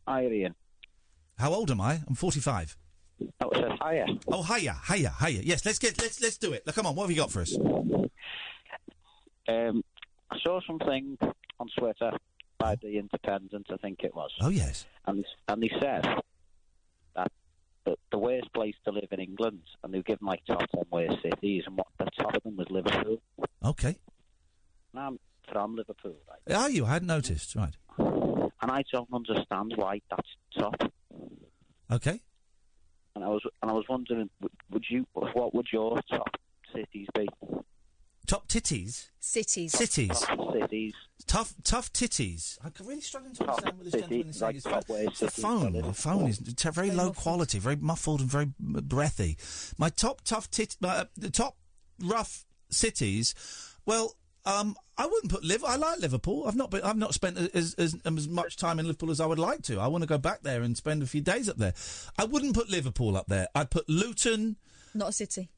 Hi, Iain.
How old am I? I'm 45.
Oh, it says hiya.
Oh, hiya, hiya, hiya. Yes, let's get let's let's do it. Now, come on, what have you got for us?
Um, I saw something on Twitter by the Independent, I think it was.
Oh yes.
And and they said that the, the worst place to live in England, and they were given like top ten worst cities, and what the top of them was Liverpool.
Okay.
And I'm from Liverpool, right?
Are you? I hadn't noticed. Right.
And I don't understand why that's top.
Okay.
And I was and I was wondering, would you what would your top cities be?
Top titties.
Cities.
Cities.
Top cities.
Tough, tough titties. I'm really struggling to understand what this gentleman is saying.
like
phone, it's the phone. The phone is t- very low quality, very muffled and very breathy. My top tough tit, uh, the top rough cities. Well, um, I wouldn't put Liv. I like Liverpool. I've not been. I've not spent as, as as much time in Liverpool as I would like to. I want to go back there and spend a few days up there. I wouldn't put Liverpool up there. I'd put Luton.
Not a city.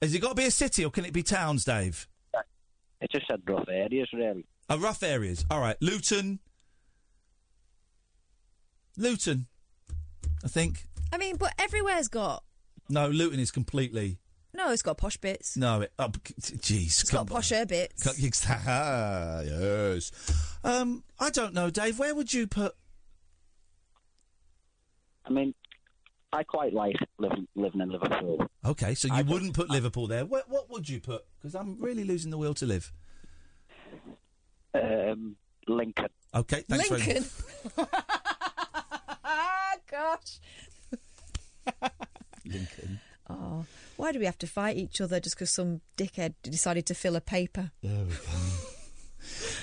Has it got to be a city or can it be towns, Dave?
It just said rough areas, really.
Uh, rough areas. All right, Luton. Luton, I think.
I mean, but everywhere's got.
No, Luton is completely.
No, it's got posh bits.
No, it. Oh, jeez,
It's got posher bits.
Ah, yes. Um, I don't know, Dave. Where would you put?
I mean, I quite like living living in Liverpool.
Okay, so you wouldn't put Liverpool there. What, what would you put? Because I'm really losing the will to live.
Um, Lincoln.
Okay, thanks very
Lincoln. Gosh.
Lincoln.
Oh, why do we have to fight each other just because some dickhead decided to fill a paper?
There we go.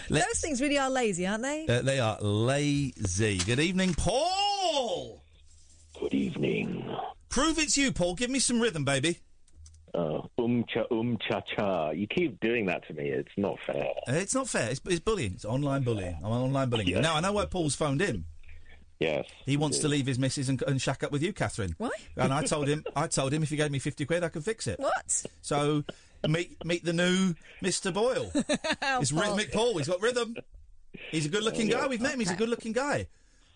Those things really are lazy, aren't they?
Uh, they are lazy. Good evening, Paul.
Good evening.
Prove it's you, Paul. Give me some rhythm, baby.
Uh, um cha um cha cha. You keep doing that to me. It's not fair.
Uh, It's not fair. It's, it's bullying. It's online bullying. I'm online bullying. you. Now I know why Paul's phoned in.
Yes.
He wants to leave his missus and, and shack up with you, Catherine.
Why?
And I told him, I told him if he gave me fifty quid, I could fix it.
What?
So meet meet the new Mister Boyle. it's
Paul.
rhythmic Paul. He's got rhythm. He's a good-looking
Oh,
guy. We've met him. He's a good-looking guy.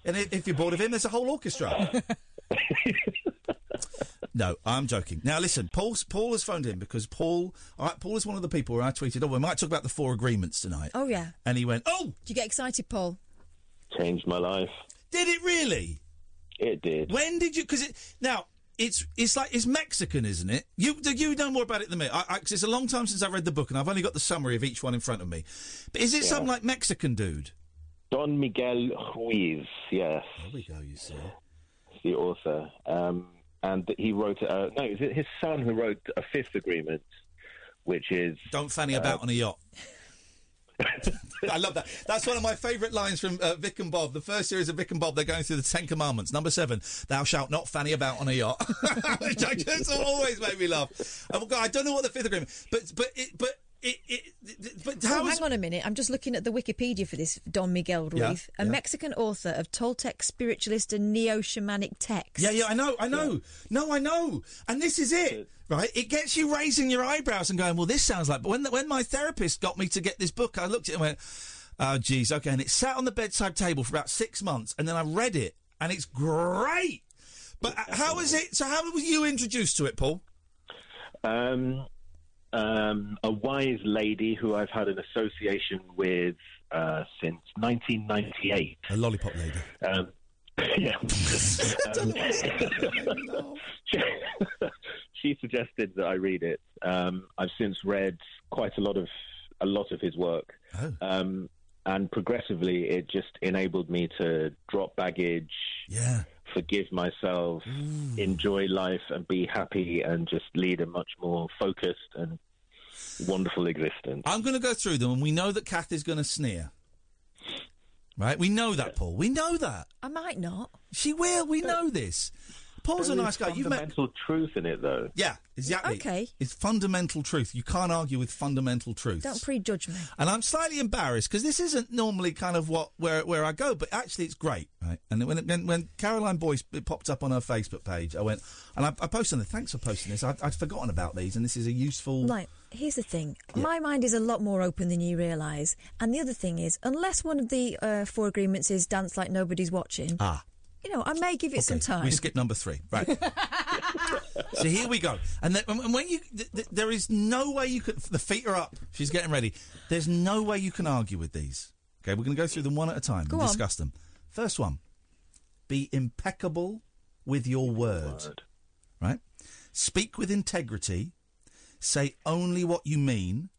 And if, if you're bored of him, there's a whole orchestra. no, I'm joking. Now listen, Paul. Paul has phoned in because Paul. All right, Paul is one of the people where I tweeted, "Oh, we might talk about the four agreements tonight."
Oh yeah.
And he went, "Oh,
Do you get excited, Paul?
Changed my life.
did it really?
It did.
When did you? Because it now it's it's like it's Mexican, isn't it? You do you know more about it than me. I, I, 'cause it's a long time since I read the book, and I've only got the summary of each one in front of me. But is it
Yeah.
something like Mexican dude?
Don Miguel Ruiz. Yes.
There we go. You see.
The author. Um, and he wrote. Uh, no, is it his son who wrote a fifth agreement, which is
Don't fanny about on a yacht. I love that. That's one of my favourite lines from uh, Vic and Bob. The first series of Vic and Bob, they're going through the Ten Commandments. Number seven, thou shalt not fanny about on a yacht. Which I just always made me laugh. God, I don't know what the fifth agreement, but but it, but it, it, it- but
Oh,
how is
hang on a minute. I'm just looking at the Wikipedia for this Don Miguel
Yeah,
Ruiz, a
yeah.
Mexican author of Toltec spiritualist and neo-shamanic texts.
Yeah, yeah, I know, I know. No, I know. And this is it, right? It gets you raising your eyebrows and going, well, this sounds like. But when, when my therapist got me to get this book, I looked at it and went, oh, geez, okay. And it sat on the bedside table for about six months. And then I read it, and it's great. But uh, how is it? So, how were you introduced to it, Paul?
Um, um, a wise lady who I've had an association with uh, since 1998.
A lollipop lady.
Um, yeah. Um, she, she suggested that I read it. Um, I've since read quite a lot of a lot of his work,
Oh.
um, and progressively, it just enabled me to drop baggage,
yeah,
forgive myself, mm. enjoy life, and be happy, and just lead a much more focused and wonderful existence.
I'm going to go through them, and we know that Kath is going to sneer. Right? We know that, Paul. We know that.
I might not.
She will. We know this. Paul's a nice
is
guy. You've met.
fundamental truth in it, though.
Yeah, exactly.
Okay.
It's fundamental truth. You can't argue with fundamental truth.
Don't prejudge me.
And I'm slightly embarrassed because this isn't normally kind of what where where I go, but actually it's great, right? And when when, when Caroline Boyce it popped up on her Facebook page, I went and I, I posted on it. Thanks for posting this. I'd, I'd forgotten about these, and this is a useful.
Like, here's the thing. My mind is a lot more open than you realise. And the other thing is, unless one of the uh, four agreements is dance like nobody's watching,
Ah.
You know, I may give it some time.
We skip number three, right? so here we go, and, then, and when you, th- th- there is no way you could. The feet are up. She's getting ready. There's no way you can argue with these. Okay, we're going to go through them one at a time
Go
and
on.
discuss them. First one: be impeccable with your word. Right? Speak with integrity. Say only what you mean.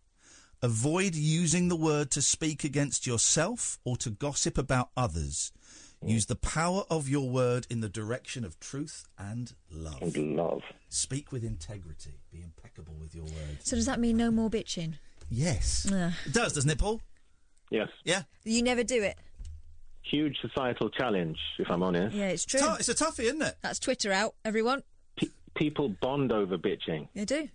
Avoid using the word to speak against yourself or to gossip about others. Use the power of your word in the direction of truth and love.
And love.
Speak with integrity. Be impeccable with your words.
So does that mean no more bitching?
Yes.
Ugh.
It does, doesn't it, Paul?
Yes.
Yeah.
You never do it.
Huge societal challenge, if I'm honest.
Yeah, it's true.
Tou- it's a toughie, isn't it?
That's Twitter out, everyone.
People bond over bitching.
They do.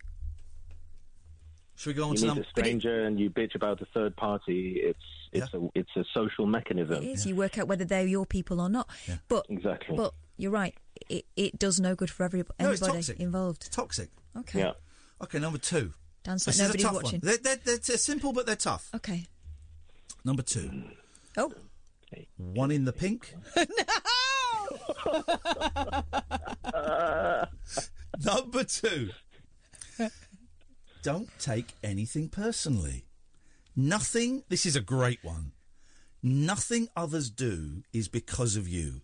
Should we go on
you
to
meet
number?
a stranger and you bitch about a third party. It's it's a it's a social mechanism.
It is. You work out whether they're your people or not. But
Exactly.
But you're right. It, it does no good for every,
No, it's toxic.
involved.
It's toxic.
Okay.
Yeah.
Okay, number two.
Dance
This
like nobody's
tough
watching.
one. They're, they're, they're, they're simple, but they're tough.
Okay.
Number two.
Oh.
One in the pink. No. Number two. Don't take anything personally. Nothing, this is a great one. Nothing others do is because of you.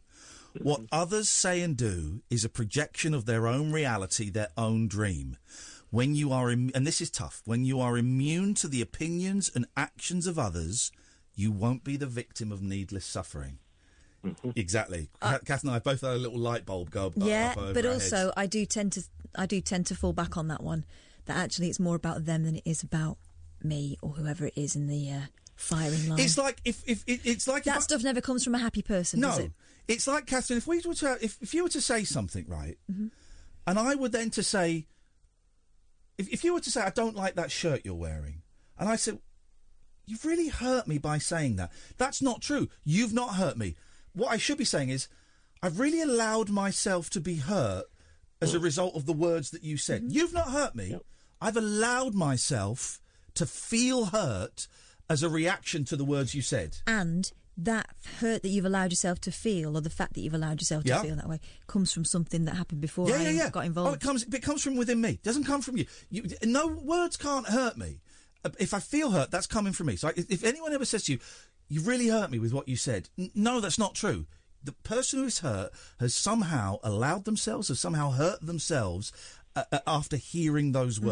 What others say and do is a projection of their own reality, their own dream. When you are, Im- and this is tough, when you are immune to the opinions and actions of others, you won't be the victim of needless suffering. Exactly. Ca- Kath and I both had a little light bulb go up-
Uh, yeah,
up over
but
our
also
heads.
I do tend to I do tend to fall back on that one. That actually it's more about them than it is about me or whoever it is in the uh, firing line.
It's like if, if it, it's like
that
I-
stuff never comes from a happy person,
no,
it?
it's like Catherine. If we were to, if, if you were to say something right,
Mm-hmm.
and I would then to say, if, if you were to say, I don't like that shirt you're wearing, and I said, you've really hurt me by saying that. That's not true. You've not hurt me. What I should be saying is, I've really allowed myself to be hurt as a result of the words that you said. You've not hurt me. I've allowed myself to feel hurt as a reaction to the words you said.
And that hurt that you've allowed yourself to feel, or the fact that you've allowed yourself to
Yeah.
feel that way, comes from something that happened before
yeah,
I
yeah, yeah.
got involved.
Oh, it comes. It comes from within me. It doesn't come from you. you. No words can't hurt me. Uh, If I feel hurt, that's coming from me. So I- if anyone ever says to you, "You really hurt me with what you said," N- no, that's not true. The person who is hurt has somehow allowed themselves, has somehow hurt themselves uh, uh, after hearing those
Mm-hmm.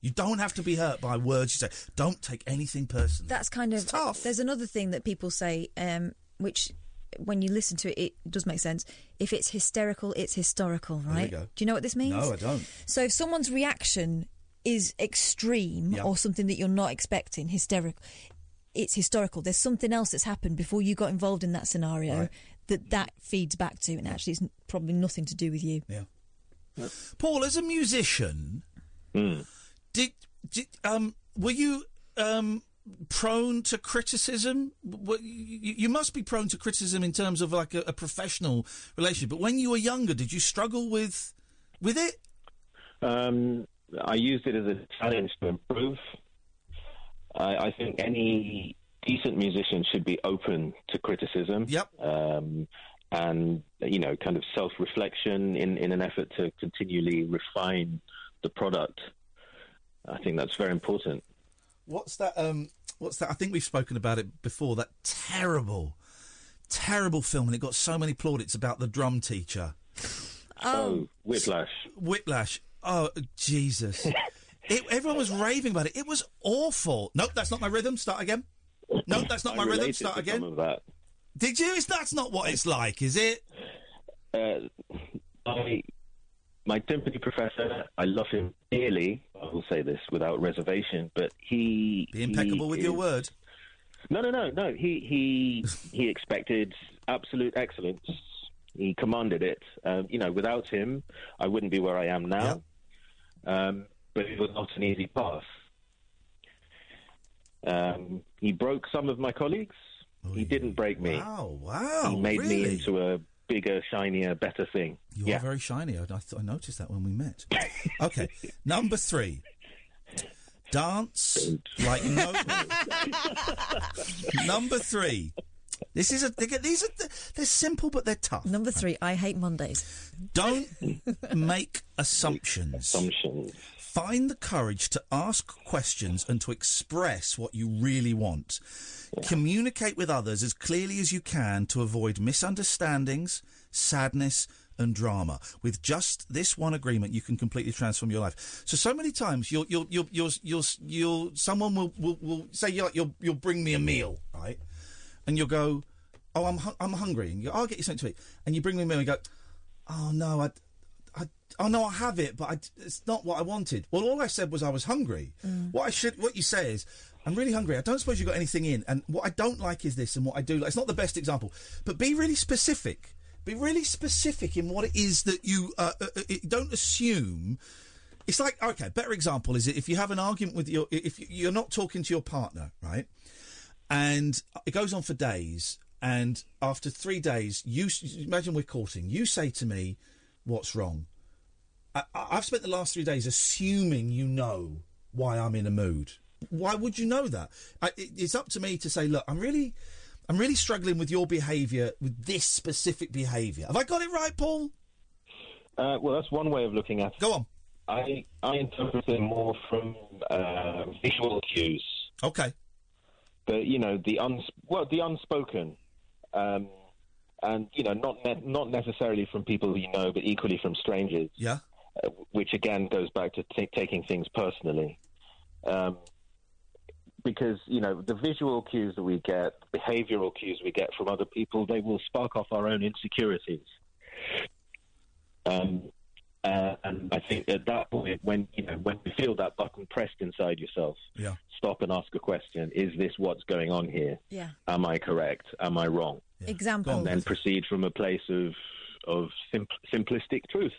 Words. You don't have to be hurt by words you say. Don't take anything personally.
That's kind of tough. There's another thing that people say, um, which when you listen to it, it does make sense. If it's hysterical, it's historical,
There we
right?
go.
Do you know what this means?
No, I don't.
So if someone's reaction is extreme
Yeah.
or something that you're not expecting, hysterical, it's historical. There's something else that's happened before you got involved in that scenario
Right.
that that feeds back to, and actually it's probably nothing to do with you.
Yeah. Paul, as a musician,
Hmm.
Did, did um were you um, prone to criticism? You, you must be prone to criticism in terms of like a, a professional relationship. But when you were younger, did you struggle with with it?
Um, I used it as a challenge to improve. I, I think any decent musician should be open to criticism.
Yep.
Um, and you know, kind of self-reflection in, in an effort to continually refine the product. I think that's very important.
What's that? Um, what's that? I think we've spoken about it before. That terrible, terrible film, and it got so many plaudits about the drum teacher.
Oh, Whiplash.
Whiplash. Oh, Jesus. it, everyone was raving about it. It was awful. Nope, that's not my rhythm. Start again. Nope, that's not my rhythm. Start again.
Some of that.
Did you? Is that's not what it's like, is it?
Uh, my my timpani professor, I love him dearly. I will say this without reservation, but he
Be impeccable
he
with your
is-
word.
No, no, no, no. He he he expected absolute excellence. He commanded it. Um, you know, without him, I wouldn't be where I am now. Um, but it was not an easy path. Um, he broke some of my colleagues. he didn't break me.
Wow, wow.
He made me into a bigger, shinier, better thing.
You
yeah.
are very shiny. I, I, th- I noticed that when we met. Okay, number three. Dance like no. number three. This is a. they get- These are they're simple, but they're tough.
Number three, I hate Mondays.
Don't make assumptions.
Assumptions.
Find the courage to ask questions and to express what you really want. Communicate with others as clearly as you can to avoid misunderstandings, sadness, and drama. With just this one agreement, you can completely transform your life. So, so many times, you'll, you'll, you'll, you'll, you'll, you'll someone will, will, will say, you'll, you'll, you'll bring me a meal, right? And you'll go, oh, I'm, hu- I'm hungry. And you go, I'll get you something to eat. And you bring me a meal and you go, oh, no, I, I, oh no, I have it, but I, it's not what I wanted. Well, all I said was I was hungry. What I should, what you say is, I'm really hungry. I don't suppose you got anything in, and what I don't like is this, and what I do like. It's not the best example, but be really specific. Be really specific in what it is that you uh, uh, uh, don't assume. It's like okay, better example is if you have an argument with your if you're not talking to your partner, right? And it goes on for days. And after three days, you imagine we're courting. You say to me, "What's wrong?" I, I've spent the last three days assuming you know why I'm in a mood. Why would you know that? I, it, it's up to me to say, "Look, I'm really, I'm really struggling with your behaviour, with this specific behaviour." Have I got it right, Paul?
Uh, well, that's one way of looking at it.
Go on.
I I interpret it more from uh, visual cues.
Okay.
The you know the uns well the unspoken, um, and you know not ne- not necessarily from people you know, but equally from strangers.
Yeah.
Uh, which again goes back to ta taking things personally. Um, because you know the visual cues that we get, behavioural cues we get from other people, they will spark off our own insecurities. Um, uh, and I think at that point, when you know when you feel that button pressed inside yourself,
Yeah.
stop and ask a question: Is this what's going on here?
Yeah.
Am I correct? Am I wrong?
Example.
And then proceed from a place of of sim- simplistic truth.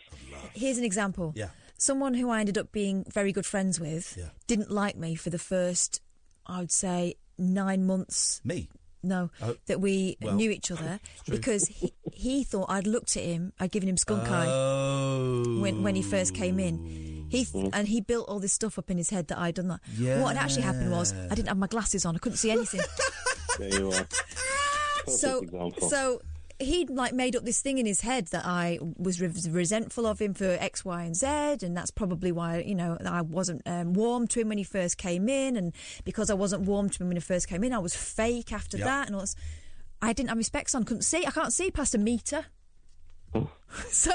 Here's an example.
Yeah.
Someone who I ended up being very good friends with
Yeah.
didn't like me for the first, I would say, nine months.
Me?
No,
Oh,
that we
well,
knew each other because he, he thought I'd looked at him, I'd given him skunk eye
Oh.
when when he first came in. He th- mm. and he built all this stuff up in his head that I'd done that. Yeah. What had actually happened was I didn't have my glasses on, I couldn't see anything.
There you are.
so
example.
so he'd like made up this thing in his head that I was re- resentful of him for X, Y, and Z, and that's probably why you know I wasn't um, warm to him when he first came in, and because I wasn't warm to him when he first came in, I was fake after
Yep.
that, and all this. I didn't have my specs on, couldn't see. I can't see past a meter. so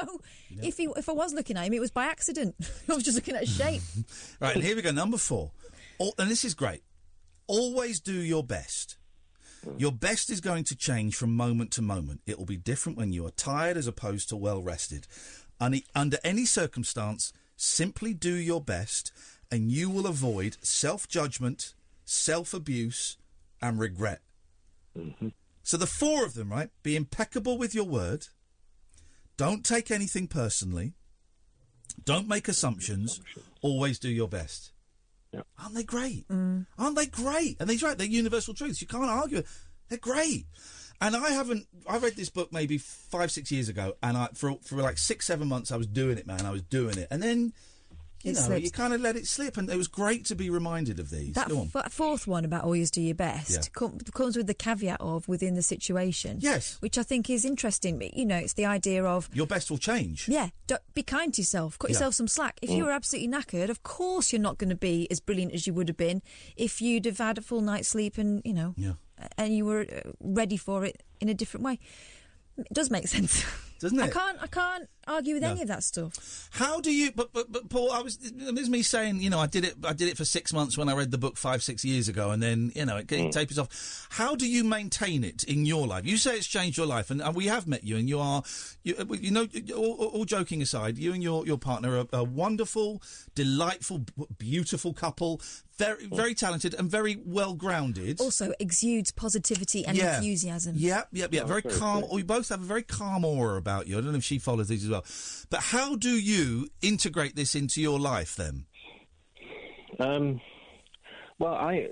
if he if I was looking at him, it was by accident. I was just looking at his shape.
Right, and here we go. Number four. Al- and this is great. Always do your best. Mm. Your best is going to change from moment to moment. It will be different when you are tired as opposed to well rested. And under any circumstance, simply do your best and you will avoid self judgment, self abuse, and regret. Mm-hmm. So the four of them, right? Be impeccable with your word. Don't take anything personally. Don't make assumptions. Always do your best. Aren't they great? Mm. Aren't they great? And he's right. They're universal truths. You can't argue. it. They're great. And I haven't. I read this book maybe five, six years ago, and I for for like six, seven months I was doing it, man. I was doing it, and then you
It
know
slips.
you kind of let it slip, and it was great to be reminded of these.
That
on.
fourth one about always do your best
Yeah.
com- comes with the caveat of within the situation.
Yes.
Which I think is interesting. You know, it's the idea of
Your best will change.
Yeah, be kind to yourself. Cut
Yeah.
yourself some slack. If
Mm.
you were absolutely knackered, of course you're not going to be as brilliant as you would have been if you'd have had a full night's sleep and you know,
Yeah.
and you were uh, ready for it in a different way. It does make sense,
doesn't
I can't. I can't argue with
No.
any of that stuff.
How do you? But but but Paul, I was. This is me saying, you know, I did it. I did it for six months when I read the book five six years ago, and then you know it, it tapers off. How do you maintain it in your life? You say it's changed your life, and, and we have met you, and you are, you, uh, you know, all, all joking aside, you and your your partner are a wonderful, delightful, beautiful couple. Very very talented and very well grounded.
Also exudes positivity and
Yeah.
enthusiasm.
Yep, yep, yep.
Oh,
very
very
calm.
good.
We both have a very calm aura about you. I don't know if she follows these as well. But how do you integrate this into your life then?
Um, well, I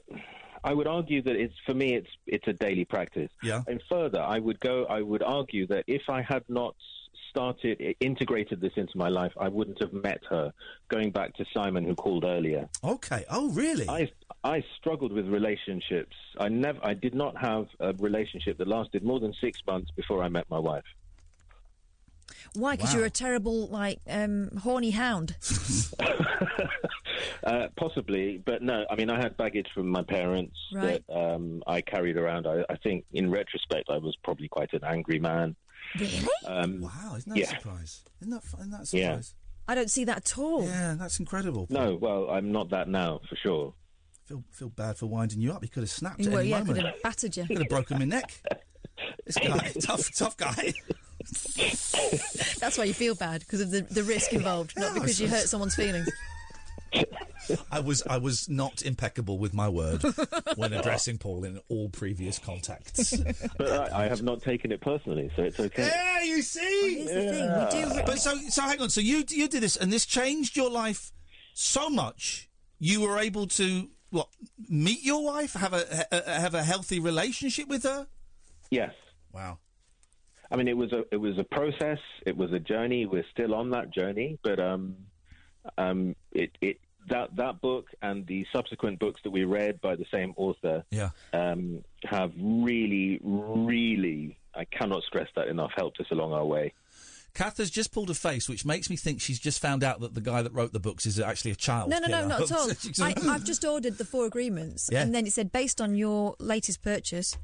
I would argue that it's for me it's it's a daily practice.
Yeah.
And further, I would go. I would argue that if I had not started integrated this into my life, I wouldn't have met her. Going back to Simon, who called earlier.
Okay. Oh, really?
I I struggled with relationships. I never. I did not have a relationship that lasted more than six months before I met my wife.
Why? Because
Wow.
you're a terrible, like, um, horny hound.
Uh, possibly, but no. I mean, I had baggage from my parents
Right.
that um, I carried around. I, I think, in retrospect, I was probably quite an angry man.
Really?
Um,
wow, isn't that
yeah.
a surprise? Isn't that, fu- isn't that a
Yeah.
I don't see that at all.
Yeah, that's incredible.
No, well, I'm not that now, for sure.
Feel feel bad for winding you up. He could have snapped at
Well,
any
yeah, could
moment.
have battered you.
Could have broken my neck. This guy, tough, tough guy.
That's why you feel bad because of the, the risk involved, not
No,
because you hurt someone's feelings.
I was I was not impeccable with my word when addressing Paul in all previous contacts.
But I, I have not taken it personally, so it's okay.
Yeah, you see.
Here's the thing, do.
But so so hang on. So you you did this, and this changed your life so much. You were able to what meet your wife, have a, a have a healthy relationship with her.
Yes.
Wow.
I mean, it was a it was a process. It was a journey. We're still on that journey, but um, um, it it that that book and the subsequent books that we read by the same author,
Yeah.
um, have really, really, I cannot stress that enough, helped us along our way.
Kath has just pulled a face, which makes me think she's just found out that the guy that wrote the books is actually a child.
No, no, no,
killer.
not at all. I, I've just ordered the four agreements,
Yeah.
and then it said based on your latest purchase,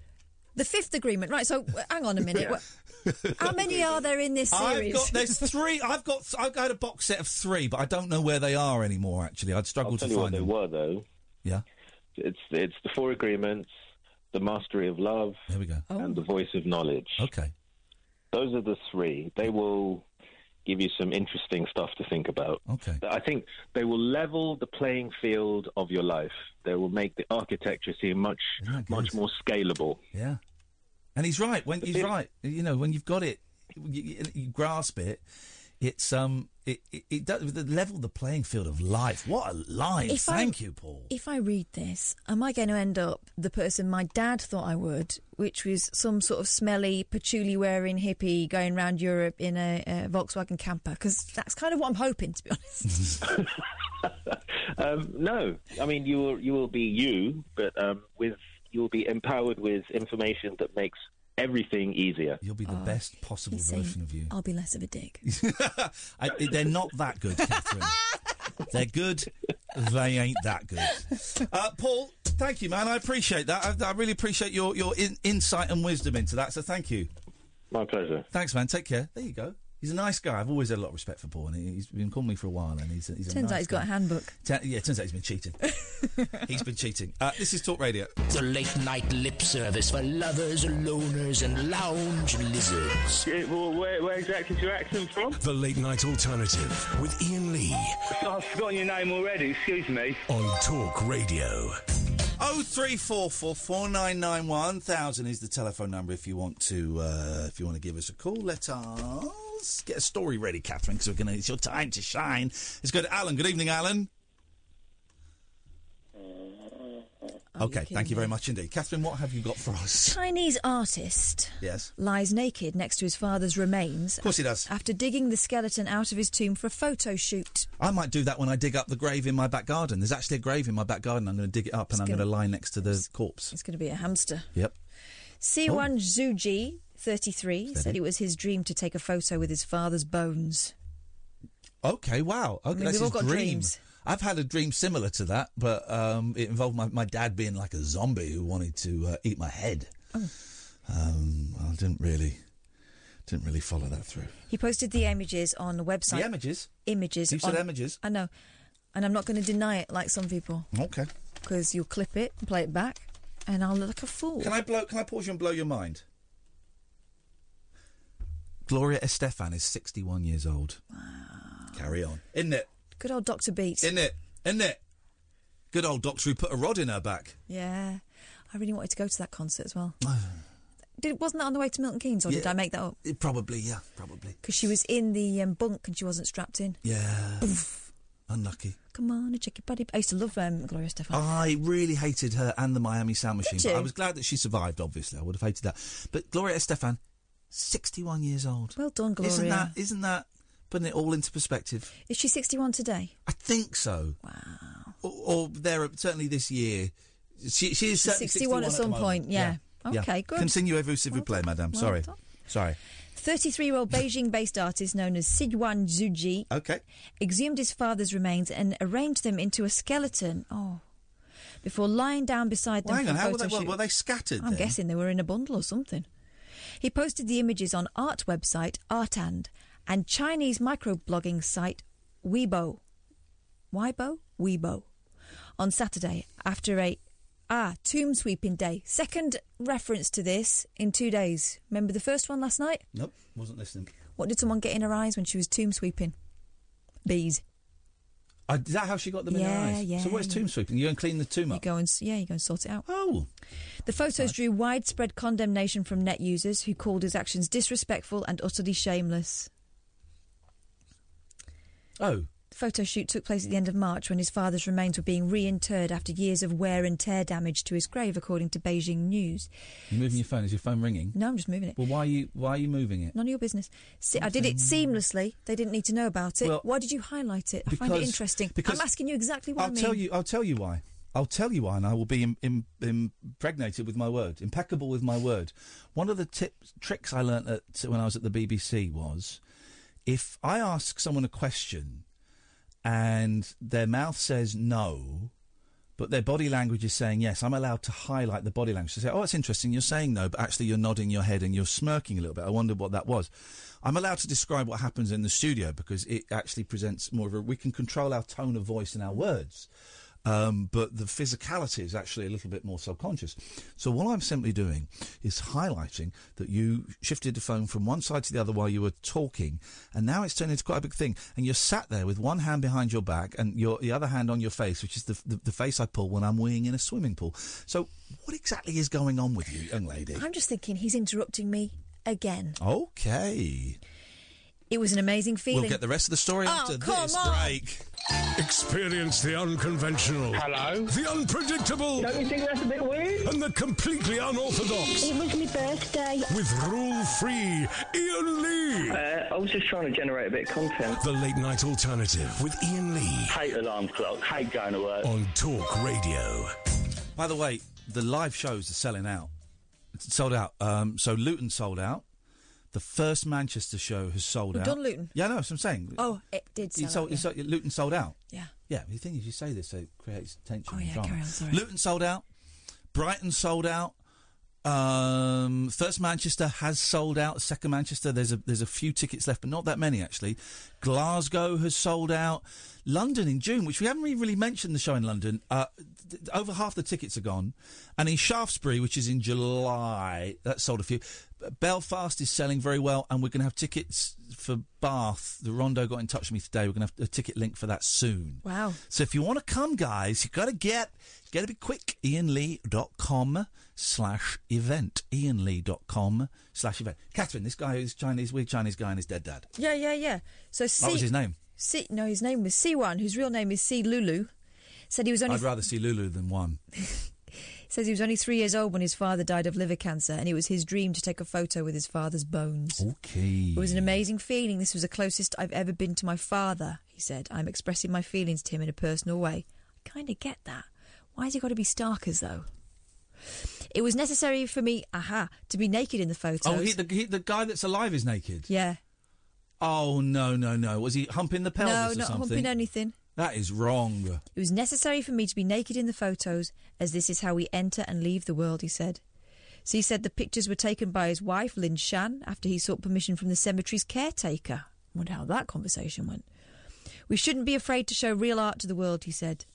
the fifth agreement. Right. So hang on a minute. What- How many are there in this
I've
series?
got there's three. I've got I've got a box set of three, but I don't know where they are anymore. Actually, I'd struggle
I'll
to
tell you what
find
they
them.
were, though.
Yeah.
It's it's the four agreements, the mastery of love,
there we go, oh.
and the voice of knowledge.
Okay.
Those are the three. They will give you some interesting stuff to think about.
Okay.
I think they will level the playing field of your life. They will make the architecture seem much much more scalable.
Yeah. And he's right. When he's right, you know, when you've got it, you, you, you grasp it. It's um, it it, it does the level the playing field of life. What a line!
If I-
Thank you, Paul.
If I read this, am I going to end up the person my dad thought I would, which was some sort of smelly, patchouli wearing hippie going around Europe in a, a Volkswagen camper? Because that's kind of what I'm hoping, to be honest.
Um, no, I mean you will you will be you, but um, with you will be empowered with information that makes everything easier.
You'll be the
Oh,
best possible version of you.
I'll be less of a dick.
I, they're not that good, Catherine. they're good. They ain't that good. Uh, Paul, thank you, man. I appreciate that. I, I really appreciate your your in, insight and wisdom into that. So thank you.
My pleasure.
Thanks, man. Take care. There you go. He's a nice guy. I've always had a lot of respect for Paul, and he- he's been calling me for a while. And he's a, he's a
Turns
nice
out he's got a handbook.
Ta- yeah, turns out he's been cheating. he's been cheating. Uh, this is Talk Radio.
The late night lip service for lovers, loners, and lounge lizards.
well, where, where exactly is your accent from?
The late night alternative with Iain Lee
I've forgotten your name already, excuse me.
on Talk Radio.
Oh three four four four nine nine one thousand is the telephone number if you want to uh, if you want to give us a call. Let us get a story ready, Catherine, because we're gonna. It's your time to shine. Let's go to Alan. Good evening, Alan. Okay, thank you very much indeed. Catherine, what have you got for us?
Chinese artist
Yes.
lies naked next to his father's remains. Of
course he does.
After digging the skeleton out of his tomb for a photo shoot.
I might do that when I dig up the grave in my back garden. There's actually a grave in my back garden. I'm going to dig it up and I'm
gonna-
lie next to the corpse.
It's going to be a hamster.
Yep.
Siwan oh. Zuji, 33, said it was his dream to take a photo with his father's bones.
Okay, wow. Okay,
mean,
that's
we've all got
dream.
dreams.
I've had a dream similar to that, but um, it involved my, my dad being like a zombie who wanted to uh, eat my head.
Oh.
Um, I didn't really, didn't really follow that through.
He posted the images on the website.
The images?
Images.
You said
on-
images?
I know. And I'm not going to deny it like some people.
Okay.
Because you'll clip it and play it back, and I'll look like a fool.
Can I blow? Can I pause you and blow your mind? Gloria Estefan is 61 years old. Carry on. Isn't it?
Good old Dr. Beats.
Isn't it? Isn't it? Good old doctor who put a rod in her back.
Yeah. I really wanted to go to that concert as well. Did, wasn't that on the way to Milton Keynes, or did I make that up?
It probably, yeah, probably.
Because she was in the um, bunk and she wasn't strapped in.
Yeah. Unlucky.
Come on and check your body. I used to love um, Gloria Stefan.
I really hated her and the Miami Sound Machine.
Did
But I was glad that she survived, obviously. I would have hated that. But Gloria Estefan, 61 years old.
Well done, Gloria.
Isn't that, isn't that putting it all into perspective?
Is she 61 today?
I think so. Wow. Or, or there, certainly this year. She, she is
She's
certainly
61 at some point, yeah. Okay, good.
Continue, s'il vous plaît, madame.
Well
Sorry.
done.
Sorry.
33 year old Beijing based artist known as Sijuan Zuji
Okay.
exhumed his father's remains and arranged them into a skeleton. Oh. Before lying down beside them
Well, hang on, how were they-
shoot.
were they scattered
I'm
then?
guessing they were in a bundle or something. He posted the images on art website Artand and Chinese microblogging site Weibo. Weibo? Weibo. On Saturday after a ah tomb sweeping day. Second reference to this in two days. Remember the first one last night?
Nope, wasn't listening.
What did someone get in her eyes when she was tomb sweeping? Bees.
Uh, is that how she got them in her eyes?
yeah,
So what's
yeah.
tomb sweeping? You go and clean the tomb up.
You go and yeah, you go and sort it out.
Oh.
The photos drew widespread condemnation from net users who called his actions disrespectful and utterly shameless.
Oh.
The photo shoot took place at the end of March when his father's remains were being reinterred after years of wear and tear damage to his grave, according to Beijing News.
You're moving your phone. Is your phone ringing?
No, I'm just moving it.
Well, why are you why are you moving it?
None of your business. See, I did it seamlessly. They didn't need to know about it.
Well,
why did you highlight it? I find it interesting.
because
I'm asking you exactly what
I'll
I mean.
tell you. I'll tell you why. I'll tell you why, and I will be Im- Im- impregnated with my word, impeccable with my word. One of the tips, tricks I learnt at, when I was at the BBC was, if I ask someone a question, and their mouth says no, but their body language is saying yes, I'm allowed to highlight the body language to say, "Oh, it's interesting. You're saying no, but actually you're nodding your head and you're smirking a little bit. I wondered what that was." I'm allowed to describe what happens in the studio because it actually presents more of a. We can control our tone of voice and our words. Um, but the physicality is actually a little bit more subconscious. So what I'm simply doing is highlighting that you shifted the phone from one side to the other while you were talking, and now it's turned into quite a big thing. And you're sat there with one hand behind your back and your the other hand on your face, which is the the, the face I pull when I'm weeing in a swimming pool. So what exactly is going on with you, young lady?
I'm just thinking he's interrupting me again.
Okay.
It was an amazing feeling.
We'll get the rest of the story
Oh,
after
come
this
on.
break.
Experience the unconventional. Hello. The unpredictable.
Don't you think that's a bit weird?
And the completely unorthodox.
It was my birthday.
With rule free Iain Lee.
Uh, I was just trying to generate a bit of content.
The late night alternative with Iain Lee
Hate alarm clock. Hate going to work.
on Talk Radio.
By the way, the live shows are selling out. It's sold out. Um, so Luton sold out. The first Manchester show has sold
We've
out.
done Luton?
Yeah, no, that's what I'm saying.
Oh, it did sell
sold,
out, yeah.
sold- Luton sold out.
Yeah.
Yeah, the thing is, you say this, so it creates tension.
Oh,
and
yeah,
drama.
carry on, sorry.
Luton sold out. Brighton sold out. Um, first Manchester has sold out. Second Manchester, there's a there's a few tickets left, but not that many actually. Glasgow has sold out. London in June, which we haven't really, mentioned the show in London. Uh, th- over half the tickets are gone, and in Shaftesbury, which is in July, that sold a few. Belfast is selling very well, and we're going to have tickets for Bath. The Rondo got in touch with me today. We're going to have a ticket link for that soon.
Wow.
So if you want to come, guys, you've got to get, got to be quick. IainLee.com slash event. IainLee.com slash event. Catherine, this guy is Chinese, weird Chinese guy and his dead dad.
Yeah, yeah, yeah. So C-
What was his name?
C- no, his name was C1, whose real name is C Lulu. Said he was only
I'd rather see Lulu than one.
Says he was only three years old when his father died of liver cancer, and it was his dream to take a photo with his father's bones.
Okay.
It was an amazing feeling. This was the closest I've ever been to my father, he said. I'm expressing my feelings to him in a personal way. I kind of get that. Why has he got to be Starkers, though? It was necessary for me, aha, to be naked in the photo.
Oh, he, the, he, the guy that's alive is naked.
yeah.
Oh no no no! Was he humping the pelvis
no,
or
not
something?
humping anything.
That is wrong.
It was necessary for me to be naked in the photos, as this is how we enter and leave the world, he said. So he said the pictures were taken by his wife, Lynn Shan, after he sought permission from the cemetery's caretaker. wonder how that conversation went. We shouldn't be afraid to show real art to the world, he said.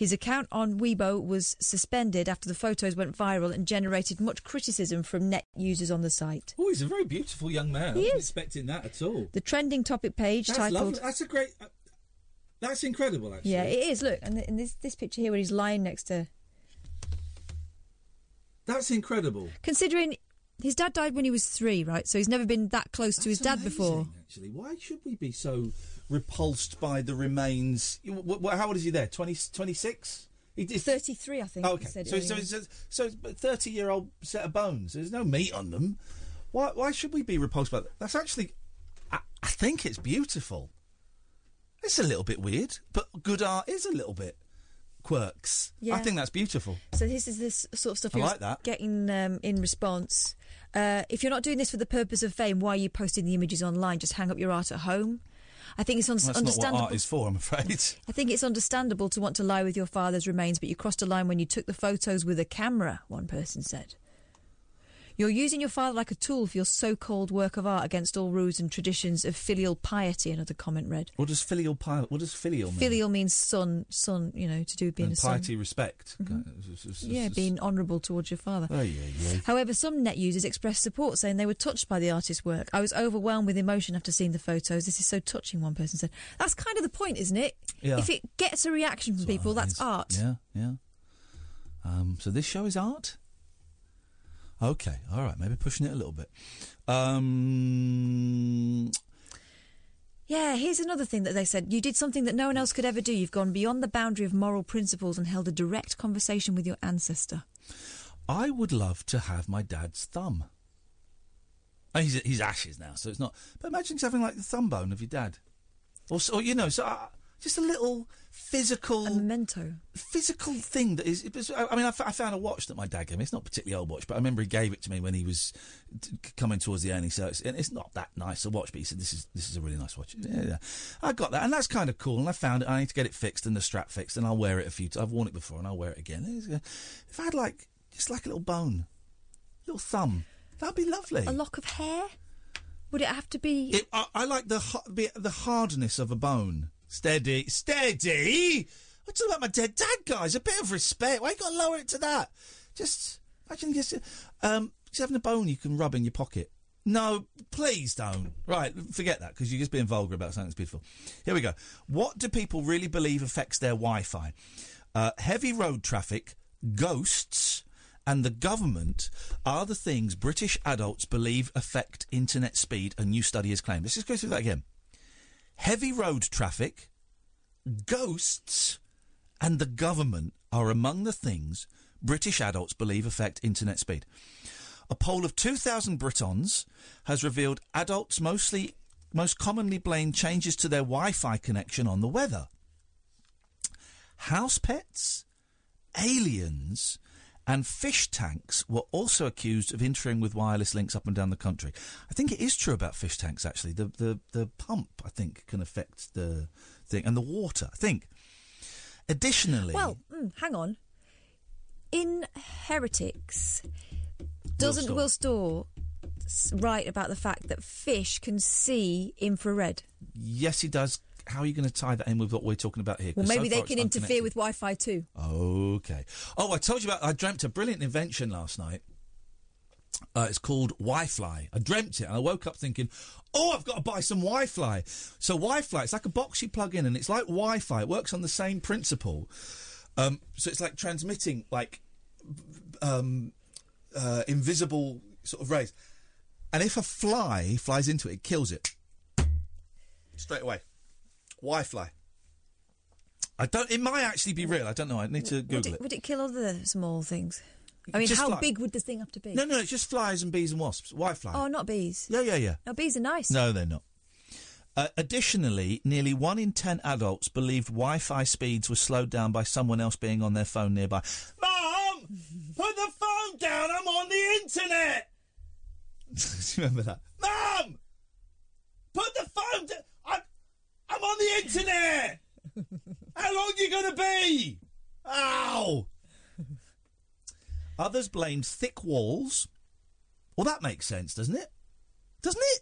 His account on Weibo was suspended after the photos went viral and generated much criticism from net users on the site.
Oh, he's a very beautiful young man.
He
I wasn't
is.
expecting that at all.
The trending topic page
That's
titled
lovely. That's a great. Uh, that's incredible, actually.
Yeah, it is. Look, and, th- and this this picture here where he's lying next to
That's incredible.
Considering his dad died when he was three, right? So he's never been that close to his dad before.
Actually, why should we be so repulsed by the remains? wh- wh- How old is he there? 20, 26? He did
33, I think.
Oh,
he
okay.
said
So, so, so, so thirty-year-old set of bones. There's no meat on them. Why? Why should we be repulsed by that? That's actually, I, I think it's beautiful. It's a little bit weird, but good art is a little bit quirks.
Yeah.
I think that's beautiful.
So this is this sort of stuff
I
you're
like that.
getting um, in response. Uh, if you're not doing this for the purpose of fame, why are you posting the images online? Just hang up your art at home. I think it's un-
That's not what
understandable.
art is for, I'm afraid.
I think it's understandable to want to lie with your father's remains, but you crossed a line when you took the photos with a camera, one person said. You're using your father like a tool for your so called work of art against all rules and traditions of filial piety, another comment read.
What does filial pi- What does filial mean?
Filial means son, son, you know, to do with being
and
a son.
piety, respect.
Yeah, being honourable towards your father.
Oh, yeah, yeah.
However, some net users expressed support, saying they were touched by the artist's work. I was overwhelmed with emotion after seeing the photos. This is so touching, one person said. That's kind of the point, isn't it?
Yeah.
If it gets a reaction from people, that's art.
Yeah, yeah. Um, so this show is art. Okay, all right. Maybe pushing it a little bit. Um,
Yeah, here's another thing that they said. You did something that no one else could ever do. You've gone beyond the boundary of moral principles and held a direct conversation with your ancestor.
I would love to have my dad's thumb. Oh, he's he's ashes now, so it's not. But imagine just having like the thumb bone of your dad, or, or you know, so uh, just a little physical a
memento,
physical thing that is. Was, I mean, I, f- I found a watch that my dad gave me. It's not a particularly old watch, but I remember he gave it to me when he was t- coming towards the end. So it's, and it's not that nice a watch, but he said this is this is a really nice watch. Yeah, yeah. I got that, and that's kind of cool. And I found it. I need to get it fixed and the strap fixed, and I'll wear it a few. times I've worn it before, and I'll wear it again. Uh, If I had like just like a little bone, little thumb, that'd be lovely.
A lock of hair? Would it have to be?
It, I, I like the the hardness of a bone. Steady, steady. I'm talking about my dead dad, guys. A bit of respect. Why you got to lower it to that? Just imagine just um just having a bone you can rub in your pocket. No, please don't. Right, forget that because you're just being vulgar about something that's beautiful. Here we go. What do people really believe affects their Wi-Fi? Uh, heavy road traffic, ghosts, and the government are the things British adults believe affect internet speed. A new study has claimed. Let's just go through that again. Heavy road traffic, ghosts, and the government are among the things British adults believe affect internet speed. A poll of 2,000 Britons has revealed adults mostly most commonly blame changes to their Wi-Fi connection on the weather. House pets, aliens, and fish tanks were also accused of interfering with wireless links up and down the country. I think it is true about fish tanks. Actually, the the the pump I think can affect the thing and the water. I think. Additionally,
Well, mm, hang on. In Heretics, doesn't. Will Storr s- write about the fact that fish can see infrared?
yes, he does. How are you going to tie that in with what we're talking about here?
Well,
'Cause so
maybe they can interfere with Wi-Fi too.
Okay. Oh, I told you about. I dreamt a brilliant invention last night. Uh, it's called Wi-Fly. I dreamt it, and I woke up thinking, "Oh, I've got to buy some Wi-Fi." So Wi-Fi, it's like a box you plug in, and it's like Wi-Fi. It works on the same principle. Um, so it's like transmitting like um, uh, invisible sort of rays, and if a fly flies into it, it kills it straight away. Wi-Fi. I don't. It might actually be real. I don't know. I need to
Would
Google
it,
it.
would it kill other small things? I mean,
Just
how
fly-
big would the thing have to be?
No, no, it's just flies and bees and wasps. White fly.
Oh, not bees.
Yeah, yeah, yeah.
No, bees are nice.
No, they're not. Uh, additionally, nearly one in ten adults believed Wi-Fi speeds were slowed down by someone else being on their phone nearby. Mom, put the phone down. I'm on the internet. Do you remember that? Mom, put the phone down. I'm, on the internet. How long are you going to be? Ow. Others blamed thick walls. Well, that makes sense, doesn't it? Doesn't it?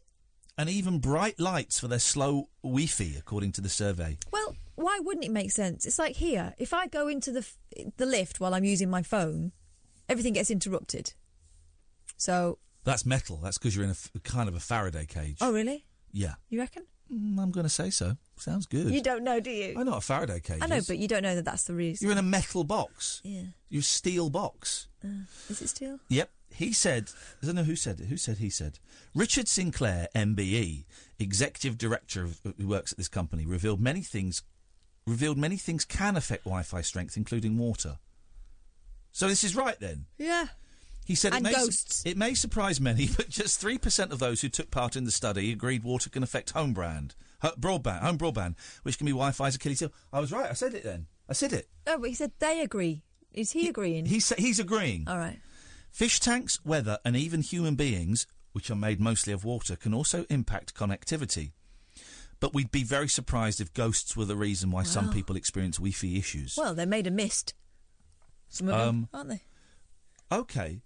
And even bright lights for their slow Wi-Fi, according to the survey.
Well, why wouldn't it make sense? It's like here. If I go into the f- the lift while I'm using my phone, everything gets interrupted. So,
That's metal. That's because you're in a f- kind of a Faraday cage.
oh really?
Yeah.
You reckon?
Mm, I'm going to say so. Sounds good.
You don't know, do you?
I know what a Faraday cage
I know,
is.
but you don't know that that's the reason.
You're in a metal box.
Yeah.
You're steel box.
Uh, is it steel?
Yep. He said, I don't know who said it. Who said he said? Richard Sinclair, MBE, executive director of, who works at this company, revealed many things. Revealed many things can affect Wi-Fi strength, including water. So this is right then.
Yeah.
He said it, may su- it may surprise many, but just three percent of those who took part in the study agreed water can affect home brand, broadband, home broadband, which can be Wi-Fi's Achilles heel. I was right. I said it then. I said it.
Oh, but he said they agree. Is he agreeing?
He sa- he's agreeing.
All right.
Fish tanks, weather, and even human beings, which are made mostly of water, can also impact connectivity. But we'd be very surprised if ghosts were the reason why some people experience Wi-Fi issues.
Well, they're made of mist. Some of them,
Um,
aren't they?
Okay.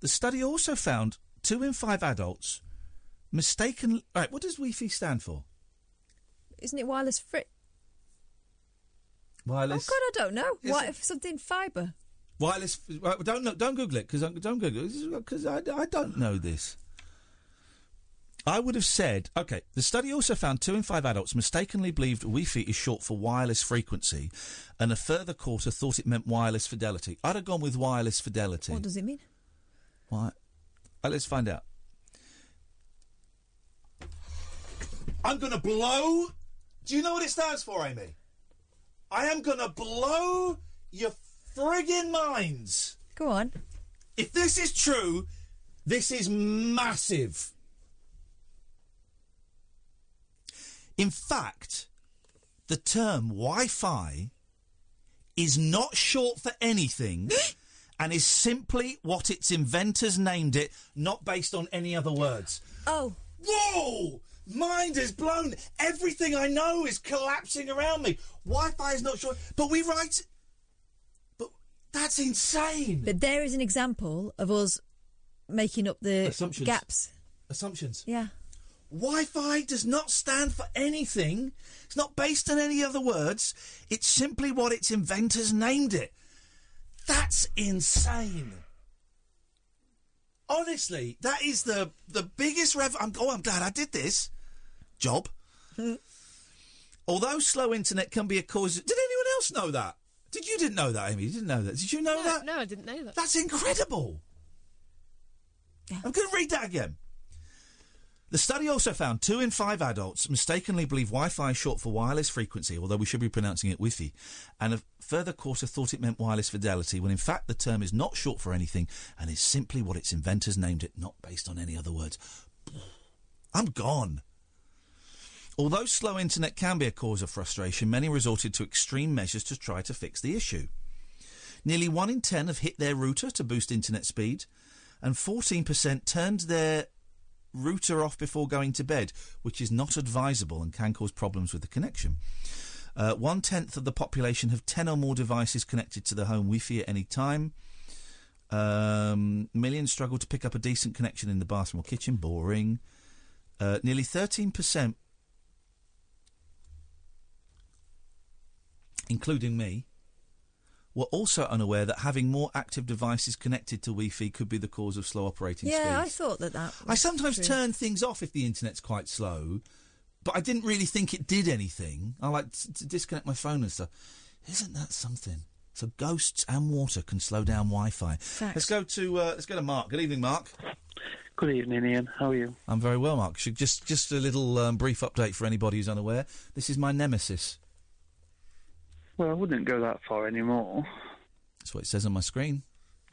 The study also found two in five adults mistaken. Right, what does Wi-Fi stand for?
Isn't it wireless free?
Wireless.
Oh God, I don't know.
Is
What
it-
if something fibre?
Wireless. Right, don't look, don't Google it because don't Google it because I, I don't know this. I would have said okay. The study also found two in five adults mistakenly believed Wi-Fi is short for wireless frequency, and a further quarter thought it meant wireless fidelity. I'd have gone with wireless fidelity.
What does it mean?
Why? Uh, let's find out. I'm going to blow. Do you know what it stands for, Amy? I am going to blow your friggin' minds.
Go on.
If this is true, this is massive. In fact, the term Wi Fi is not short for anything and is simply what its inventors named it, not based on any other words.
Oh.
Whoa! Mind is blown. Everything I know is collapsing around me. Wi Fi is not sure, But we write. But that's insane.
But there is an example of us making up the
Assumptions.
gaps.
Assumptions.
Yeah.
Wi Fi does not stand for anything. It's not based on any other words. It's simply what its inventors named it. That's insane. Honestly, that is the the biggest rev. I'm, oh, I'm glad I did this job. Although slow internet can be a cause. Did anyone else know that? Did you didn't know that, Amy? You didn't know that? Did you know that?
No, I didn't know that.
That's incredible. I'm going to read that again. The study also found two in five adults mistakenly believe Wi-Fi is short for wireless frequency, although we should be pronouncing it Wi-Fi, and a further quarter thought it meant wireless fidelity, when in fact the term is not short for anything and is simply what its inventors named it, not based on any other words. I'm gone. Although slow internet can be a cause of frustration, many resorted to extreme measures to try to fix the issue. Nearly one in ten have hit their router to boost internet speed, and 14% turned their router off before going to bed, which is not advisable and can cause problems with the connection. Uh, one tenth of the population have 10 or more devices connected to the home Wi Fi at any time. Um, millions struggle to pick up a decent connection in the bathroom or kitchen. Boring. Uh, nearly 13%, including me, were also unaware that having more active devices connected to Wi Fi could be the cause of slow operating speeds.
Yeah, I thought that that.
I sometimes
true.
turn things off if the internet's quite slow, but I didn't really think it did anything. I like t- to disconnect my phone and stuff. Isn't that something? So ghosts and water can slow down Wi-Fi. Let's go to uh, let's go to Mark. Good evening, Mark.
Good evening, Iain. How are you?
I'm very well, Mark. Should just just a little um, brief update for anybody who's unaware. This is my nemesis.
Well, I wouldn't go that far anymore.
That's what it says on my screen.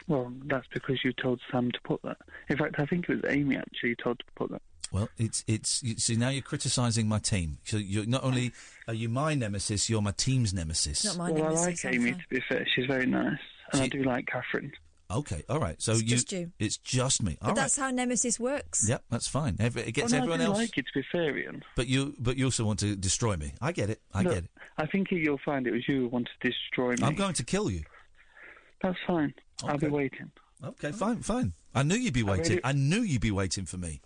Well, that's because you told Sam to put that. In fact, I think it was Amy actually told to put that.
Well, it's it's you, see now you're criticising my team. So you're not only are you my nemesis, you're my team's nemesis.
Not my
well,
nemesis,
I like Amy, to be fair. She's very nice. And I do like Catherine.
Okay, all right. So
It's
you,
just you.
it's just me.
But
All right.
that's how Nemesis works.
Yep, that's fine. Every, it gets
well, no,
everyone
I do
else.
like it, to be fair, Iain.
But you, but you also want to destroy me. I get it. I
Look,
get it.
I think you'll find it was you who wanted to destroy me.
I'm going to kill you.
That's fine. I'll be waiting.
Okay, fine, fine. I knew you'd be
I
waiting.
really-
I knew you'd be waiting for me.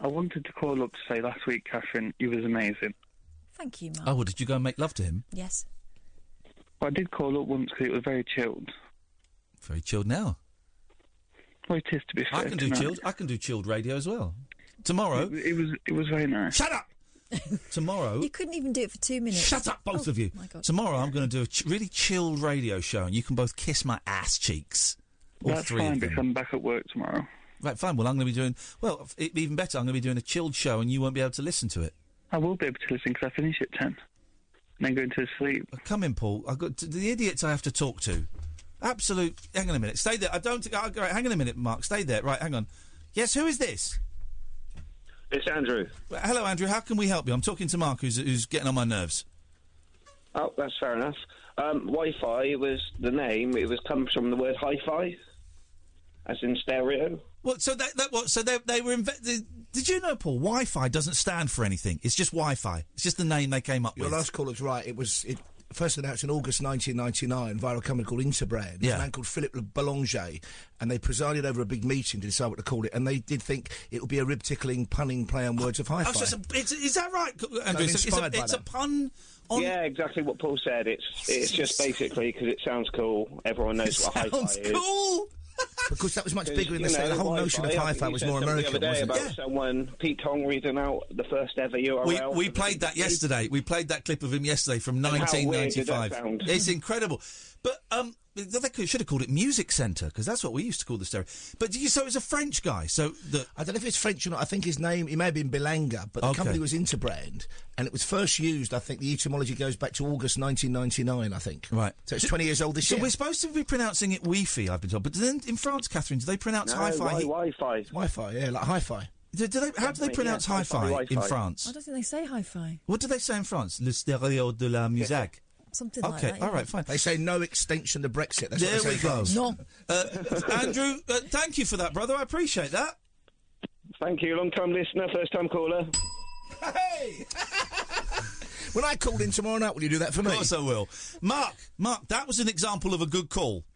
I wanted to call up to say last week, Catherine, you was amazing.
Thank you, Mark.
Oh, well, did you go and make love to him?
Yes.
I did call up once because it was very chilled.
Very chilled now.
Well, it is to be fair.
I can do
tonight.
chilled. I can do chilled radio as well. Tomorrow.
It, it was it was very nice.
Shut up. Tomorrow.
You couldn't even do it for two minutes.
Shut up, both
Oh,
of you.
My God.
Tomorrow, I'm going to do a ch- really chilled radio show, and you can both kiss my ass cheeks. All
That's
three
fine
of
because. I'm back at work tomorrow.
Right, fine. Well, I'm going to be doing. Well, it- even better. I'm going to be doing a chilled show, and you won't be able to listen to it.
I will be able to listen because I finish at 10 and then go into sleep.
Come in, Paul. I've got the idiots I have to talk to. Absolute. Hang on a minute. Stay there. I don't. Oh, right, hang on a minute, Mark. Stay there. Right, hang on. Yes, who is this?
It's Andrew.
Well, Hello, Andrew. How can we help you? I'm talking to Mark, who's, who's getting on my nerves.
Oh, that's fair enough. Um, Wi-Fi was the name. It was comes from the word hi-fi, as in stereo.
Well, so that, that what? So they they were. Inve- did, did you know, Paul? Wi-Fi doesn't stand for anything. It's just Wi-Fi. It's just the name they came up
Your
with.
last caller's right. It was it first announced in August 1999 via a company called Interbrand.
Yeah.
A man called Philip Boulanger, and they presided over a big meeting to decide what to call it. And they did think it would be a rib tickling, punning play on words of oh, hi-fi.
Oh, so it's, a, it's is that right, Andrew?
I'm
It's, a- it's, a,
inspired by
it's a pun. On...
Yeah, exactly what Paul said. It's it's just basically because it sounds cool. Everyone knows what hi-fi
sounds
is.
cool.
Because that was much bigger in the
know,
The whole notion of
Wi-Fi, I
hi-fi was more American,
The other day
wasn't
about
it?
someone Pete Tong reading out the first ever URL.
We, we played that yesterday. We played that clip of him yesterday from
And how weird did that
1995.
sound?
It's incredible. But um, they should have called it Music Centre because that's what we used to call the stereo. But did you, so it was a French guy. So the
I don't know if it's French or not. I think his name, he may have been Belanger, but the
Okay.
company was Interbrand, and it was first used, I think the etymology goes back to August 1999, I think.
Right.
So it's 20 years old this
so
year.
So we're supposed to be pronouncing it Wi-Fi, I've been told. But then in France, Catherine, do they pronounce
No,
hi-fi?
wi- Wi-Fi.
Wi-Fi, yeah, like hi-fi.
Do, do they, how do they
Yeah,
pronounce
hi-fi,
hi-fi in France?
I don't think they say hi-fi.
What do they say in France? Le stéréo de la musique.
Something like
Okay,
that.
all
yeah.
right, fine.
They say no extension to Brexit. That's
there
what they
we
say
go.
No.
Uh, Andrew, uh, thank you for that, brother. I appreciate that.
Thank you, long time listener, first time caller.
Hey! when I called in tomorrow night, will you do that for me?
Of course I will. Mark, Mark, that was an example of a good call.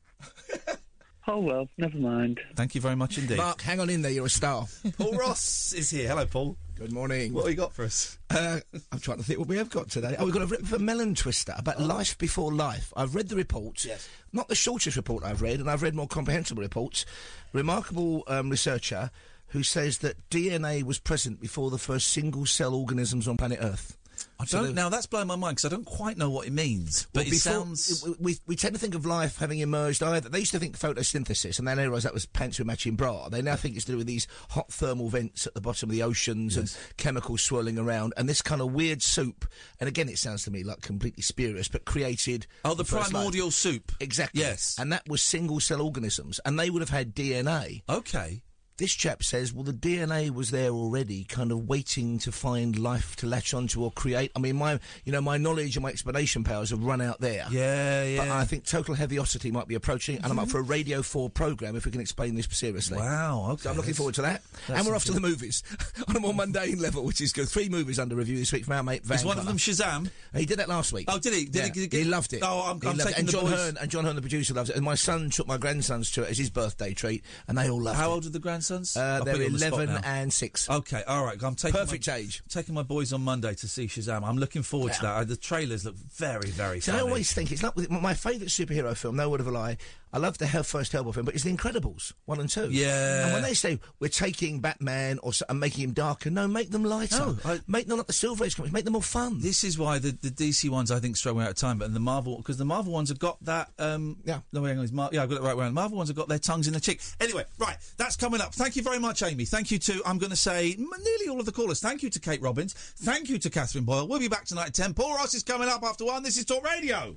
Oh, well, never mind.
Thank you very much indeed.
Mark, hang on in there. You're a star.
Paul Ross is here. Hello, Paul.
Good morning.
What have you got for us?
Uh, I'm trying to think what we have got today. Oh, we've got a rip for Melon Twister about life before life. I've read the report.
Yes.
Not the shortest report I've read, and I've read more comprehensible reports. Remarkable um, researcher who says that DNA was present before the first single cell organisms on planet Earth.
I
So
don't.
the-
now that's blowing my mind because I don't quite know what it means. But
Well,
it
before-
sounds.
We, we, we tend to think of life having emerged either. They used to think photosynthesis, and then they realised that was pants with matching bra. They now think it's to do with these hot thermal vents at the bottom of the oceans and chemicals swirling around, and this kind of weird soup. And again, it sounds to me like completely spurious, but created.
Oh, the
life.
primordial soup.
Exactly.
Yes.
And that was single cell organisms, and they would have had DNA.
Okay.
This chap says, well, the DNA was there already, kind of waiting to find life to latch onto or create. I mean, my, you know, my knowledge and my explanation powers have run out there.
Yeah, yeah.
But I think total heaviosity might be approaching, and I'm up mm-hmm. for a Radio 4 programme if we can explain this seriously.
Wow, okay.
So I'm looking forward to that. and we're off to the movies on a more mundane level, which is good. Three movies under review this week from our mate Van.
Is one of them Shazam?
He did that last week.
Oh, did he? Did
Yeah.
he- did he
he, loved it.
Oh, I'm-
He
I'm
loved it. and
the
John
boys-
Hearn and John Hearn, the producer, loves it. And my son took my grandsons to it as his birthday treat, and they all loved
How
it.
old are the grandsons?
Uh, they're
put you on the
11 and 6.
Okay, all right. I'm taking
Perfect
my,
age.
Taking my boys on Monday to see Shazam. I'm looking forward to that. Uh, The trailers look very, very
So
funny.
I always think it's not my favourite superhero film. No word of a lie. I love the First Hellboy film, but it's The Incredibles one and two.
Yeah.
And when they say we're taking Batman or and making him darker, no, make them lighter.
No, I-
make them like the Silver Age comics. Make them more fun.
This is why the, the DC ones I think struggle out of time, but the Marvel because the Marvel ones have got that. Um,
yeah,
no, hang on, Mar- yeah, I've got it right around. The Marvel ones have got their tongues in the cheek. Anyway, right, that's coming up. Thank you very much, Amy. Thank you to I'm going to say nearly all of the callers. Thank you to Kate Robbins. Thank you to Catherine Boyle. We'll be back tonight at ten. Paul Ross is coming up after one. This is Talk Radio.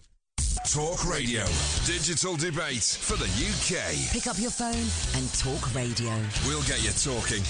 Talk Radio. Digital debate for the UK.
Pick up your phone and talk radio.
We'll get you talking.